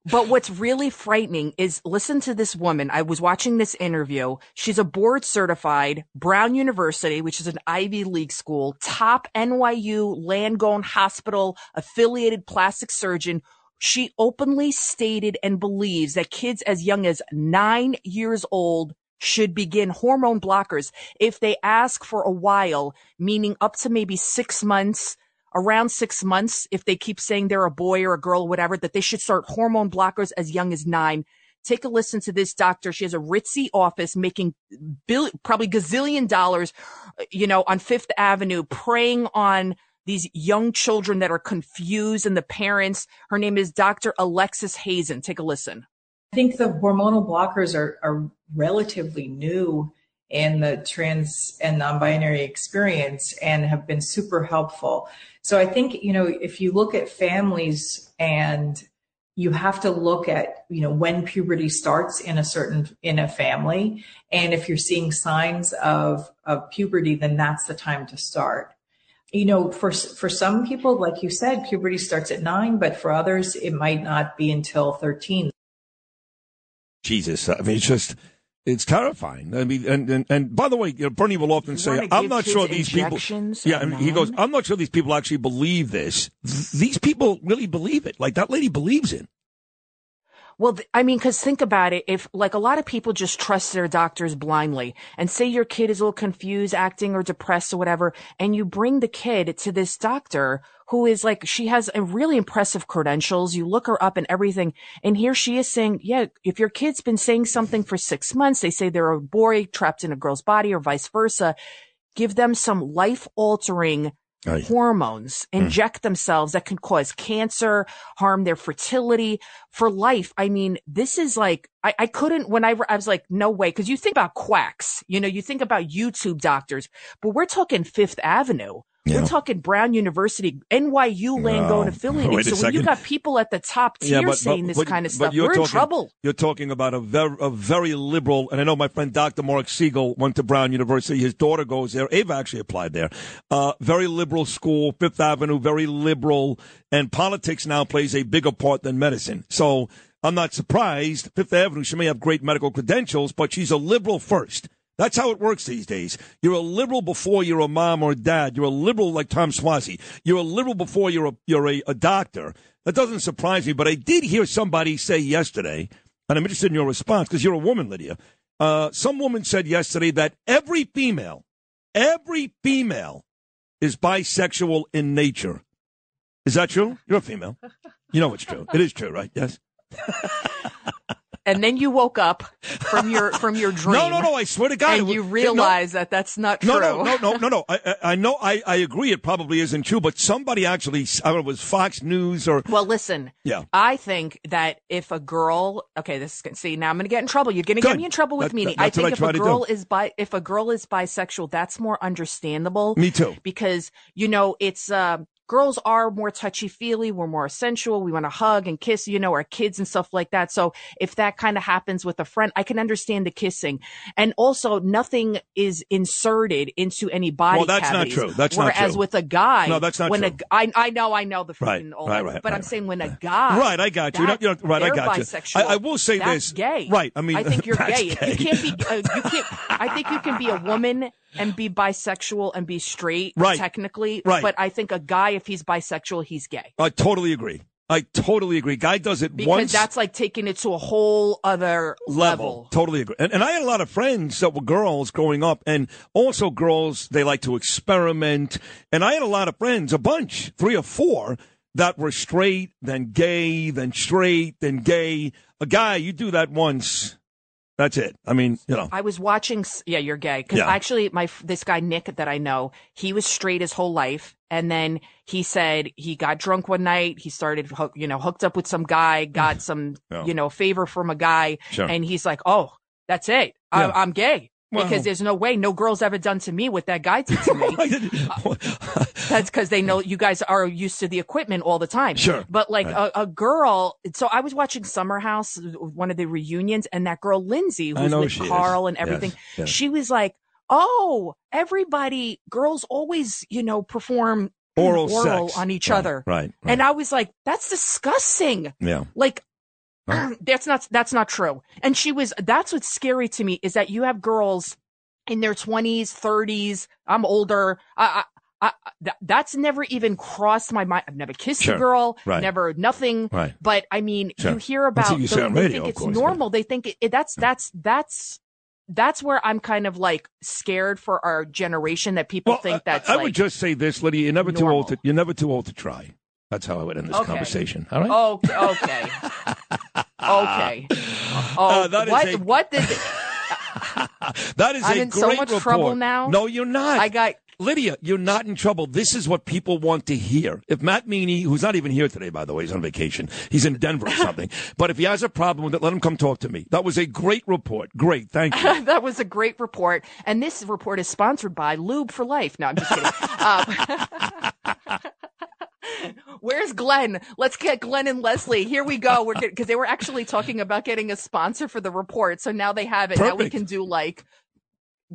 but what's really frightening is listen to this woman. I was watching this interview. She's a board certified Brown University, which is an Ivy League school, top NYU Langone Hospital affiliated plastic surgeon. She openly stated and believes that kids as young as nine years old should begin hormone blockers if they ask for a while, meaning up to maybe six months, around six months, if they keep saying they're a boy or a girl, or whatever, that they should start hormone blockers as young as nine. Take a listen to this doctor. She has a ritzy office making bill, probably gazillion dollars, uh, you know, on Fifth Avenue, preying on these young children that are confused and the parents. Her name is Dr. Alexes Hazen. Take a listen. I think the hormonal blockers are, are relatively new in the trans and non-binary experience and have been super helpful. So I think, you know, if you look at families and you have to look at, you know, when puberty starts in a certain, in a family. And if you're seeing signs of, of puberty, then that's the time to start. You know, for, for some people, like you said, puberty starts at nine, but for others, it might not be until 13. Jesus, I mean, it's just it's terrifying. I mean, and and, and by the way, you know, Bernie will often say, "I'm not sure these people." Yeah, at I mean, he goes, "I'm not sure these people actually believe this. Th- These people really believe it. Like that lady believes it." Well, th- I mean, cause think about it. If like a lot of people just trust their doctors blindly and say your kid is a little confused, acting or depressed or whatever, and you bring the kid to this doctor who is like, she has a really impressive credentials. You look her up and everything. And here she is saying, yeah, if your kid's been saying something for six months, they say they're a boy trapped in a girl's body or vice versa. Give them some life altering oh, hormones, hmm. inject themselves that can cause cancer, harm their fertility for life. I mean, this is like, I, I couldn't, when I, I was like, no way. Cause you think about quacks, you know, you think about YouTube doctors, but we're talking Fifth Avenue. We're talking Brown University, NYU Langone affiliated. So when you got people at the top tier saying this but- kind of stuff, you're we're in trouble. You're talking about a very, a very liberal, and I know my friend Dr. Mark Siegel went to Brown University. His daughter goes there. Ava actually applied there. Uh, very liberal school, Fifth Avenue, very liberal, and politics now plays a bigger part than medicine. So I'm not surprised. Fifth Avenue, she may have great medical credentials, but she's a liberal first. That's how it works these days. You're a liberal before you're a mom or dad. You're a liberal like Tom Suozzi. You're a liberal before you're a you're a, a doctor. That doesn't surprise me. But I did hear somebody say yesterday, and I'm interested in your response because you're a woman, Lydia. Uh, some woman said yesterday that every female, every female, is bisexual in nature. Is that true? You're a female. You know it's true. It is true, right? Yes. And then you woke up from your, from your dream. No, no, no! I swear to God, And was- you it- no. realize that that's not true. No, no, no, no, no, no. I, I I know. I, I agree. It probably isn't true, but somebody actually, I don't know, it was Fox News or Well, listen. Yeah. I think that if a girl, okay, this is see now I'm going to get in trouble. You're going to get me in trouble with That- me. that- I that's what think I if a girl is bi, if a girl is bisexual, that's more understandable. Me too. Because you know it's uh, girls are more touchy feely. We're more sensual. We want to hug and kiss. You know, our kids and stuff like that. So if that kind of happens with a friend, I can understand the kissing. And also, nothing is inserted into any body. Well, that's not true. That's not true. Whereas with a guy, No, that's not when true. A, I, I know, I know the Right, all right, that, right, but right, I'm saying when a guy, Right, I got you. that- You know- right, I got you. bisexual, I- I will say this. gay. Right, I mean, I think you're gay. gay. You can't be. Uh, you can't. I think you can be a woman and be bisexual and be straight, Right. technically. Right. But I think a guy, if he's bisexual, he's gay I totally agree. I totally agree. Guy does it because once. that's like taking it to a whole other level. Totally agree. And, and I had a lot of friends that were girls growing up, and also girls, they like to experiment. And I had a lot of friends, a bunch, three or four, that were straight, then gay, then straight, then gay. A guy, you do that once, that's it. I mean, you know. I was watching. Yeah, you're gay because Yeah. actually, my this guy Nick that I know, he was straight his whole life, and then he said he got drunk one night. He started, hook, you know, hooked up with some guy, got some, Yeah. you know, favor from a guy, Sure. and he's like, "Oh, that's it. Yeah. I, I'm gay." because there's no way no girl's ever done to me what that guy did to me. That's because they know you guys are used to the equipment all the time. Sure. But like Right. a, a girl, so I was watching Summer House, one of the reunions, and that girl Lindsay, who's with she is. Carl and everything, yes. she was like, "Oh, everybody, girls always, you know, perform Oral sex. on each Right, other." right, And I was like, "That's disgusting." Yeah. Like that's not that's not true. And she was that's what's scary to me is that you have girls in their 20s, 30s. I'm older. I, I, I that, that's never even crossed my mind. I've never kissed Sure. a girl, Right. never nothing. Right. But I mean, Sure. you hear about you the- radio, think it's course, normal. They think it, it- that's that's that's that's where I'm kind of like scared for our generation that people think that's I like would just say this, Lydia. You're never too old. To, you're never too old to try. That's how I would end this Okay. conversation. All right. Oh, okay. okay. Oh, Uh, that is what? a- what did? That is I'm a in great so much report. trouble now. No, you're not. I got Lydia. You're not in trouble. This is what people want to hear. If Matt Meany, who's not even here today, by the way, he's on vacation. He's in Denver or something. but if he has a problem with it, let him come talk to me. That was a great report. Great. Thank you. that was a great report, and this report is sponsored by Lube for Life. No, I'm just kidding. Um, Where's Glenn? Let's get Glenn and Leslie. Here we go. We're because they were actually talking about getting a sponsor for the report, so now they have it. Now we can do like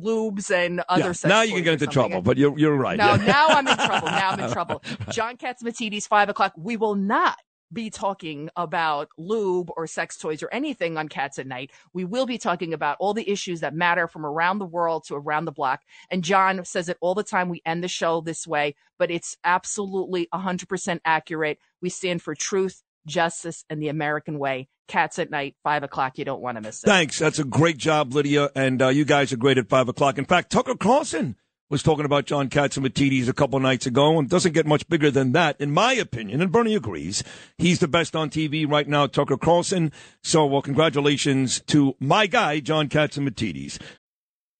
lubes and other. Yeah, sex now you can get into trouble, but you're you're right. No, Yeah. now I'm in trouble. Now I'm in trouble. John Catsimatidis, five o'clock. We will not be talking about lube or sex toys or anything on Cats at Night. We will be talking about all the issues that matter from around the world to around the block. And John says it all the time. We end the show this way, but it's absolutely 100% accurate. We stand for truth, justice, and the American way. Cats at Night, five o'clock. You don't want to miss it. Thanks. That's a great job, Lydia. And uh, you guys are great at 5 o'clock. In fact, Tucker Carlson was talking about John Catsimatidis a couple nights ago and doesn't get much bigger than that, in my opinion. And Bernie agrees. He's the best on TV right now, Tucker Carlson. So, well, congratulations to my guy, John Catsimatidis.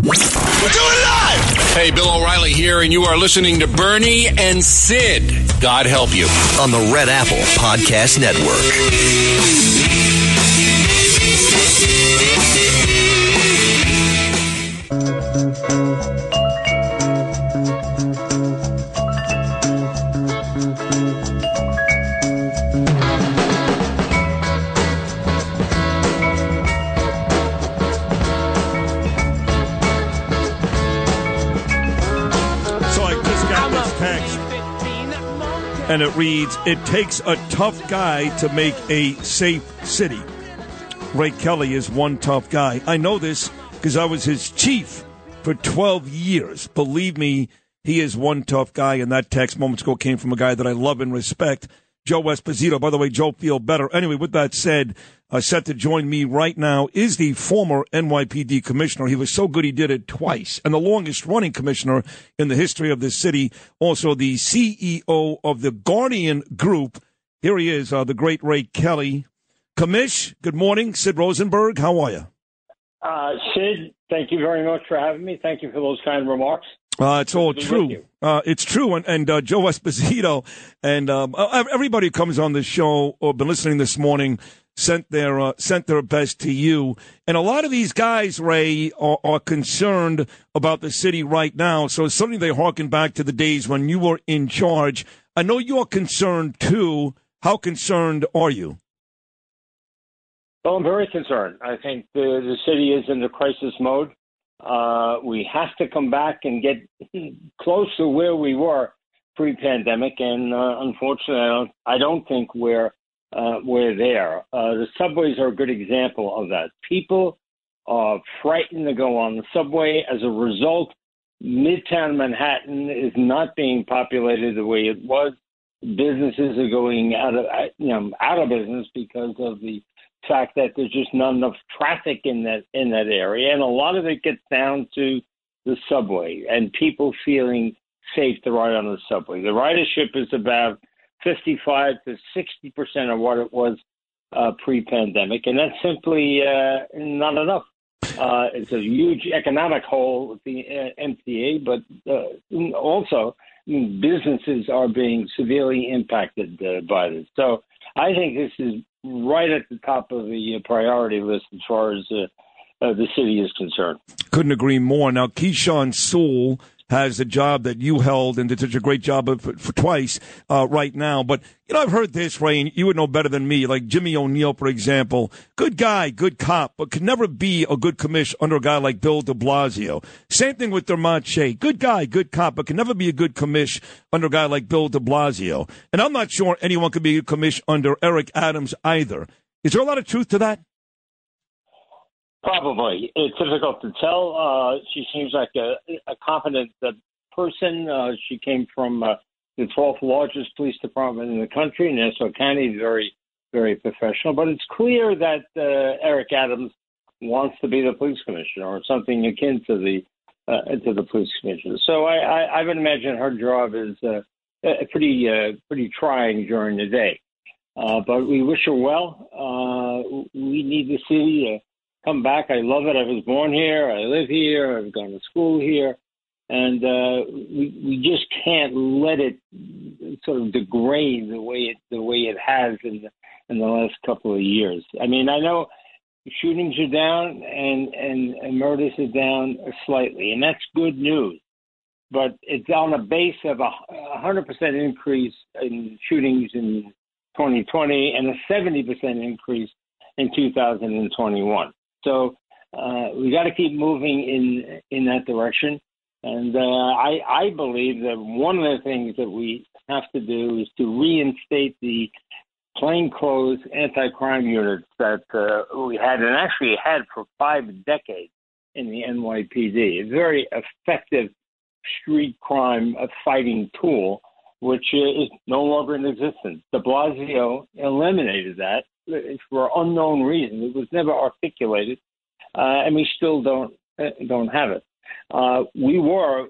We're doing live! Hey, Bill O'Reilly here, and you are listening to Bernie and Sid. God help you. On the Red Apple Podcast Network. And it reads, "It takes a tough guy to make a safe city." Ray Kelly is one tough guy. I know this because I was his chief for 12 years. Believe me, he is one tough guy. And that text moments ago came from a guy that I love and respect, Joe Esposito. By the way, Joe, feel better. Anyway, with that said, uh, set to join me right now is the former NYPD commissioner. He was so good he did it twice, and the longest running commissioner in the history of this city. Also, the CEO of the Guardian Group. Here he is, uh, the great Ray Kelly. Commish, good morning. Sid Rosenberg, how are you? Uh, Sid, thank you very much for having me. Thank you for those kind remarks. Uh, it's all Good to be with true. Uh, it's true. And, and uh, Joe Esposito and um, uh, everybody who comes on this show or been listening this morning sent their uh, sent their best to you. And a lot of these guys, Ray, are, are concerned about the city right now. So suddenly they harken back to the days when you were in charge. I know you're concerned too. How concerned are you? Well, I'm very concerned. I think the, the city is in the crisis mode. Uh, we have to come back and get close to where we were pre-pandemic, and uh, unfortunately, I don't, I don't think we're uh, we're there. Uh, the subways are a good example of that. People are frightened to go on the subway. As a result, Midtown Manhattan is not being populated the way it was. Businesses are going out of you know out of business because of the fact that there's just not enough traffic in that in that area, and a lot of it gets down to the subway and people feeling safe to ride on the subway. The ridership is about 55 to 60 percent of what it was uh, pre-pandemic, and that's simply uh, not enough. Uh, it's a huge economic hole with the uh, MTA, but uh, also businesses are being severely impacted uh, by this. So I think this is right at the top of the uh, priority list as far as uh, uh, the city is concerned. Couldn't agree more. Now, Keechant Sewell has a job that you held and did such a great job of for, twice uh, right now. But you know, I've heard this, Ray, and you would know better than me. Like Jimmy O'Neill, for example, good guy, good cop, but could never be a good commish under a guy like Bill De Blasio. Same thing with Dermot Shea, good guy, good cop, but can never be a good commish under a guy like Bill De Blasio. And I'm not sure anyone could be a commish under Eric Adams either. Is there a lot of truth to that? Probably. It's difficult to tell. Uh, she seems like a, a competent uh, person. Uh, she came from uh, the 12th largest police department in the country, Nassau County, very, very professional. But it's clear that uh, Eric Adams wants to be the police commissioner or something akin to the uh, to the police commissioner. So I, I, I would imagine her job is uh, pretty uh, pretty trying during the day. Uh, but we wish her well. Uh, we need the city come back. I love it. I was born here. I live here. I've gone to school here, and uh, we we just can't let it sort of degrade the way it the way it has in the, in the last couple of years. I mean, I know shootings are down and and, and murders are down slightly, and that's good news. But it's on a base of a 100% increase in shootings in 2020 and a 70% increase in 2021. So uh, we got to keep moving in in that direction. And uh, I, I believe that one of the things that we have to do is to reinstate the plainclothes anti-crime units that uh, we had and actually had for five decades in the NYPD. A very effective street crime fighting tool, which is no longer in existence. De Blasio eliminated that for unknown reasons. It was never articulated, uh, and we still don't uh, don't have it. Uh, we were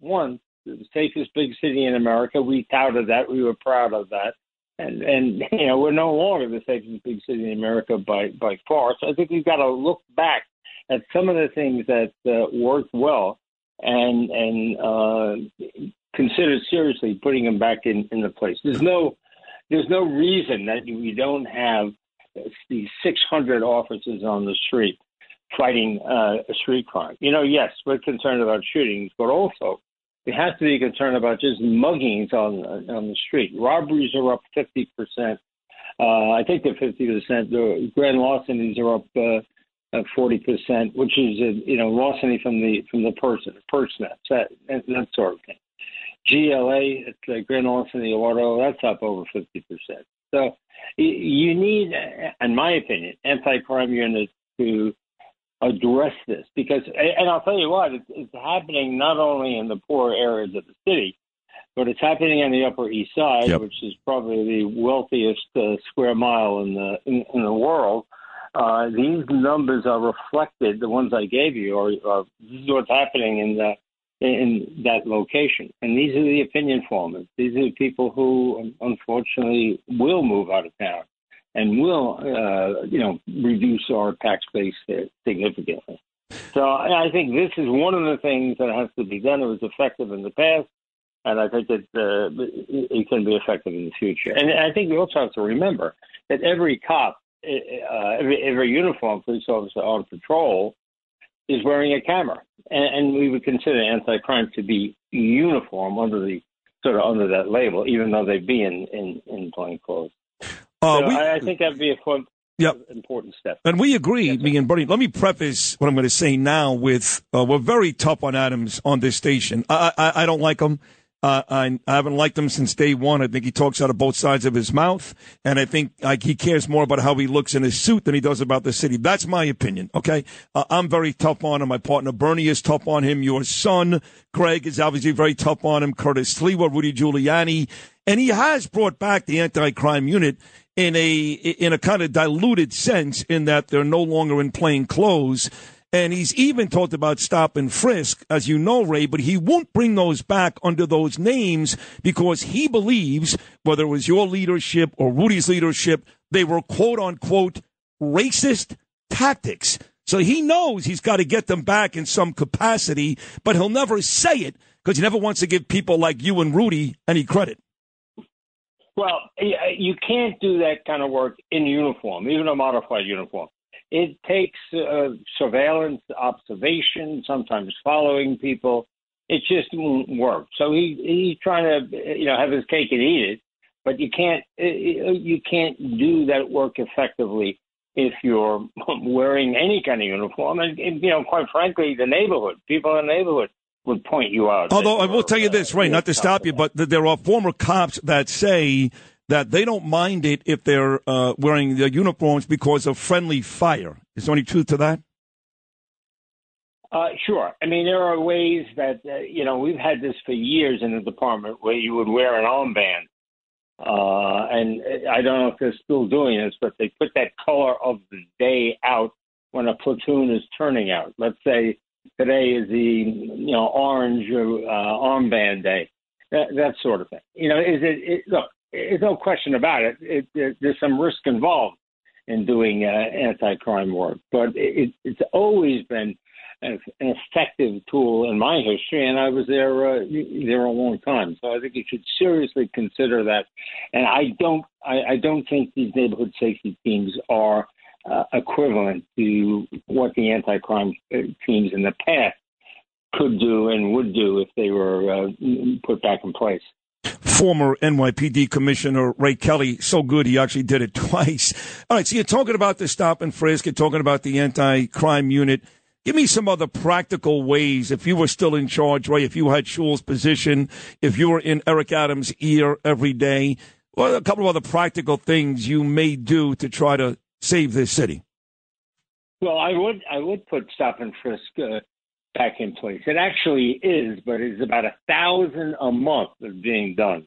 once the safest big city in America. We touted that. We were proud of that. And, and you know we're no longer the safest big city in America by by far. So I think we've got to look back at some of the things that uh, worked well and and uh, consider seriously putting them back in in the place. There's no there's no reason that we don't have these 600 officers on the street fighting uh, a street crime. You know, yes, we're concerned about shootings, but also we have to be concerned about just muggings on on the street. Robberies are up 50 percent. Uh, I think they're 50 percent. The grand larcenies are up uh, 40 percent, which is uh, you know larceny from the from the person, snatch, that that sort of thing. GLA, it's a grand larceny auto, that's up over 50 percent. So you need, in my opinion, anti-crime units to address this because, and I'll tell you what, it's, it's happening not only in the poor areas of the city, but it's happening on the Upper East Side, Yep. which is probably the wealthiest uh, square mile in the in, in the world. Uh, these numbers are reflected. The ones I gave you are, are this is what's happening in the in that location. And these are the opinion formers. These are the people who, unfortunately, will move out of town and will, uh, you know, reduce our tax base significantly. So I think this is one of the things that has to be done. It was effective in the past, and I think that uh, it can be effective in the future. And I think we also have to remember that every cop, uh, every, every police officer on patrol is wearing a camera, and, and we would consider anti-crime to be uniform under the sort of under that label, even though they be in in, in plain clothes. Uh, so we- I, I think that'd be a fun, Yep. important step. And we agree, me and Bernie. Let me preface what I'm going to say now with uh, we're very tough on Adams on this station. I I, I don't like him. Uh, I, I haven't liked him since day one. I think he talks out of both sides of his mouth, and I think like he cares more about how he looks in his suit than he does about the city. That's my opinion. Okay, uh, I'm very tough on him. My partner Bernie is tough on him. Your son Craig is obviously very tough on him. Curtis Sliwa, Rudy Giuliani, And he has brought back the anti-crime unit in a in a kind of diluted sense in that they're no longer in plain clothes. And he's even talked about stop and frisk, as you know, Ray, but he won't bring those back under those names because he believes, whether it was your leadership or Rudy's leadership, they were quote unquote racist tactics. So he knows he's got to get them back in some capacity, but he'll never say it because he never wants to give people like you and Rudy any credit. Well, you can't do that kind of work in uniform, even a modified uniform. It takes uh, surveillance, observation, sometimes following people. It just won't work. So he he's trying to you know have his cake and eat it, but you can't uh, you can't do that work effectively if you're wearing any kind of uniform. And, and you know, quite frankly, the neighborhood, people in the neighborhood would point you out. Although I will tell you this, Ray, not to stop you, but there are former cops that say that they don't mind it if they're uh, wearing their uniforms because of friendly fire. Is there any truth to that? Uh, sure. I mean, there are ways that uh, you know we've had this for years in the department where you would wear an armband, uh, and I don't know if they're still doing this, but they put that color of the day out when a platoon is turning out. Let's say today is the you know orange uh, armband day, that, that sort of thing. You know, is it, it look? There's no question about it. it, it there's some risk involved in doing uh, anti-crime work, but it, it's always been an effective tool in my history, and I was there uh, there a long time. So I think you should seriously consider that. And I don't I, I don't think these neighborhood safety teams are uh, equivalent to what the anti-crime uh, teams in the past could do and would do if they were uh, put back in place. Former NYPD Commissioner Ray Kelly, so good he actually did it twice. All right, so you're talking about the stop and frisk, you're talking about the anti-crime unit. Give me some other practical ways if you were still in charge, Ray, if you had Sewell's position, if you were in Eric Adams' ear every day. What a couple of other practical things you may do to try to save this city? Well, I would I would put stop and frisk uh, back in place. It actually is, but it's about a thousand a month that's being done,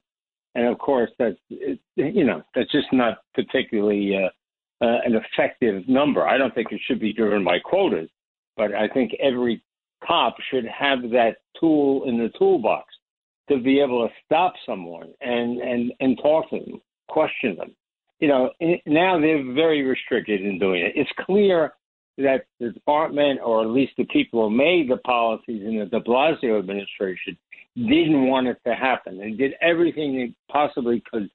and of course that's it, you know that's just not particularly uh, uh, an effective number. I don't think it should be driven by quotas, but I think every cop should have that tool in the toolbox to be able to stop someone and and and talk to them, question them. You know, now they're very restricted in doing it. It's clear that the department, or at least the people who made the policies in the De Blasio administration, didn't want it to happen. They did everything they possibly could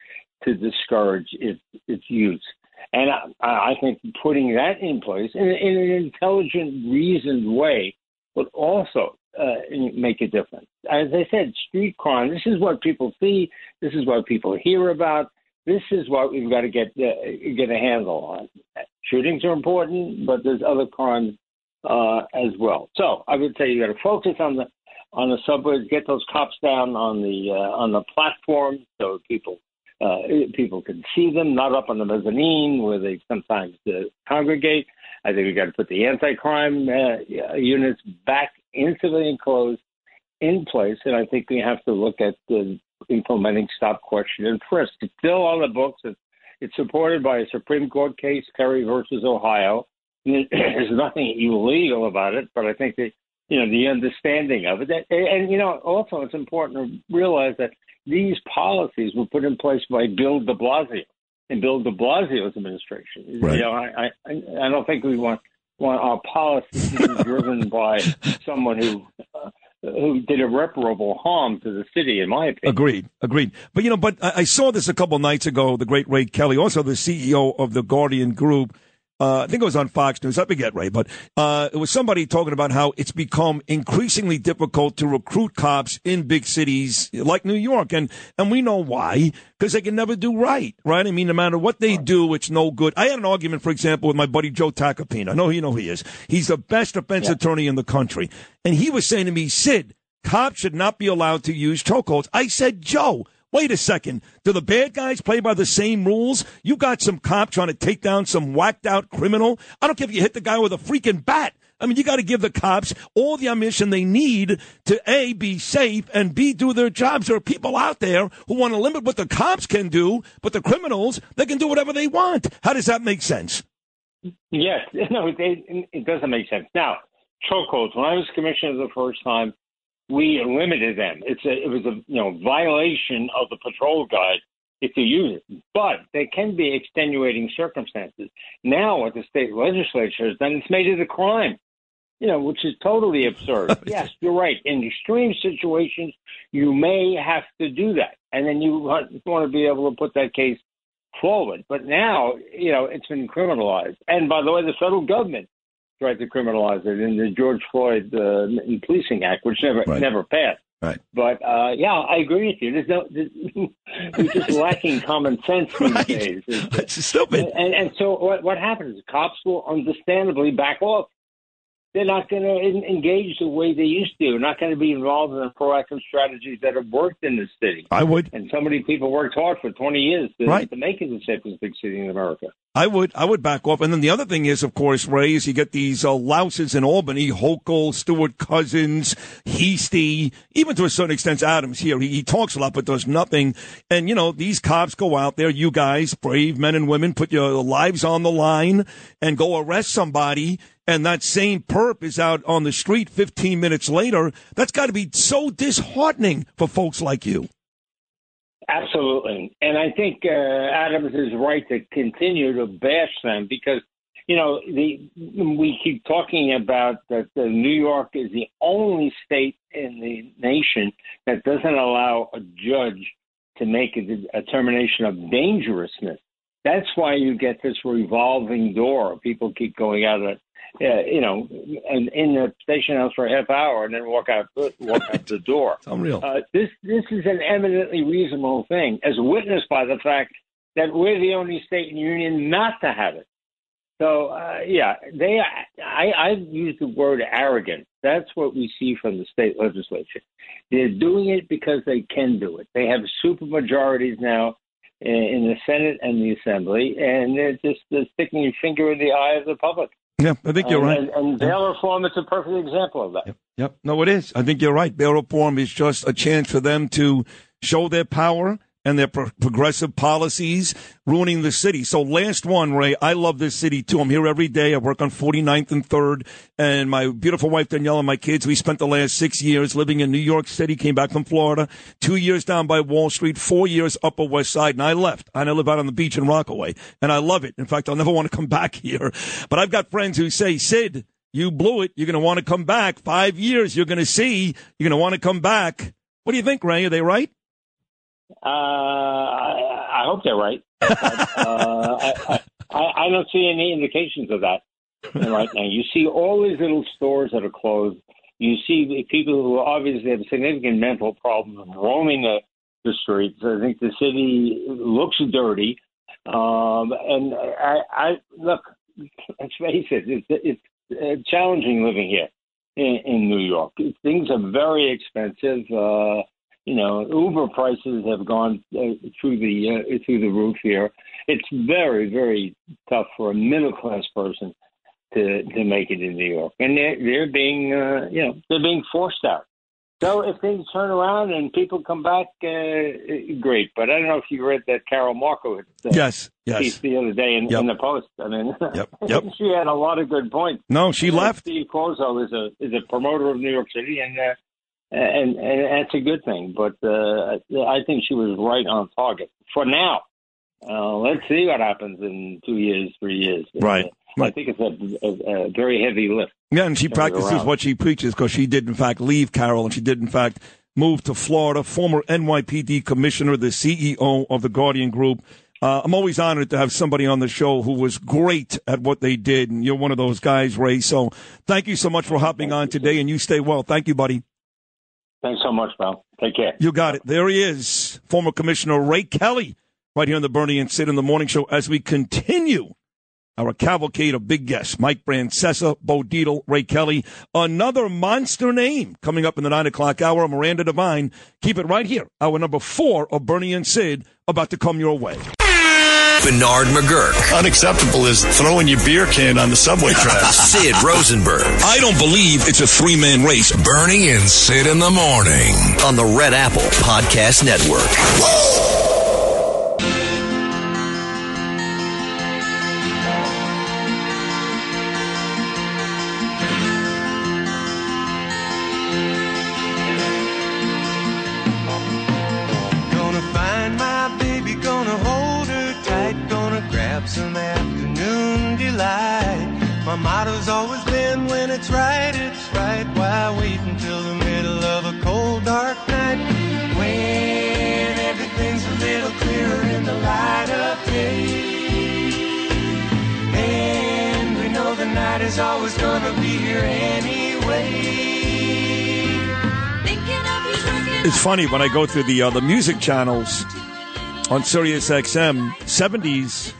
to discourage its its use. And I, I think putting that in place in, in an intelligent, reasoned way would also uh, make a difference. As I said, street crime. This is what people see. This is what people hear about. This is what we've got to get uh, get a handle on. Shootings are important, but there's other crimes uh, as well. So I would say you got to focus on the on the subways, get those cops down on the uh, on the platform so people uh, people can see them, not up on the mezzanine where they sometimes uh, congregate. I think we got to put the anti-crime uh, units back into the enclosed in place, and I think we have to look at the implementing stop, question, and frisk. It's still on the books. It's, it's supported by a Supreme Court case, Terry versus Ohio. There's nothing illegal about it, but I think that you know the understanding of it, and, and you know also it's important to realize that these policies were put in place by Bill De Blasio in Bill De Blasio's administration. Right. You know, I, I I don't think we want want our policies to be driven by someone who uh, who did irreparable harm to the city, in my opinion. Agreed, agreed. But you know, but I, I saw this a couple nights ago. The great Ray Kelly, also the CEO of the Guardian Group. Uh, I think it was on Fox News. I forget, right, but uh, it was somebody talking about how it's become increasingly difficult to recruit cops in big cities like New York, and and we know why because they can never do right, right? I mean, no matter what they do, it's no good. I had an argument, for example, with my buddy Joe Tacopina. I know you know who he is. He's the best defense attorney in the country, and he was saying to me, Sid, cops should not be allowed to use chokeholds. I said, Joe. Wait a second. Do the bad guys play by the same rules? You got some cop trying to take down some whacked out criminal. I don't care if you hit the guy with a freaking bat. I mean, you got to give the cops all the ammunition they need to A, be safe, and B, do their jobs. There are people out there who want to limit what the cops can do, but the criminals, they can do whatever they want. How does that make sense? Yes, no, it, it doesn't make sense. Now, chokeholds. When I was commissioner the first time, we limited them. It's a, it was a you know violation of the patrol guide if you use it, but there can be extenuating circumstances. Now, what the state legislature has done, it's made it a crime. You know, which is totally absurd. yes, you're right. In extreme situations, you may have to do that, and then you want to be able to put that case forward. But now, you know, it's been criminalized. And by the way, the federal government tried to criminalize it in the George Floyd uh, Policing Act, which never Right. never passed. Right. But uh, yeah, I agree with you. There's no, there's, we're just lacking common sense these days. It's stupid. And, and so what what happens? Cops will understandably back off. They're not going to engage the way they used to. They're not going to be involved in the proactive strategies that have worked in this city. I would. And so many people worked hard for 20 years to, Right. to make it the safest big city in America. I would, I would back off. And then the other thing is, of course, Ray, is you get these uh, louses in Albany, Hochul, Stewart Cousins, Heastie, even to a certain extent, Adams here. He, he talks a lot, but does nothing. And, you know, these cops go out there, you guys, brave men and women, put your lives on the line and go arrest somebody. And that same perp is out on the street 15 minutes later. That's got to be so disheartening for folks like you. Absolutely. And I think uh, Adams is right to continue to bash them because, you know, the we keep talking about that uh, New York is the only state in the nation that doesn't allow a judge to make a determination of dangerousness. That's why you get this revolving door. People keep going out of, uh, you know, and in the station house for a half hour and then walk out walk out the door. It's unreal. Uh, this this is an eminently reasonable thing, as witnessed by the fact that we're the only state in the union not to have it. So uh, yeah, they. I I use the word arrogant. That's what we see from the state legislature. They're doing it because they can do it. They have super majorities now in, in the Senate and the Assembly, and they're just they're sticking your finger in the eye of the public. Yeah, I think you're right. And, and bail reform is a perfect example of that. Yep. No, it is. I think you're right. Bail reform is just a chance for them to show their power and their pro- progressive policies ruining the city. So last one, Ray, I love this city too. I'm here every day. I work on 49th and 3rd and my beautiful wife Danielle and my kids, we spent the last six years living in New York City, came back from Florida, two years down by Wall Street, four years Upper West Side, and I left. And I live out on the beach in Rockaway and I love it. In fact, I'll never want to come back here. But I've got friends who say, Sid, you blew it. You're going to want to come back. Five years, you're going to see. You're going to want to come back. What do you think, Ray? Are they right? Uh, I, I hope they're right. But, uh, I, I, I don't see any indications of that right now. You see all these little stores that are closed. You see people who obviously have significant mental problems roaming the, the streets. I think the city looks dirty. Um, and I, I look, let's face it, it's, it's uh, challenging living here in, in New York. Things are very expensive. Uh, you know, Uber prices have gone uh, through the uh, through the roof here. It's very very tough for a middle class person to to make it in New York, and they're they're being uh, you know they're being forced out. So if things turn around and people come back, uh, great. But I don't know if you read that Carol Markowitz uh, Yes, yes. piece the other day in, Yep. in the Post. I mean, Yep, yep. she had a lot of good points. No, she And left. Steve Cuozzo is a is a promoter of New York City, and uh, and and that's a good thing. But uh, I think she was right on target for now. Uh, let's see what happens in two years, three years. Right. Uh, I think it's a, a, a very heavy lift. Yeah, and she practices what she preaches because she did, in fact, leave Carol and she did, in fact, move to Florida. Former NYPD commissioner, the CEO of the Guardian Group. Uh, I'm always honored to have somebody on the show who was great at what they did, and you're one of those guys, Ray. So thank you so much for hopping on today, and you stay well. Thank you, buddy. Thanks so much, pal. Take care. You got it. There he is, former Commissioner Ray Kelly, right here on the Bernie and Sid in the Morning Show as we continue our cavalcade of big guests. Mike Francesa, Bo Dietl, Ray Kelly. Another monster name coming up in the 9 o'clock hour, Miranda Devine. Keep it right here. Our number four of Bernie and Sid about to come your way. Bernard McGurk. Unacceptable is throwing your beer can on the subway tracks. Sid Rosenberg. I don't believe it's a three man race. Bernie and Sid in the morning on the Red Apple Podcast Network. always been when it's right, it's right. Why wait until the middle of a cold, dark night? When everything's a little clearer in the light of day. And we know the night is always gonna be here anyway. It's funny when I go through the uh, the music channels on Sirius XM. 70s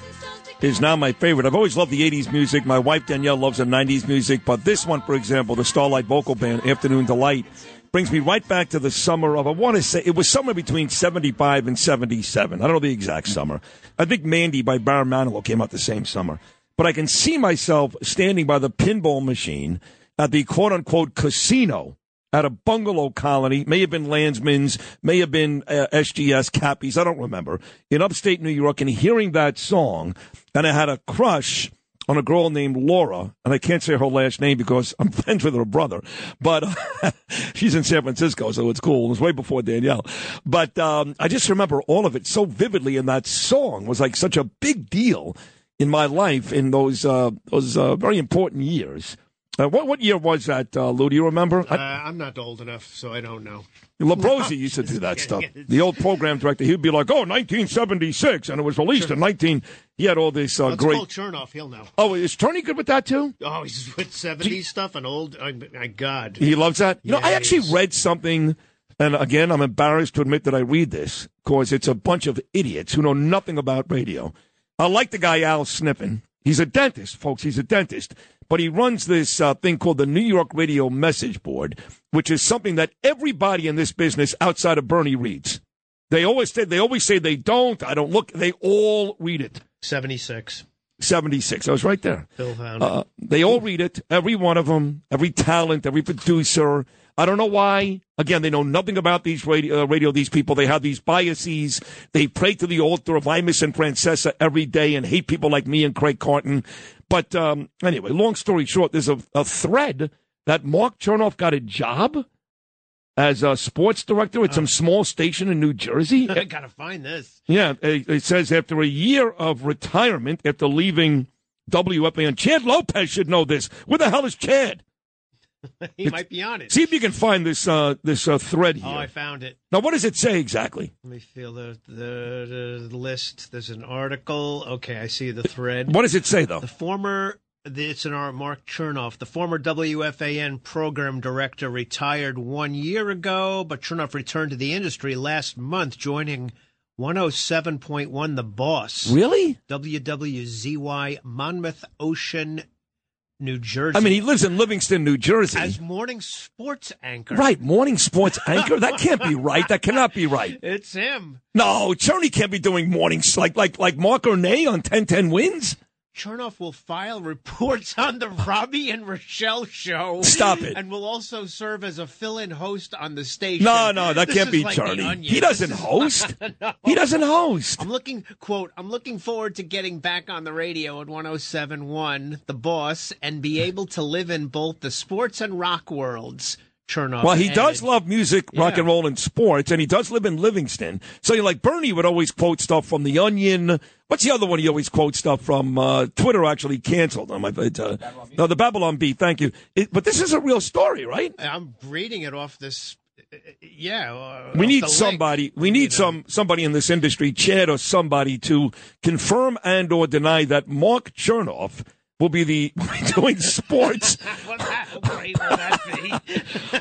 is now my favorite. I've always loved the 80s music. My wife Danielle loves the 90s music, but this one, for example, the Starlight Vocal Band, Afternoon Delight, brings me right back to the summer of I want to say it was somewhere between 75 and 77. I don't know the exact summer. I think Mandy by Barry Manilow came out the same summer. But I can see myself standing by the pinball machine at the quote unquote casino at a bungalow colony, may have been Landsman's, may have been uh, SGS Cappies, I don't remember, in upstate New York and hearing that song. And I had a crush on a girl named Laura, and I can't say her last name because I'm friends with her brother, but she's in San Francisco, so it's cool. It was way before Danielle. But um, I just remember all of it so vividly, and that song was like such a big deal in my life in those uh, those uh, very important years. Uh, what what year was that, uh, Lou? Do you remember? Uh, I'm not old enough, so I don't know. Labrosi used to do that stuff. The old program director, he'd be like, "Oh, 1976," and it was released in 19. He had all this uh, Let's great. call Chernoff. He'll know. Oh, is Tony good with that too? Oh, he's with 70s stuff and old. Oh, my God. He loves that. You know, I actually read something, and again, I'm embarrassed to admit that I read this because it's a bunch of idiots who know nothing about radio. I like the guy Al Sniffen. He's a dentist, folks. He's a dentist, but he runs this uh, thing called the New York Radio Message Board, which is something that everybody in this business outside of Bernie reads. They always say they always say they don't. I don't look. They all read it. 76. 76. I was right there. Phil found Uh, they all read it, every one of them, every talent, every producer. I don't know why. Again, they know nothing about these radio, uh, radio these people. They have these biases. They pray to the altar of Imus and Francesa every day and hate people like me and Craig Carton. But um, anyway, long story short, there's a, a thread that Mark Chernoff got a job as a sports director at some small station in New Jersey. I gotta find this. Yeah, it, it says after a year of retirement, after leaving WFAN, Chad Lopez should know this. Where the hell is Chad? he might be on it. See if you can find this uh, this uh, thread here. Oh, I found it. now, what does it say exactly? Let me feel the, the the list. There's an article. Okay, I see the thread. What does it say though? The former. It's an art. Mark Chernoff, the former WFAN program director, retired one year ago, but Chernoff returned to the industry last month, joining 107.1 The Boss. Really? WWZY Monmouth Ocean, New Jersey. I mean, he lives in Livingston, New Jersey. as morning sports anchor. right, morning sports anchor. That can't be right. That cannot be right. It's him. No, Cherny can't be doing morning like like like Mark Ornay on 1010 wins. Chernoff will file reports on the Robbie and Rochelle show. Stop it. And will also serve as a fill-in host on the station. No, no, that This can't be like Charlie. He doesn't host. No. He doesn't host. I'm looking quote. I'm looking forward to getting back on the radio at 107.1, The Boss, and be able to live in both the sports and rock worlds. Chernoff. Well, he added. does love music, rock Yeah. and roll, and sports, and he does live in Livingston. So, you like Bernie would always quote stuff from The Onion. What's the other one he always quotes stuff from? Uh, Twitter actually canceled him. It, uh, no, the Babylon Bee. Thank you. It, but this is a real story, right? I'm reading it off this. uh, Yeah. uh, We need the link. somebody. We need some somebody in this industry, Chad or somebody, to confirm and or deny that Mark Chernoff will be the doing sports What how great will be?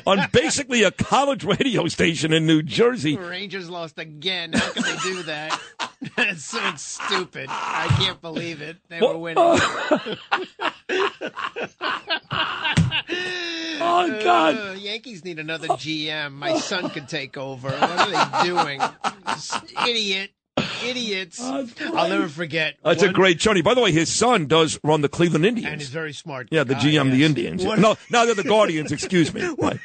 on basically a college radio station in New Jersey. Rangers lost again. How can they do that? it's so stupid. I can't believe it. They were winning. Oh God! Uh, Yankees need another GM. My son could take over. What are they doing? This idiot. Idiots. I'll never forget. That's a great journey. By the way, his son does run the Cleveland Indians. And he's very smart. yeah, the guy, GM, the. Indians. One- No, now they're the Guardians. Excuse me. Right.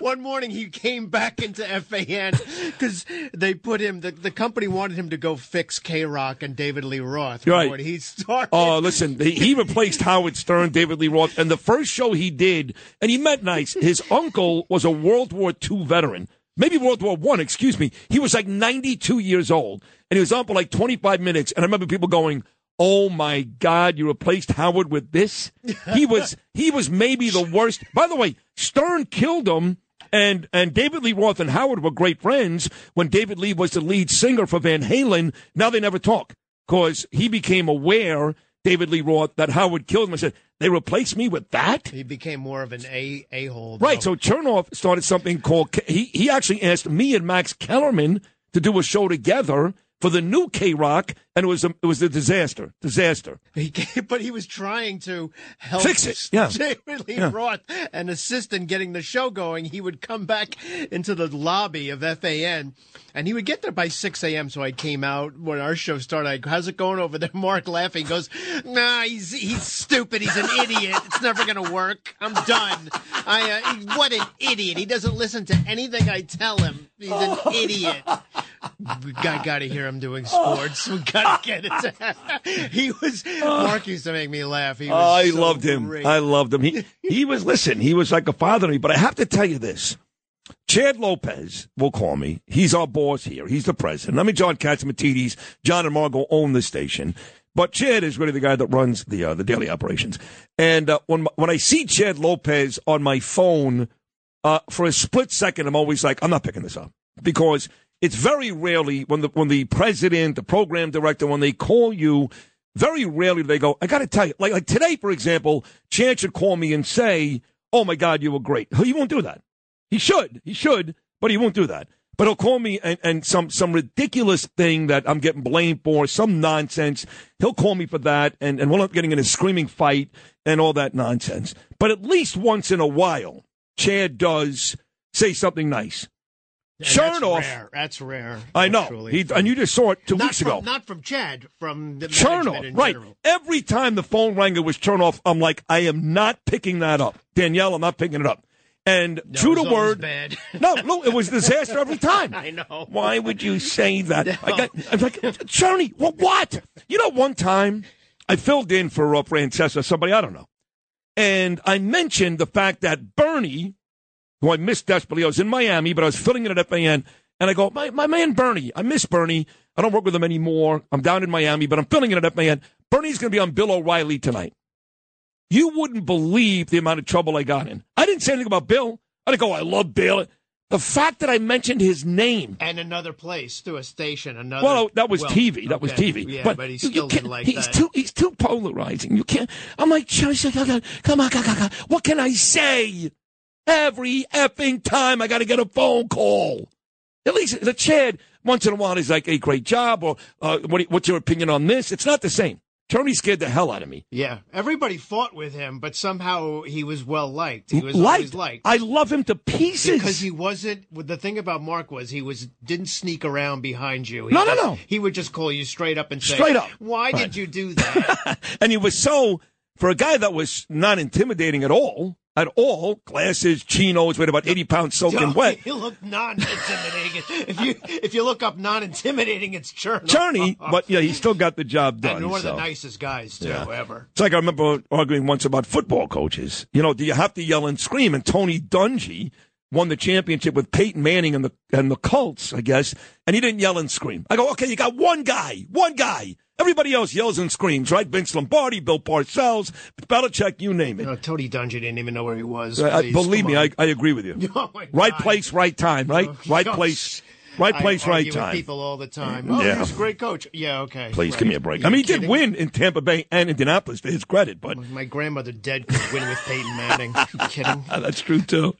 One morning he came back into FAN because they put him. The, the company wanted him to go fix K Rock and David Lee Roth. Right. He started. Oh, listen, he, he replaced Howard Stern, David Lee Roth, and the first show he did, and he met nice. His uncle was a World War II veteran, maybe World War One. Excuse me. He was like 92 years old, and he was on for like 25 minutes. And I remember people going, "Oh my God, you replaced Howard with this?" He was he was maybe the worst. By the way, Stern killed him. And and David Lee Roth and Howard were great friends when David Lee was the lead singer for Van Halen. Now they never talk because he became aware, David Lee Roth, that Howard killed him. I said, they replaced me with that? He became more of an a a hole. Right. So Chernoff started something called, he, he actually asked me and Max Kellerman to do a show together for the new K Rock, and it was a, it was a disaster. Disaster. He came, but he was trying to help Fix it, yeah. David Lee Yeah. Roth and assist in getting the show going. He would come back into the lobby of FAN, and he would get there by 6 a.m. So I came out when our show started. I go, How's it going over there? Mark laughing. Goes, Nah, he's he's stupid. He's an idiot. It's never gonna work. I'm done. I uh, what an idiot. He doesn't listen to anything I tell him. He's an idiot. We got, got to hear him doing sports. We got it. he was Mark used to make me laugh. He was I so loved him. great. I loved him. He, he was, listen, he was like a father to me, but I have to tell you this. Chad Lopez will call me. He's our boss here. He's the president. I mean, John Catsimatidis, John and Margo own the station. But Chad is really the guy that runs the uh, the daily operations. And uh, when when I see Chad Lopez on my phone, uh, for a split second, I'm always like, I'm not picking this up because it's very rarely when the when the president, the program director, when they call you, very rarely they go. I got to tell you, like like today, for example, Chad should call me and say, "Oh my God, you were great." He won't do that. He should. He should, but he won't do that. But he'll call me and, and some some ridiculous thing that I'm getting blamed for, some nonsense. He'll call me for that, and, and we'll end up getting in a screaming fight and all that nonsense. But at least once in a while, Chad does say something nice. And Chernoff, That's rare. That's rare. I know. actually. He, and you just saw it two weeks from, ago. Not from Chad, from the Chernoff, right. general. Every time the phone rang, it was Chernoff. I'm like, I am not picking that up. Danielle, I'm not picking it up. And true to word, no, no, it was a disaster every time. I know. Why would you say that? I got, I'm like, Johnny, what, what? You know, one time I filled in for uh, Francesa, somebody I don't know, and I mentioned the fact that Bernie, who I miss desperately, I was in Miami, but I was filling in at FAN, and I go, my, my man Bernie, I miss Bernie. I don't work with him anymore. I'm down in Miami, but I'm filling in at FAN. Bernie's going to be on Bill O'Reilly tonight. You wouldn't believe the amount of trouble I got in. I didn't say anything about Bill. I didn't go, I love Bill. The fact that I mentioned his name. And another place, to a station, another. Well, that was well, TV. That was. TV. Yeah, but, but, he you- still you can't- didn't like he's that. Too, he's too polarizing. You can't. I'm like, "Johnny, come on, come on, come on. what can I say? Every effing time I got to get a phone call. At least the Chad once in a while is like, "Hey, great job," or uh, what, "What's your opinion on this?" It's not the same. Tony scared the hell out of me. Yeah, everybody fought with him, but somehow he was well liked. He was Liked. always liked. I love him to pieces because he wasn't. The thing about Mark was he was didn't sneak around behind you. He No, no, no. He would just call you straight up and say, Straight up. Why Right. did you do that?" and he was so for a guy that was not intimidating at all. At all, glasses, chinos, weighed about eighty pounds soaking wet. He looked non-intimidating. if you if you look up non-intimidating, it's Chernoff. Journey, but yeah, he still got the job done. and one of the nicest guys too Yeah. ever. It's like I remember arguing once about football coaches. You know, do you have to yell and scream? And Tony Dungy won the championship with Peyton Manning and the and the Colts, I guess, and he didn't yell and scream. I go, okay, you got one guy, one guy. Everybody else yells and screams, right? Vince Lombardi, Bill Parcells, Belichick, you name it. No, Tony Dungy didn't even know where he was. Uh, believe come me. I, I agree with you. Oh, right God. place, right time, right? Right gosh. place, right I place, right argue with time. people all the time. Oh, Yeah. he's a great coach. Yeah, okay. Please right. give me a break. Are I mean, he did win in Tampa Bay and Indianapolis to his credit, but My grandmother dead could win with Peyton Manning. Are you kidding? That's true too.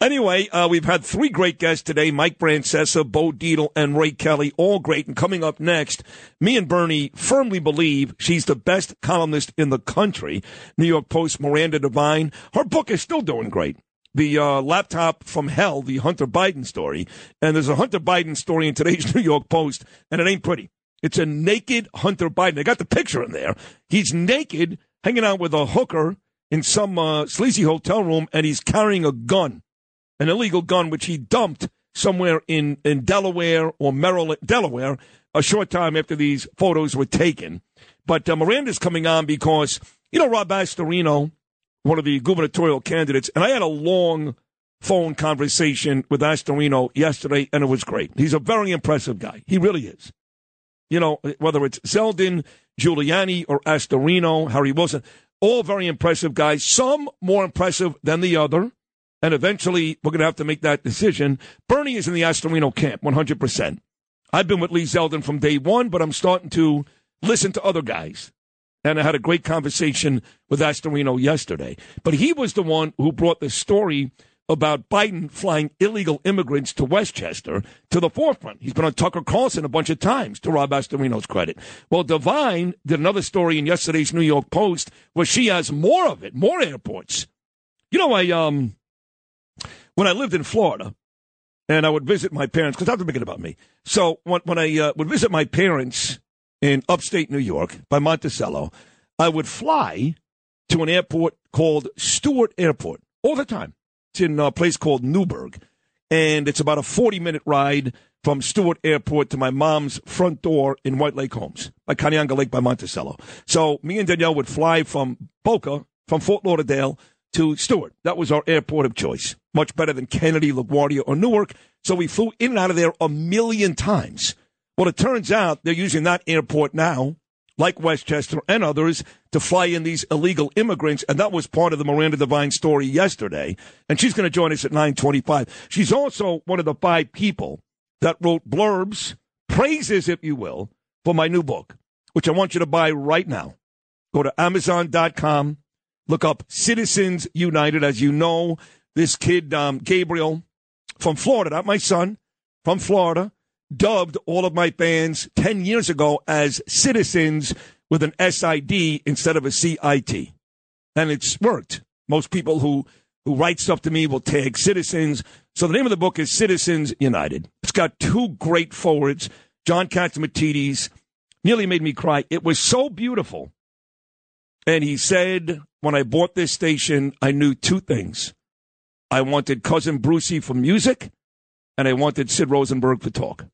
Anyway, uh, we've had three great guests today: Mike Francesa, Bo Dietl, and Ray Kelly. All great. And coming up next, me and Bernie firmly believe she's the best columnist in the country. New York Post Miranda Devine. Her book is still doing great. The uh, laptop from hell, the Hunter Biden story, and there's a Hunter Biden story in today's New York Post, and it ain't pretty. It's a naked Hunter Biden. They got the picture in there. He's naked, hanging out with a hooker in some uh, sleazy hotel room, and he's carrying a gun, an illegal gun, which he dumped somewhere in, in Delaware or Maryland, Delaware, a short time after these photos were taken. But uh, Miranda's coming on because, you know, Rob Astorino, one of the gubernatorial candidates, and I had a long phone conversation with Astorino yesterday, and it was great. He's a very impressive guy. He really is. You know, whether it's Zeldin, Giuliani, or Astorino, Harry Wilson, all very impressive guys, some more impressive than the other. And eventually, we're going to have to make that decision. Bernie is in the Astorino camp, 100%. I've been with Lee Zeldin from day one, but I'm starting to listen to other guys. And I had a great conversation with Astorino yesterday. But he was the one who brought the story about Biden flying illegal immigrants to Westchester to the forefront. He's been on Tucker Carlson a bunch of times, to Rob Astorino's credit. Well, Devine did another story in yesterday's New York Post where she has more of it, more airports. You know, I um, when I lived in Florida, and I would visit my parents because I'm thinking about me. So when, when I uh, would visit my parents in upstate New York by Monticello, I would fly to an airport called Stewart Airport all the time. It's in a place called Newburgh, and it's about a 40 minute ride from Stewart Airport to my mom's front door in White Lake Homes, by Kauneonga Lake by Monticello. So me and Danielle would fly from Boca, from Fort Lauderdale to Stewart. That was our airport of choice. Much better than Kennedy, LaGuardia, or Newark. So we flew in and out of there a million times. Well, it turns out they're using that airport now, like Westchester and others, to fly in these illegal immigrants. And that was part of the Miranda Devine story yesterday. And she's going to join us at 925. She's also one of the five people that wrote blurbs, praises, if you will, for my new book, which I want you to buy right now. Go to Amazon.com Look up Citizens United. As you know, this kid, um, Gabriel from Florida, not my son, from Florida, dubbed all of my fans 10 years ago as citizens with an SID instead of a CIT. And it's worked. Most people who, who write stuff to me will tag citizens. So the name of the book is Citizens United. It's got two great forwards. John Catsimatidis nearly made me cry. It was so beautiful. And he said, when I bought this station, I knew two things. I wanted Cousin Brucey for music, and I wanted Sid Rosenberg for talk.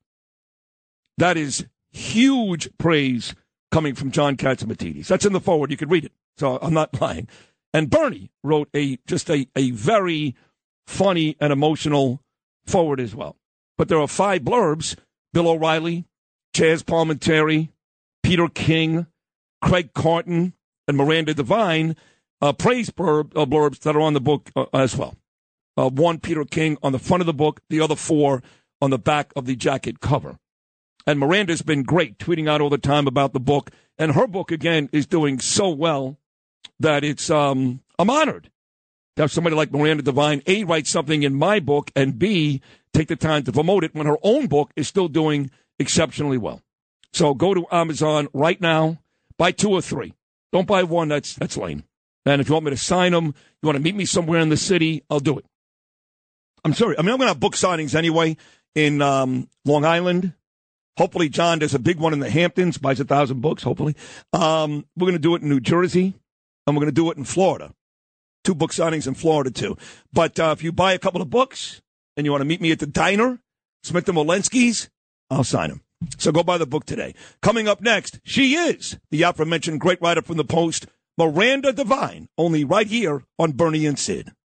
That is huge praise coming from John Catsimatidis. That's in the forward. You could read it. So I'm not lying. And Bernie wrote a just a, a very funny and emotional forward as well. But there are five blurbs Bill O'Reilly, Chaz Palminteri, Peter King, Craig Carton, and Miranda Devine uh, praise blurb, uh, blurbs that are on the book uh, as well. Uh, one, Peter King on the front of the book, the other four on the back of the jacket cover. And Miranda's been great, tweeting out all the time about the book. And her book, again, is doing so well that it's, um, I'm honored to have somebody like Miranda Devine, A, write something in my book, and B, take the time to promote it when her own book is still doing exceptionally well. So go to Amazon right now, buy two or three. Don't buy one, that's, that's lame. And if you want me to sign them, you want to meet me somewhere in the city, I'll do it. I'm sorry. I mean, I'm going to have book signings anyway in um, Long Island. Hopefully, John does a big one in the Hamptons, buys a thousand books, hopefully. Um, we're going to do it in New Jersey, and we're going to do it in Florida. Two book signings in Florida, too. But uh, if you buy a couple of books and you want to meet me at the diner, Smith and Wollensky's, I'll sign them. So go buy the book today. Coming up next, she is the aforementioned great writer from the Post, Miranda Devine, only right here on Bernie and Sid.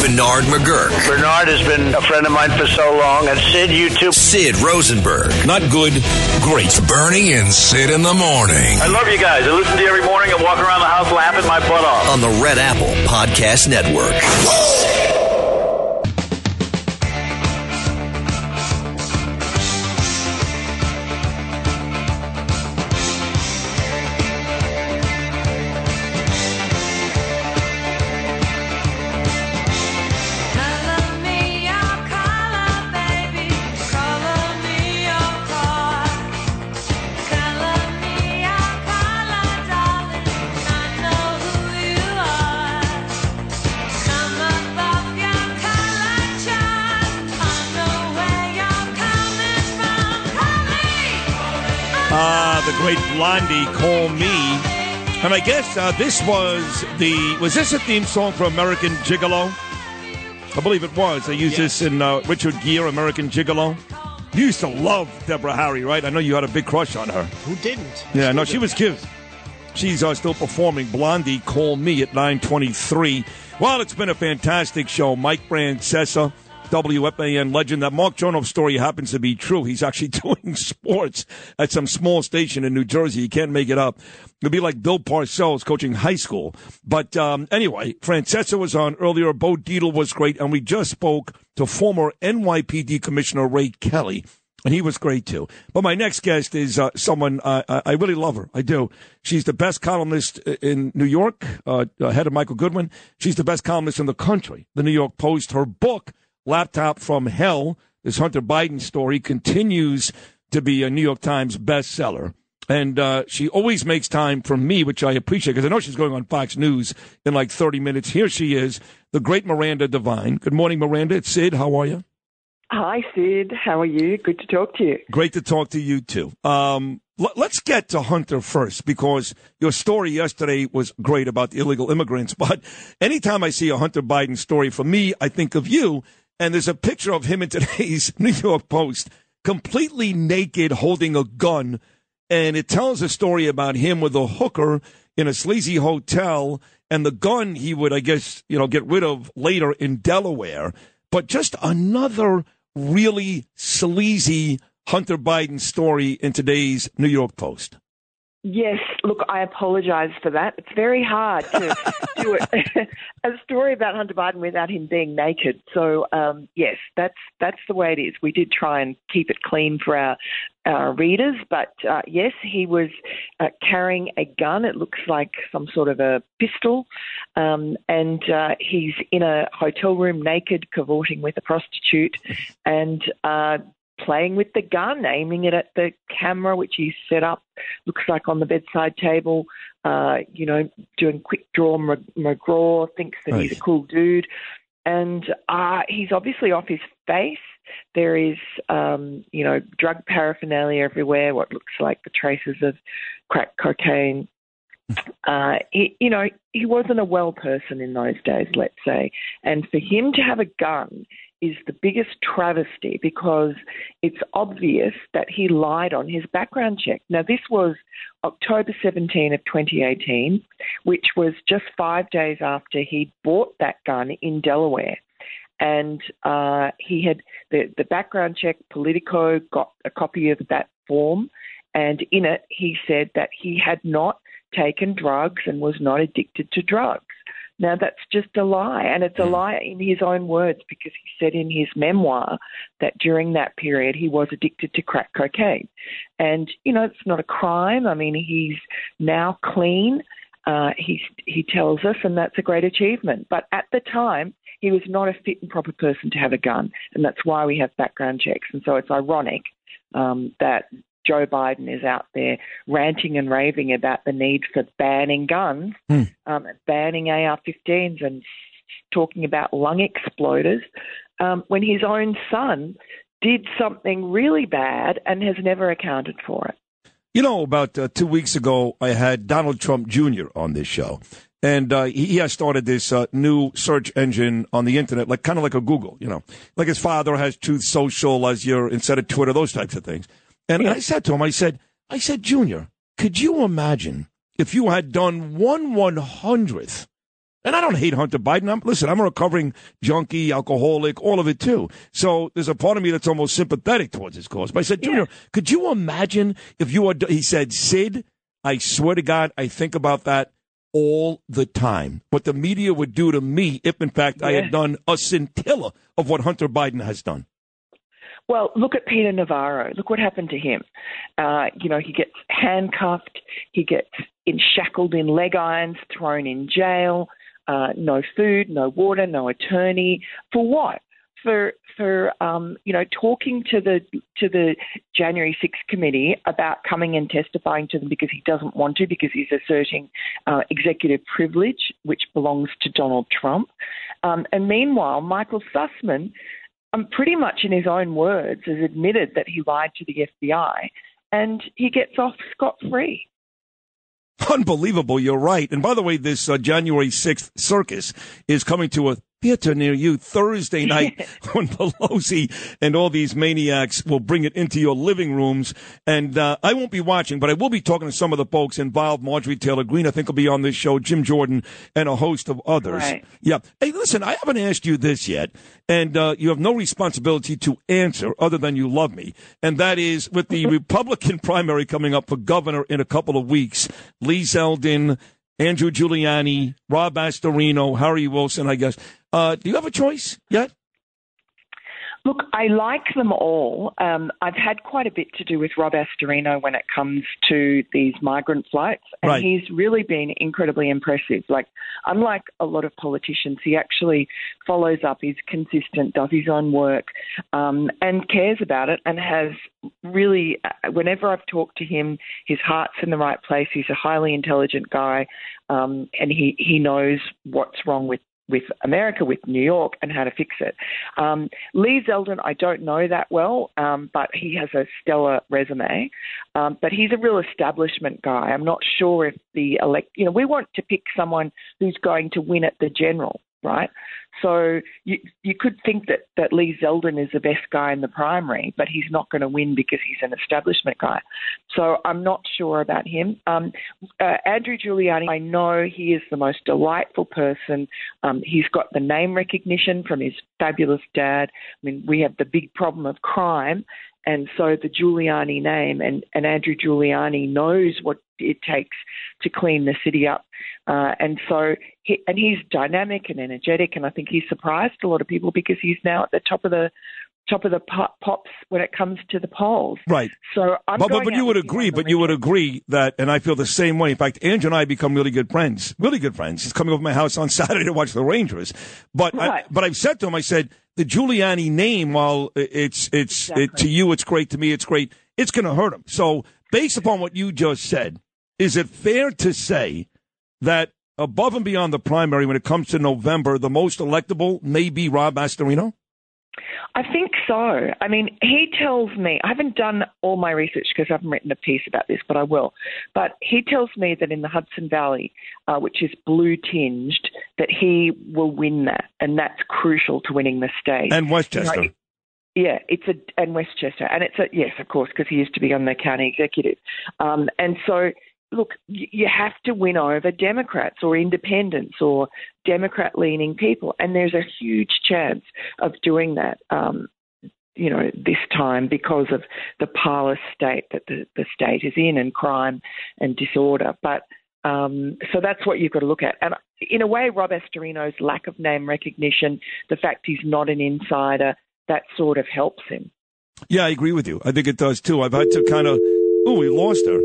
Bernard McGurk. Bernard has been a friend of mine for so long. And Sid, you too. Sid Rosenberg. Not good, great. Bernie and Sid in the morning. I love you guys. I listen to you every morning and walk around the house laughing my butt off. On the Red Apple Podcast Network. Blondie, Call Me. And I guess uh, this was the was this a theme song for American Gigolo? I believe it was. They used this in uh, Richard Gere, American Gigolo. You used to love Deborah Harry, right? I know you had a big crush on her. Who didn't? Yeah, no, she was cute. She's uh, still performing. Blondie, call me at 923. Well, it's been a fantastic show. Mike Francesa, WFAN legend. That Mark Chernoff story happens to be true. He's actually doing sports at some small station in New Jersey. He can't make it up. It'd be like Bill Parcells coaching high school. But um, anyway, Francesa was on earlier. Bo Dietl was great. And we just spoke to former NYPD Commissioner Ray Kelly. And he was great too. But my next guest is uh, someone uh, I I really love her. I do. She's the best columnist in New York, uh, ahead of Michael Goodwin. She's the best columnist in the country. The New York Post. Her book, Laptop from Hell, this Hunter Biden story, continues to be a New York Times bestseller. And uh, she always makes time for me, which I appreciate because I know she's going on Fox News in like 30 minutes. Here she is, the great Miranda Devine. Good morning, Miranda. It's Sid. How are you? Hi, Sid. How are you? Good to talk to you. Great to talk to you too. Um, l- let's get to Hunter first because your story yesterday was great about the illegal immigrants. But anytime I see a Hunter Biden story, for me, I think of you. And there's a picture of him in today's New York Post, completely naked, holding a gun. And it tells a story about him with a hooker in a sleazy hotel and the gun he would, I guess, you know, get rid of later in Delaware. But just another really sleazy Hunter Biden story in today's New York Post. Yes, look, I apologize for that. It's very hard to do it, a story about Hunter Biden without him being naked. So, um, yes, that's that's the way it is. We did try and keep it clean for our our readers, but uh, yes, he was uh, carrying a gun. It looks like some sort of a pistol, um, and uh, he's in a hotel room naked, cavorting with a prostitute, and uh, playing with the gun, aiming it at the camera, which he set up, looks like on the bedside table. Uh, you know, doing quick draw Mc- McGraw, thinks that he's a cool dude. And uh, he's obviously off his face. There is, um, you know, drug paraphernalia everywhere, what looks like the traces of crack cocaine. Uh, he, you know, he wasn't a well person in those days, let's say. And for him to have a gun is the biggest travesty because it's obvious that he lied on his background check. Now, this was October 17 of 2018, which was just five days after he bought that gun in Delaware. And uh, he had the, the background check, Politico got a copy of that form, and in it he said that he had not taken drugs and was not addicted to drugs. Now, that's just a lie, and it's a lie in his own words because he said in his memoir that during that period he was addicted to crack cocaine. And, you know, it's not a crime. I mean, he's now clean. Uh, he, he tells us, and that's a great achievement. But at the time, he was not a fit and proper person to have a gun, and that's why we have background checks. And so it's ironic um, that Joe Biden is out there ranting and raving about the need for banning guns, um, banning AR-15s, and talking about lung exploders, um, when his own son did something really bad and has never accounted for it. You know, about uh, two weeks ago, I had Donald Trump Jr. on this show. And uh, he, he has started this uh, new search engine on the internet, like kind of like a Google, you know, like his father has Truth Social as your instead of Twitter, those types of things. And I said to him, I said, I said, Junior, could you imagine if you had done one one hundredth? And I don't hate Hunter Biden. I'm, listen, I'm a recovering junkie, alcoholic, all of it too. So there's a part of me that's almost sympathetic towards his cause. But I said, Junior, could you imagine if you had, he said, Sid, I swear to God, I think about that all the time. What the media would do to me if, in fact, I had done a scintilla of what Hunter Biden has done. Well, look at Peter Navarro. Look what happened to him. Uh, you know, he gets handcuffed, he gets shackled in leg irons, thrown in jail, uh, no food, no water, no attorney. For what? For for um, you know talking to the to the January 6th committee about coming and testifying to them because he doesn't want to because he's asserting uh, executive privilege which belongs to Donald Trump. Um, and meanwhile, Michael Sussmann um, pretty much in his own words, has admitted that he lied to the FBI and he gets off scot free. Unbelievable. You're right. And by the way, this uh, January 6th circus is coming to a theater near you Thursday night when Pelosi and all these maniacs will bring it into your living rooms. And uh, I won't be watching, but I will be talking to some of the folks involved. Marjorie Taylor Greene, I think, will be on this show, Jim Jordan, and a host of others. Right. Yeah. Hey, listen, I haven't asked you this yet, and uh, you have no responsibility to answer other than you love me. And that is with the Republican primary coming up for governor in a couple of weeks, Lee Zeldin, Andrew Giuliani, Rob Astorino, Harry Wilson, I guess. Uh, do you have a choice yet? Look, I like them all. Um, I've had quite a bit to do with Rob Astorino when it comes to these migrant flights, and Right. he's really been incredibly impressive. Like, unlike a lot of politicians, he actually follows up, he's consistent, does his own work, um, and cares about it, and has really, uh, whenever I've talked to him, his heart's in the right place. He's a highly intelligent guy, um, and he, he knows what's wrong with with America, with New York, and how to fix it. Um, Lee Zeldin, I don't know that well, um, but he has a stellar resume. Um, but he's a real establishment guy. I'm not sure if the elect, you know, we want to pick someone who's going to win at the general, right? So you you could think that that Lee Zeldin is the best guy in the primary, but he's not going to win because he's an establishment guy. So I'm not sure about him. Um, uh, Andrew Giuliani, I know he is the most delightful person. Um, he's got the name recognition from his fabulous dad. I mean, we have the big problem of crime. And so the Giuliani name and, and Andrew Giuliani knows what it takes to clean the city up. Uh, and so, he, and he's dynamic and energetic, and I think he's surprised a lot of people because he's now at the top of the top of the pop, pops when it comes to the polls. Right. So I'm but, but, but you would agree, but you would agree that, and I feel the same way. In fact, Andrew and I become really good friends, really good friends. He's coming over to my house on Saturday to watch the Rangers. But, I, Right. but I've said to him, I said, the Giuliani name, while it's, it's, it, to you, it's great. To me, it's great. It's going to hurt him. So based upon what you just said, is it fair to say that above and beyond the primary, when it comes to November, the most electable may be Rob Astorino? I think so. I mean, he tells me, I haven't done all my research because I haven't written a piece about this, but I will. But he tells me that in the Hudson Valley, uh, which is blue tinged, that he will win that. And that's crucial to winning the state. And Westchester. Yeah, it's a and Westchester, and it's a yes, of course, because he used to be on the county executive, um, and so look, you have to win over Democrats or independents or Democrat-leaning people, and there's a huge chance of doing that. Um, you know, this time because of the parlous state that the, the state is in and crime and disorder. But um, so that's what you've got to look at. And in a way, Rob Astorino's lack of name recognition, the fact he's not an insider, that sort of helps him. Yeah, I agree with you. I think it does too. I've had to kind of. Oh, we lost her.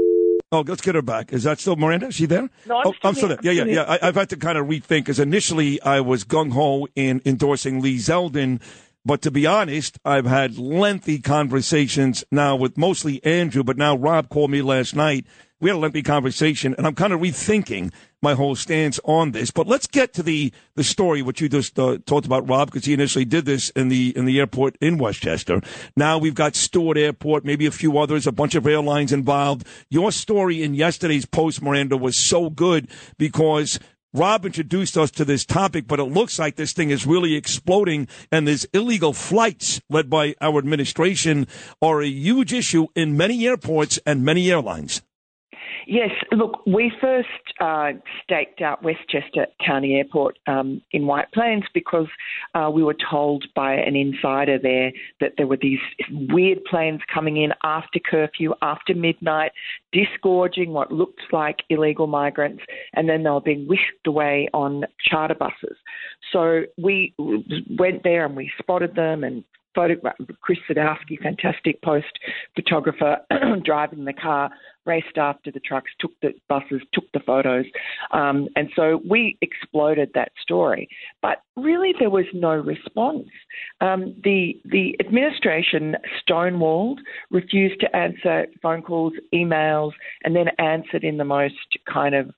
Oh, let's get her back. Is that still Miranda? Is she there? No, I'm oh, still I'm still there. Yeah, yeah, yeah. I, I've had to kind of rethink because initially I was gung ho in endorsing Lee Zeldin, but to be honest, I've had lengthy conversations now with mostly Andrew, but now Rob called me last night. We had a lengthy conversation, and I'm kind of rethinking my whole stance on this. But let's get to the the story which you just uh, talked about, Rob, because he initially did this in the in the airport in Westchester. Now we've got Stewart Airport, maybe a few others, a bunch of airlines involved. Your story in yesterday's post, Miranda, was so good because Rob introduced us to this topic, but it looks like this thing is really exploding, and these illegal flights led by our administration are a huge issue in many airports and many airlines. Yes, look, we first uh, staked out Westchester County Airport um, in White Plains because uh, we were told by an insider there that there were these weird planes coming in after curfew, after midnight, disgorging what looked like illegal migrants, and then they were being whisked away on charter buses. So we went there and we spotted them and Chris Sadowski, fantastic post photographer, driving the car, raced after the trucks, took the buses, took the photos, um, and so we exploded that story. But really, there was no response. Um, the the administration stonewalled, refused to answer phone calls, emails, and then answered in the most kind of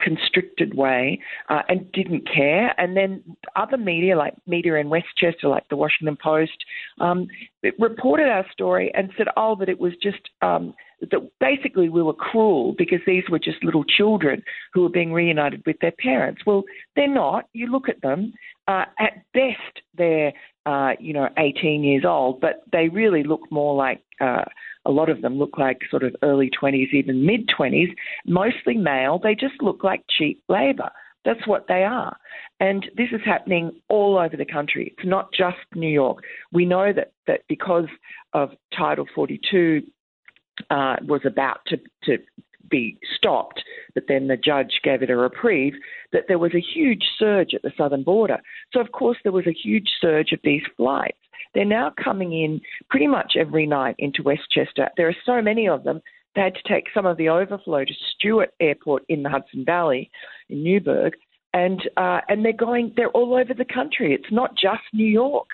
constricted way uh, and didn't care. And then other media, like media in Westchester, like the Washington Post, um, reported our story and said, oh, that it was just. Um, that basically we were cruel because these were just little children who were being reunited with their parents. Well, they're not. You look at them. Uh, at best, they're uh, you know 18 years old, but they really look more like uh, a lot of them look like sort of early 20s, even mid 20s. Mostly male. They just look like cheap labour. That's what they are. And this is happening all over the country. It's not just New York. We know that, that because of Title 42 uh, was about to, to be stopped, but then the judge gave it a reprieve, that there was a huge surge at the southern border. So, of course, there was a huge surge of these flights. They're now coming in pretty much every night into Westchester. There are so many of them, they had to take some of the overflow to Stewart Airport in the Hudson Valley in Newburgh. And uh, and they're going. They're all over the country. It's not just New York.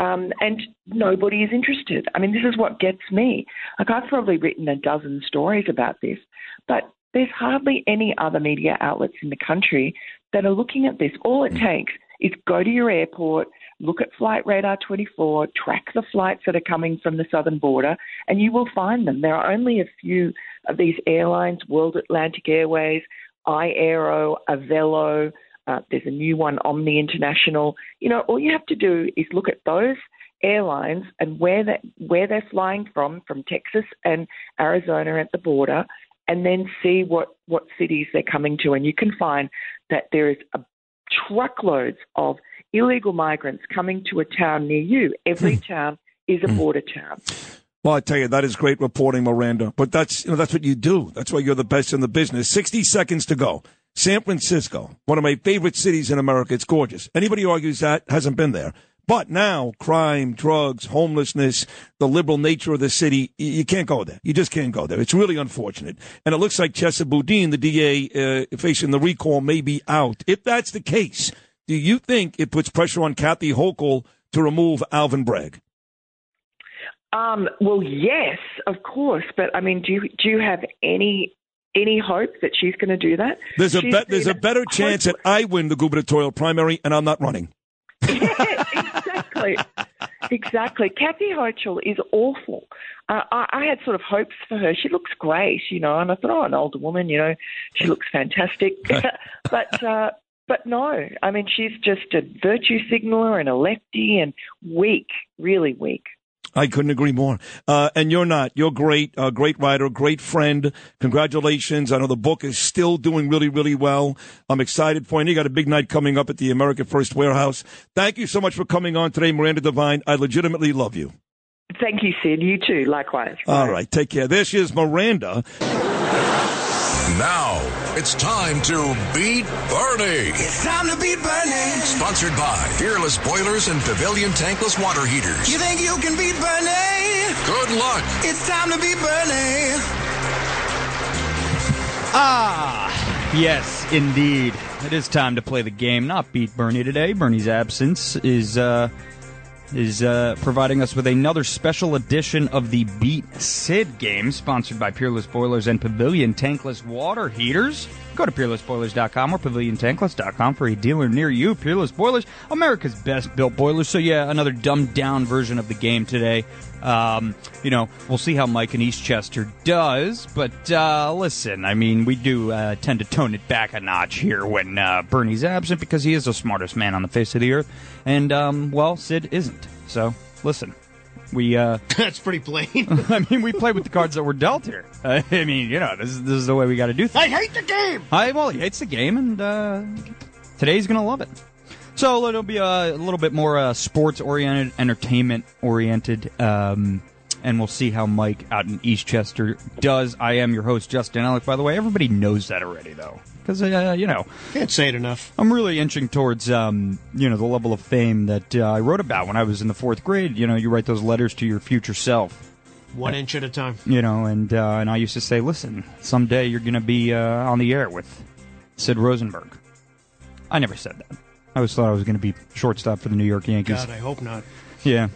Um, and nobody is interested. I mean, this is what gets me. Like, I've probably written a dozen stories about this, but there's hardly any other media outlets in the country that are looking at this. All it takes is go to your airport, look at Flight Radar 24, track the flights that are coming from the southern border, and you will find them. There are only a few of these airlines World Atlantic Airways, iAero, Avelo, uh, there's a new one, Omni International. You know, all you have to do is look at those airlines and where where they're flying from, from Texas and Arizona at the border, and then see what what cities they're coming to, and you can find that there is a truckloads of illegal migrants coming to a town near you. Every Hmm. town is a border town. Well, I tell you, that is great reporting, Miranda. But that's you know that's what you do. That's why you're the best in the business. Sixty seconds to go. San Francisco, one of my favorite cities in America. It's gorgeous. Anybody who argues that hasn't been there. But now, crime, drugs, homelessness, the liberal nature of the city, you can't go there. You just can't go there. It's really unfortunate. And it looks like Chesa Boudin, the DA uh, facing the recall, may be out. If that's the case, do you think it puts pressure on Kathy Hochul to remove Alvin Bragg? Um, well, yes, of course, but I mean, do you, do you have any any hope that she's going to do that? There's a bet there's a better chance that I win the gubernatorial primary and I'm not running. exactly. Exactly. Kathy Hochul is awful. Uh, I, I had sort of hopes for her. She looks great, you know, and I thought, oh, an older woman, you know, she looks fantastic. but uh, but no, I mean, she's just a virtue signaler and a lefty and weak, really weak. I couldn't agree more. Uh, and you're not. You're great, uh, great writer, great friend. Congratulations. I know the book is still doing really, really well. I'm excited for you. And You got a big night coming up at the America First Warehouse. Thank you so much for coming on today, Miranda Devine. I legitimately love you. Thank you, Sid. You too. Likewise. All right. Take care. There she is, Miranda. Now it's time to beat Bernie. It's time to beat Bernie. Sponsored by Peerless Boilers and Pavilion Tankless Water Heaters. You think you can beat Bernie? Good luck. It's time to beat Bernie. Ah, yes, indeed. It is time to play the game, not beat Bernie today. Bernie's absence is uh, is uh, providing us with another special edition of the Beat Sid game, sponsored by Peerless Boilers and Pavilion Tankless Water Heaters. Go to peerlessboilers.com or paviliontankless.com for a dealer near you. Peerless Boilers, America's best built boilers. So, yeah, another dumbed down version of the game today. Um, you know, we'll see how Mike in Eastchester does, but uh, listen, I mean, we do uh, tend to tone it back a notch here when uh, Bernie's absent because he is the smartest man on the face of the earth, and um, well, Sid isn't. So, listen, we uh, That's pretty plain. I mean, we play with the cards that were dealt here. Uh, I mean, you know, this is this is the way we got to do things. I hate the game. I well, he hates the game, and uh, today's gonna love it. So it'll be a, a little bit more uh, sports oriented, entertainment oriented, um, and we'll see how Mike out in Eastchester does. I am your host, Justin Alec. By the way, everybody knows that already, though, because uh, you know Can't say it enough. I'm really inching towards um, you know the level of fame that uh, I wrote about when I was in the fourth grade. You know, you write those letters to your future self One inch at a time. you know, and uh, and I used to say, listen, someday you're going to be uh, on the air with Sid Rosenberg. I never said that. I always thought I was going to be shortstop for the New York Yankees. God, I hope not. Yeah,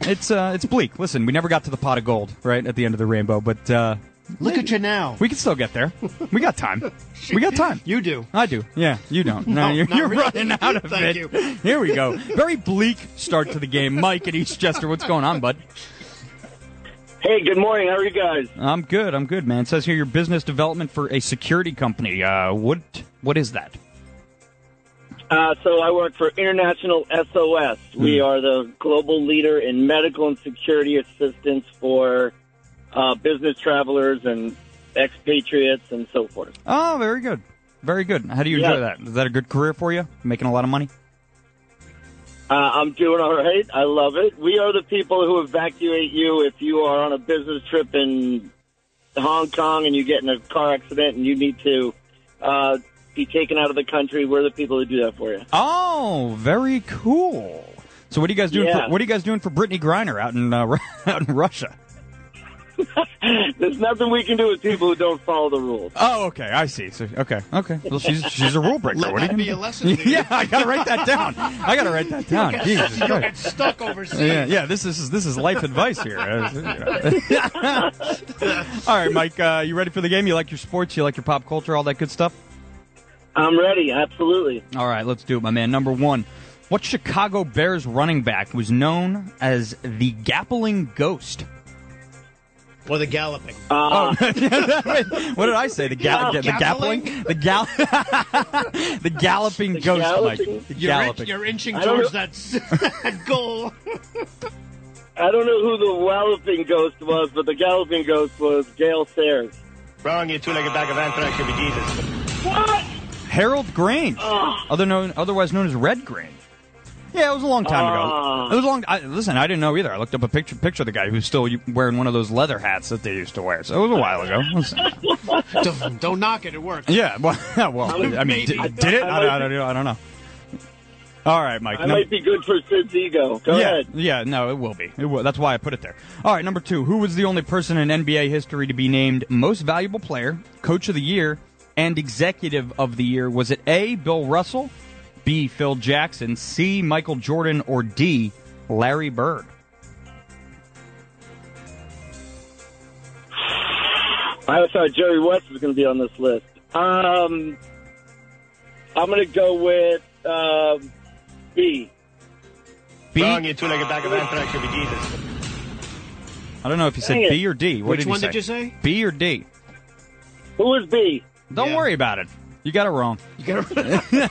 it's uh, it's bleak. Listen, we never got to the pot of gold, right at the end of the rainbow, but uh, Look at you now. We can still get there. We got time. We got time. You do. I do. Yeah, you don't. No, No, you're, not you're really. running out of Thank it. you. Here we go. Very bleak start to the game. Mike at Eastchester, what's going on, bud? Hey, good morning. How are you guys? I'm good. I'm good, man. It says here your business development for a security company. Uh, what what is that? Uh, so I work for International SOS. We Hmm. are the global leader in medical and security assistance for uh, business travelers and expatriates and so forth. Oh, very good. Very good. How do you enjoy Yeah. that? Is that a good career for you? Making a lot of money? Uh, I'm doing all right. I love it. We are the people who evacuate you if you are on a business trip in Hong Kong and you get in a car accident and you need to uh, be taken out of the country. We're the people who do that for you. Oh, very cool. So what are you guys doing? Yeah. For, what are you guys doing for Brittany Griner out in uh, out in Russia? There's nothing we can do with people who don't follow the rules. Oh, okay. I see. So, okay, okay. Well, she's she's a rule breaker. Let what are that you be gonna a do? lesson to you. yeah, I gotta write that down. I gotta write that down. You'll get- Jesus you'll get stuck overseas. Yeah, yeah. This is this is life advice here. all right, Mike. Uh, you ready for the game? You like your sports? You like your pop culture? All that good stuff. I'm ready. Absolutely. All right, let's do it, my man. Number one. What Chicago Bears running back was known as the Gappling Ghost? Or the galloping. Uh, oh, what did I say? The, ga- Yeah, the galloping? gappling, the gal, the galloping ghost, galloping? Mike. The You're, in- you're inching towards that, that goal. I don't know who the walloping ghost was, but the galloping ghost was Gale Sayers. Wrong, you two-legged bag of anthrax should be Jesus. What? Harold Grange, other known, otherwise known as Red Grange. Yeah, it was a long time Ah. ago. It was a long. I, listen, I didn't know either. I looked up a picture picture of the guy who's still wearing one of those leather hats that they used to wear. So it was a while ago. Don't, don't knock it. It works. Yeah, well, well I mean, did, did it? I I, might I, don't know. I don't know. All right, Mike. I num- might be good for Sid's ego. Go yeah, ahead. yeah, no, it will be. It will. That's why I put it there. All right, number two. Who was the only person in NBA history to be named Most Valuable Player, Coach of the Year, and Executive of the Year? Was it A. Bill Russell, B. Phil Jackson, C. Michael Jordan, or D. Larry Bird? I thought Jerry West was going to be on this list. Um, I'm going to go with um, B. B. Wrong, you two-legged bag of anthrax should be Jesus. I don't know if you said Dang it. B or D. What Which did one say? did you say? B or D? Who is B? Don't Yeah. worry about it. You got it wrong. You gotta,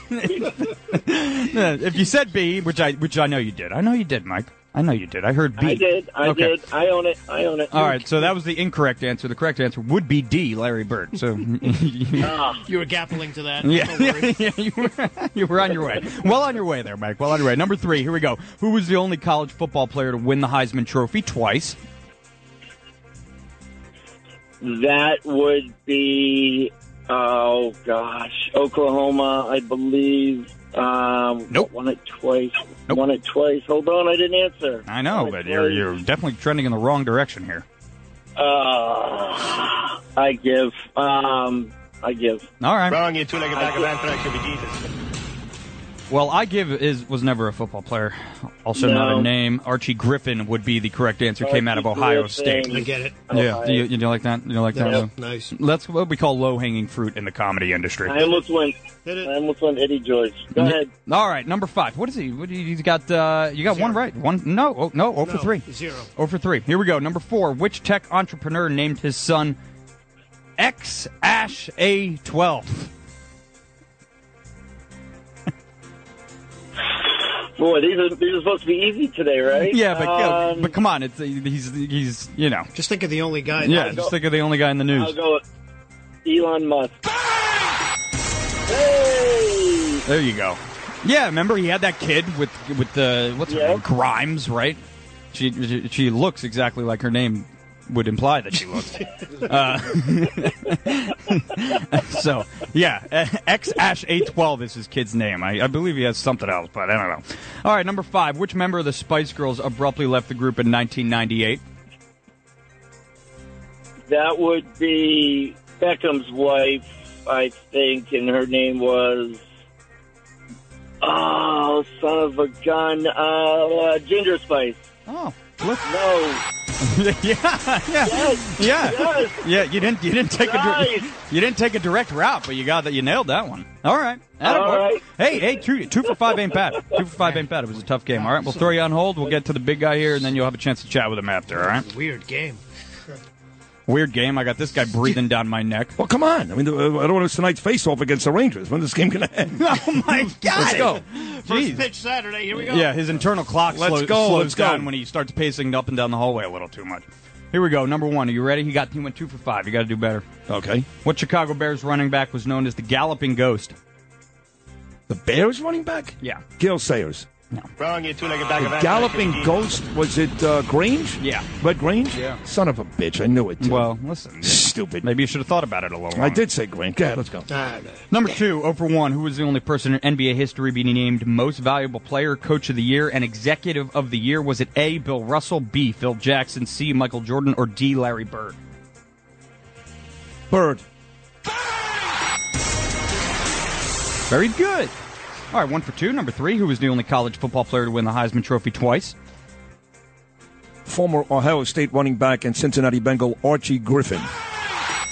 if you said B, which I which I know you did, I know you did, Mike. I know you did. I heard B. I did. I Okay. did. I own it. I own it. All right, so that was the incorrect answer. The correct answer would be D, Larry Bird. So, Ah. you were gappling to that. yeah, Don't yeah, you were you were on your way. Well on your way there, Mike. Well on your way. Number three. Here we go. Who was the only college football player to win the Heisman Trophy twice? That would be, oh gosh, Oklahoma, I believe. Um, Nope. Won it twice. Nope. Won it twice. Hold on, I didn't answer. I know, Won it but you're you're definitely trending in the wrong direction here. Uh, I give. Um, I give. All right. Wrong, you two-legged back of anthrax should be Jesus. Well, I give is was never a football player. Also not a name. Archie Griffin would be the correct answer. Came out of Ohio Griffin. State. I get it. Yeah, Ohio. do you, you like that? You don't like that? Yeah, Lou? nice. That's what we call low hanging fruit in the comedy industry. I almost went. Hit it. I almost went Eddie George. Go ahead. All right, number five. What is he? What do you, you got? Uh, you got one right. One no, oh, no, oh for No, three. Zero. Oh for three. Here we go. Number four. Which tech entrepreneur named his son X Ash A twelve? Boy, these are these are supposed to be easy today, right? Yeah, but um, but come on, it's he's he's you know Just think of the only guy. yeah. that- Just think of the only guy in the news. I'll go Elon Musk. Hey! There you go. Yeah, remember he had that kid with with the what's her name Grimes, right? She, she she looks exactly like her name would imply that she looked. uh, so yeah, X Ash A twelve is his kid's name. I, I believe he has something else, but I don't know. All right, number five. Which member of the Spice Girls abruptly left the group in 1998? That would be Beckham's wife, I think, and her name was. Oh, son of a gun. Uh, uh, Ginger Spice. Oh, look. No. yeah, yeah, Yes. yeah, Yes. yeah. You didn't, you didn't take a, Nice. dir- you didn't take a direct route, but you got that. You nailed that one. All right. Attaboy. All right. Hey, hey, two, two for five ain't bad. Two for five ain't bad. It was a tough game. All right, we'll throw you on hold. We'll get to the big guy here, and then you'll have a chance to chat with him after. All right. Weird game. Weird game. I got this guy breathing down my neck. Well, come on. I mean, uh, I don't want to tonight's face-off against the Rangers. When this game going to end? Oh my God! Let's go. First pitch Saturday. Here we go. Yeah, his internal clock Let's slow- go, slows let's go. down when he starts pacing up and down the hallway a little too much. Here we go. Number one. Are you ready? He got he went two for five. You got to do better. Okay. What Chicago Bears running back was known as the Galloping Ghost? The Bears running back? Yeah. Gil Sayers. Wrong, you two-legged bag The of. Galloping Ghost, was it uh, Grange? Yeah. Red Grange? Yeah. Son of a bitch. I knew it. Too. Well, listen. Stupid. Maybe you should have thought about it a little. I did say Grange. Go ahead, let's go. Number two, 0 for 1. Who was the only person in NBA history being named Most Valuable Player, Coach of the Year, and Executive of the Year? Was it A. Bill Russell, B. Phil Jackson, C. Michael Jordan, or D. Larry Bird? Bird. Very good. All right, one for two. Number three, who was the only college football player to win the Heisman Trophy twice? Former Ohio State running back and Cincinnati Bengal Archie Griffin.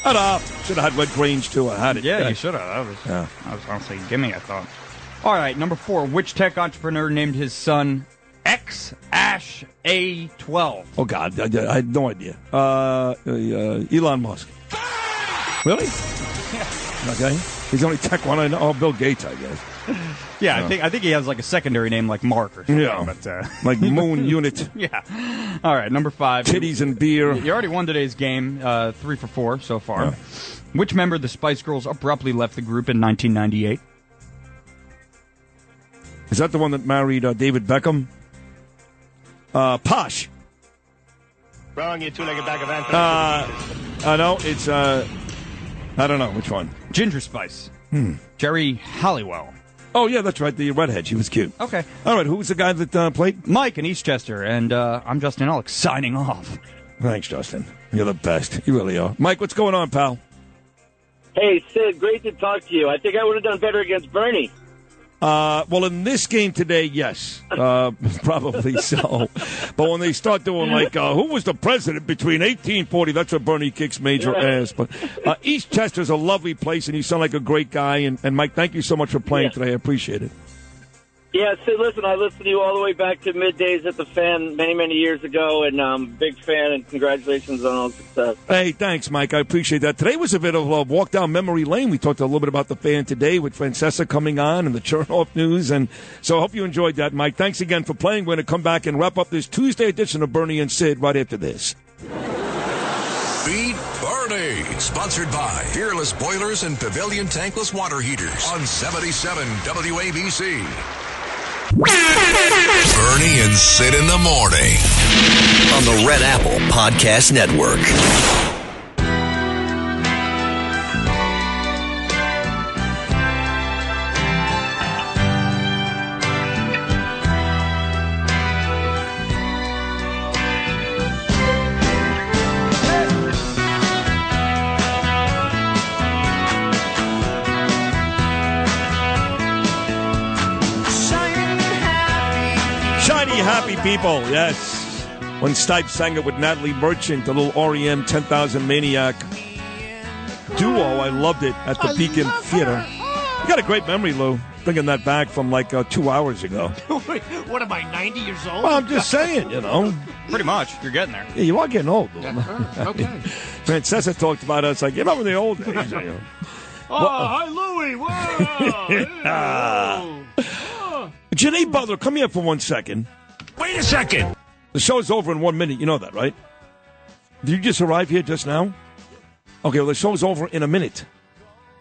Shut up. Should have had Red Grange, too. I had it. Yeah, you should have. That was, Yeah. I was honestly gimme, I thought. All right, number four, which tech entrepreneur named his son X Ash A12? Oh, God. I, I had no idea. Uh, uh, Elon Musk. Really? Okay. He's the only tech one I know. Oh, Bill Gates, I guess. Yeah, I think I think he has like a secondary name like Mark or something. Yeah. But, uh, Like Moon Unit. yeah. All right, number five. Titties and beer. You already won today's game, uh, three for four so far. Yeah. Which member of the Spice Girls abruptly left the group in 1998? Is that the one that married uh, David Beckham? Uh, Posh. Wrong, you two-legged bag of anthrax. Uh, I know. It's, uh, I don't know which one. Ginger Spice. Hmm. Geri Halliwell. Oh, yeah, that's right. The redhead. She was cute. Okay. All right. Who was the guy that uh, played? Mike in Eastchester, and uh, I'm Justin Alex signing off. Thanks, Justin. You're the best. You really are. Mike, what's going on, pal? Hey, Sid, great to talk to you. I think I would have done better against Bernie. Uh, well, in this game today, yes, uh, probably so. But when they start doing like, uh, who was the president between 1840? That's where Bernie kicks major ass. But uh, East Chester's a lovely place, and you sound like a great guy. And, and Mike, thank you so much for playing Yeah. today. I appreciate it. Yeah, Sid, listen, I listened to you all the way back to middays at the fan many, many years ago, and I'm um, big fan, and congratulations on all the success. Hey, thanks, Mike. I appreciate that. Today was a bit of a walk down memory lane. We talked a little bit about the fan today with Francesa coming on and the Chernoff news. And so I hope you enjoyed that, Mike. Thanks again for playing. We're going to come back and wrap up this Tuesday edition of Bernie and Sid right after this. Beat Bernie. Sponsored by Peerless Boilers and Pavilion Tankless Water Heaters on 77 WABC. Bernie and Sid in the morning. on the Red Apple Podcast Network. Happy people, yes. When Stipe sang it with Natalie Merchant, the little REM 10,000 Maniac duo, I loved it at the Beacon Theater. You got a great memory, Lou. Bringing that back from like uh, two hours ago. What am I, 90 years old? Well, I'm just saying, you know. Pretty much. You're getting there. Yeah, you are getting old. Lou. okay. Francesa talked about us like, you remember the old days? you know. Oh, hi, Louie. Whoa. Ah. Janae Butler, come here for one second. Wait a second. The show's over in one minute. You know that, right? Did you just arrive here just now? Okay, well, the show's over in a minute.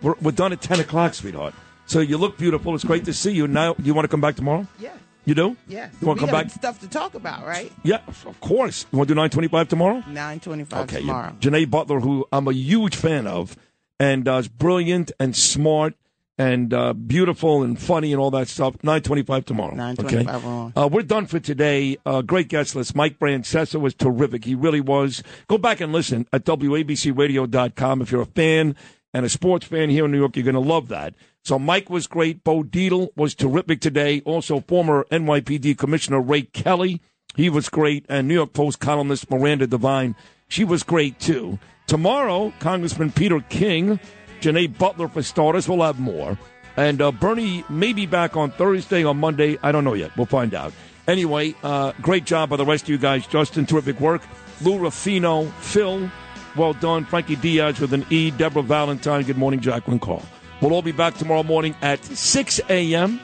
We're, we're done at 10 o'clock, sweetheart. So you look beautiful. It's great to see you. Now, do you want to come back tomorrow? Yeah. You do? Yeah. You want to come got back? stuff to talk about, right? Yeah, of course. You want to do 925 tomorrow? 925 Okay, tomorrow. yeah. Janae Butler, who I'm a huge fan of, and uh, is brilliant and smart and uh, beautiful and funny and all that stuff. 925 tomorrow. 925 okay? Uh, we're done for today. Uh, great guest list. Mike Francesa was terrific. He really was. Go back and listen at WABCRadio.com. If you're a fan and a sports fan here in New York, you're going to love that. So Mike was great. Bo Dietl was terrific today. Also, former NYPD Commissioner Ray Kelly He was great. And New York Post columnist Miranda Devine, she was great too. Tomorrow, Congressman Peter King, Janae Butler for starters. We'll have more. And uh, Bernie may be back on Thursday or Monday. I don't know yet. We'll find out. Anyway, uh, great job by the rest of you guys. Justin, terrific work. Lou Ruffino, Phil, well done. Frankie Diaz with an E. Deborah Valentine. Good morning, Jacqueline Call. We'll all be back tomorrow morning at 6 a.m.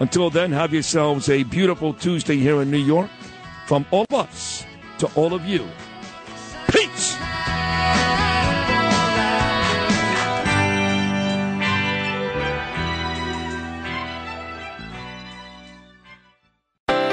Until then, have yourselves a beautiful Tuesday here in New York. From all of us to all of you. Peace!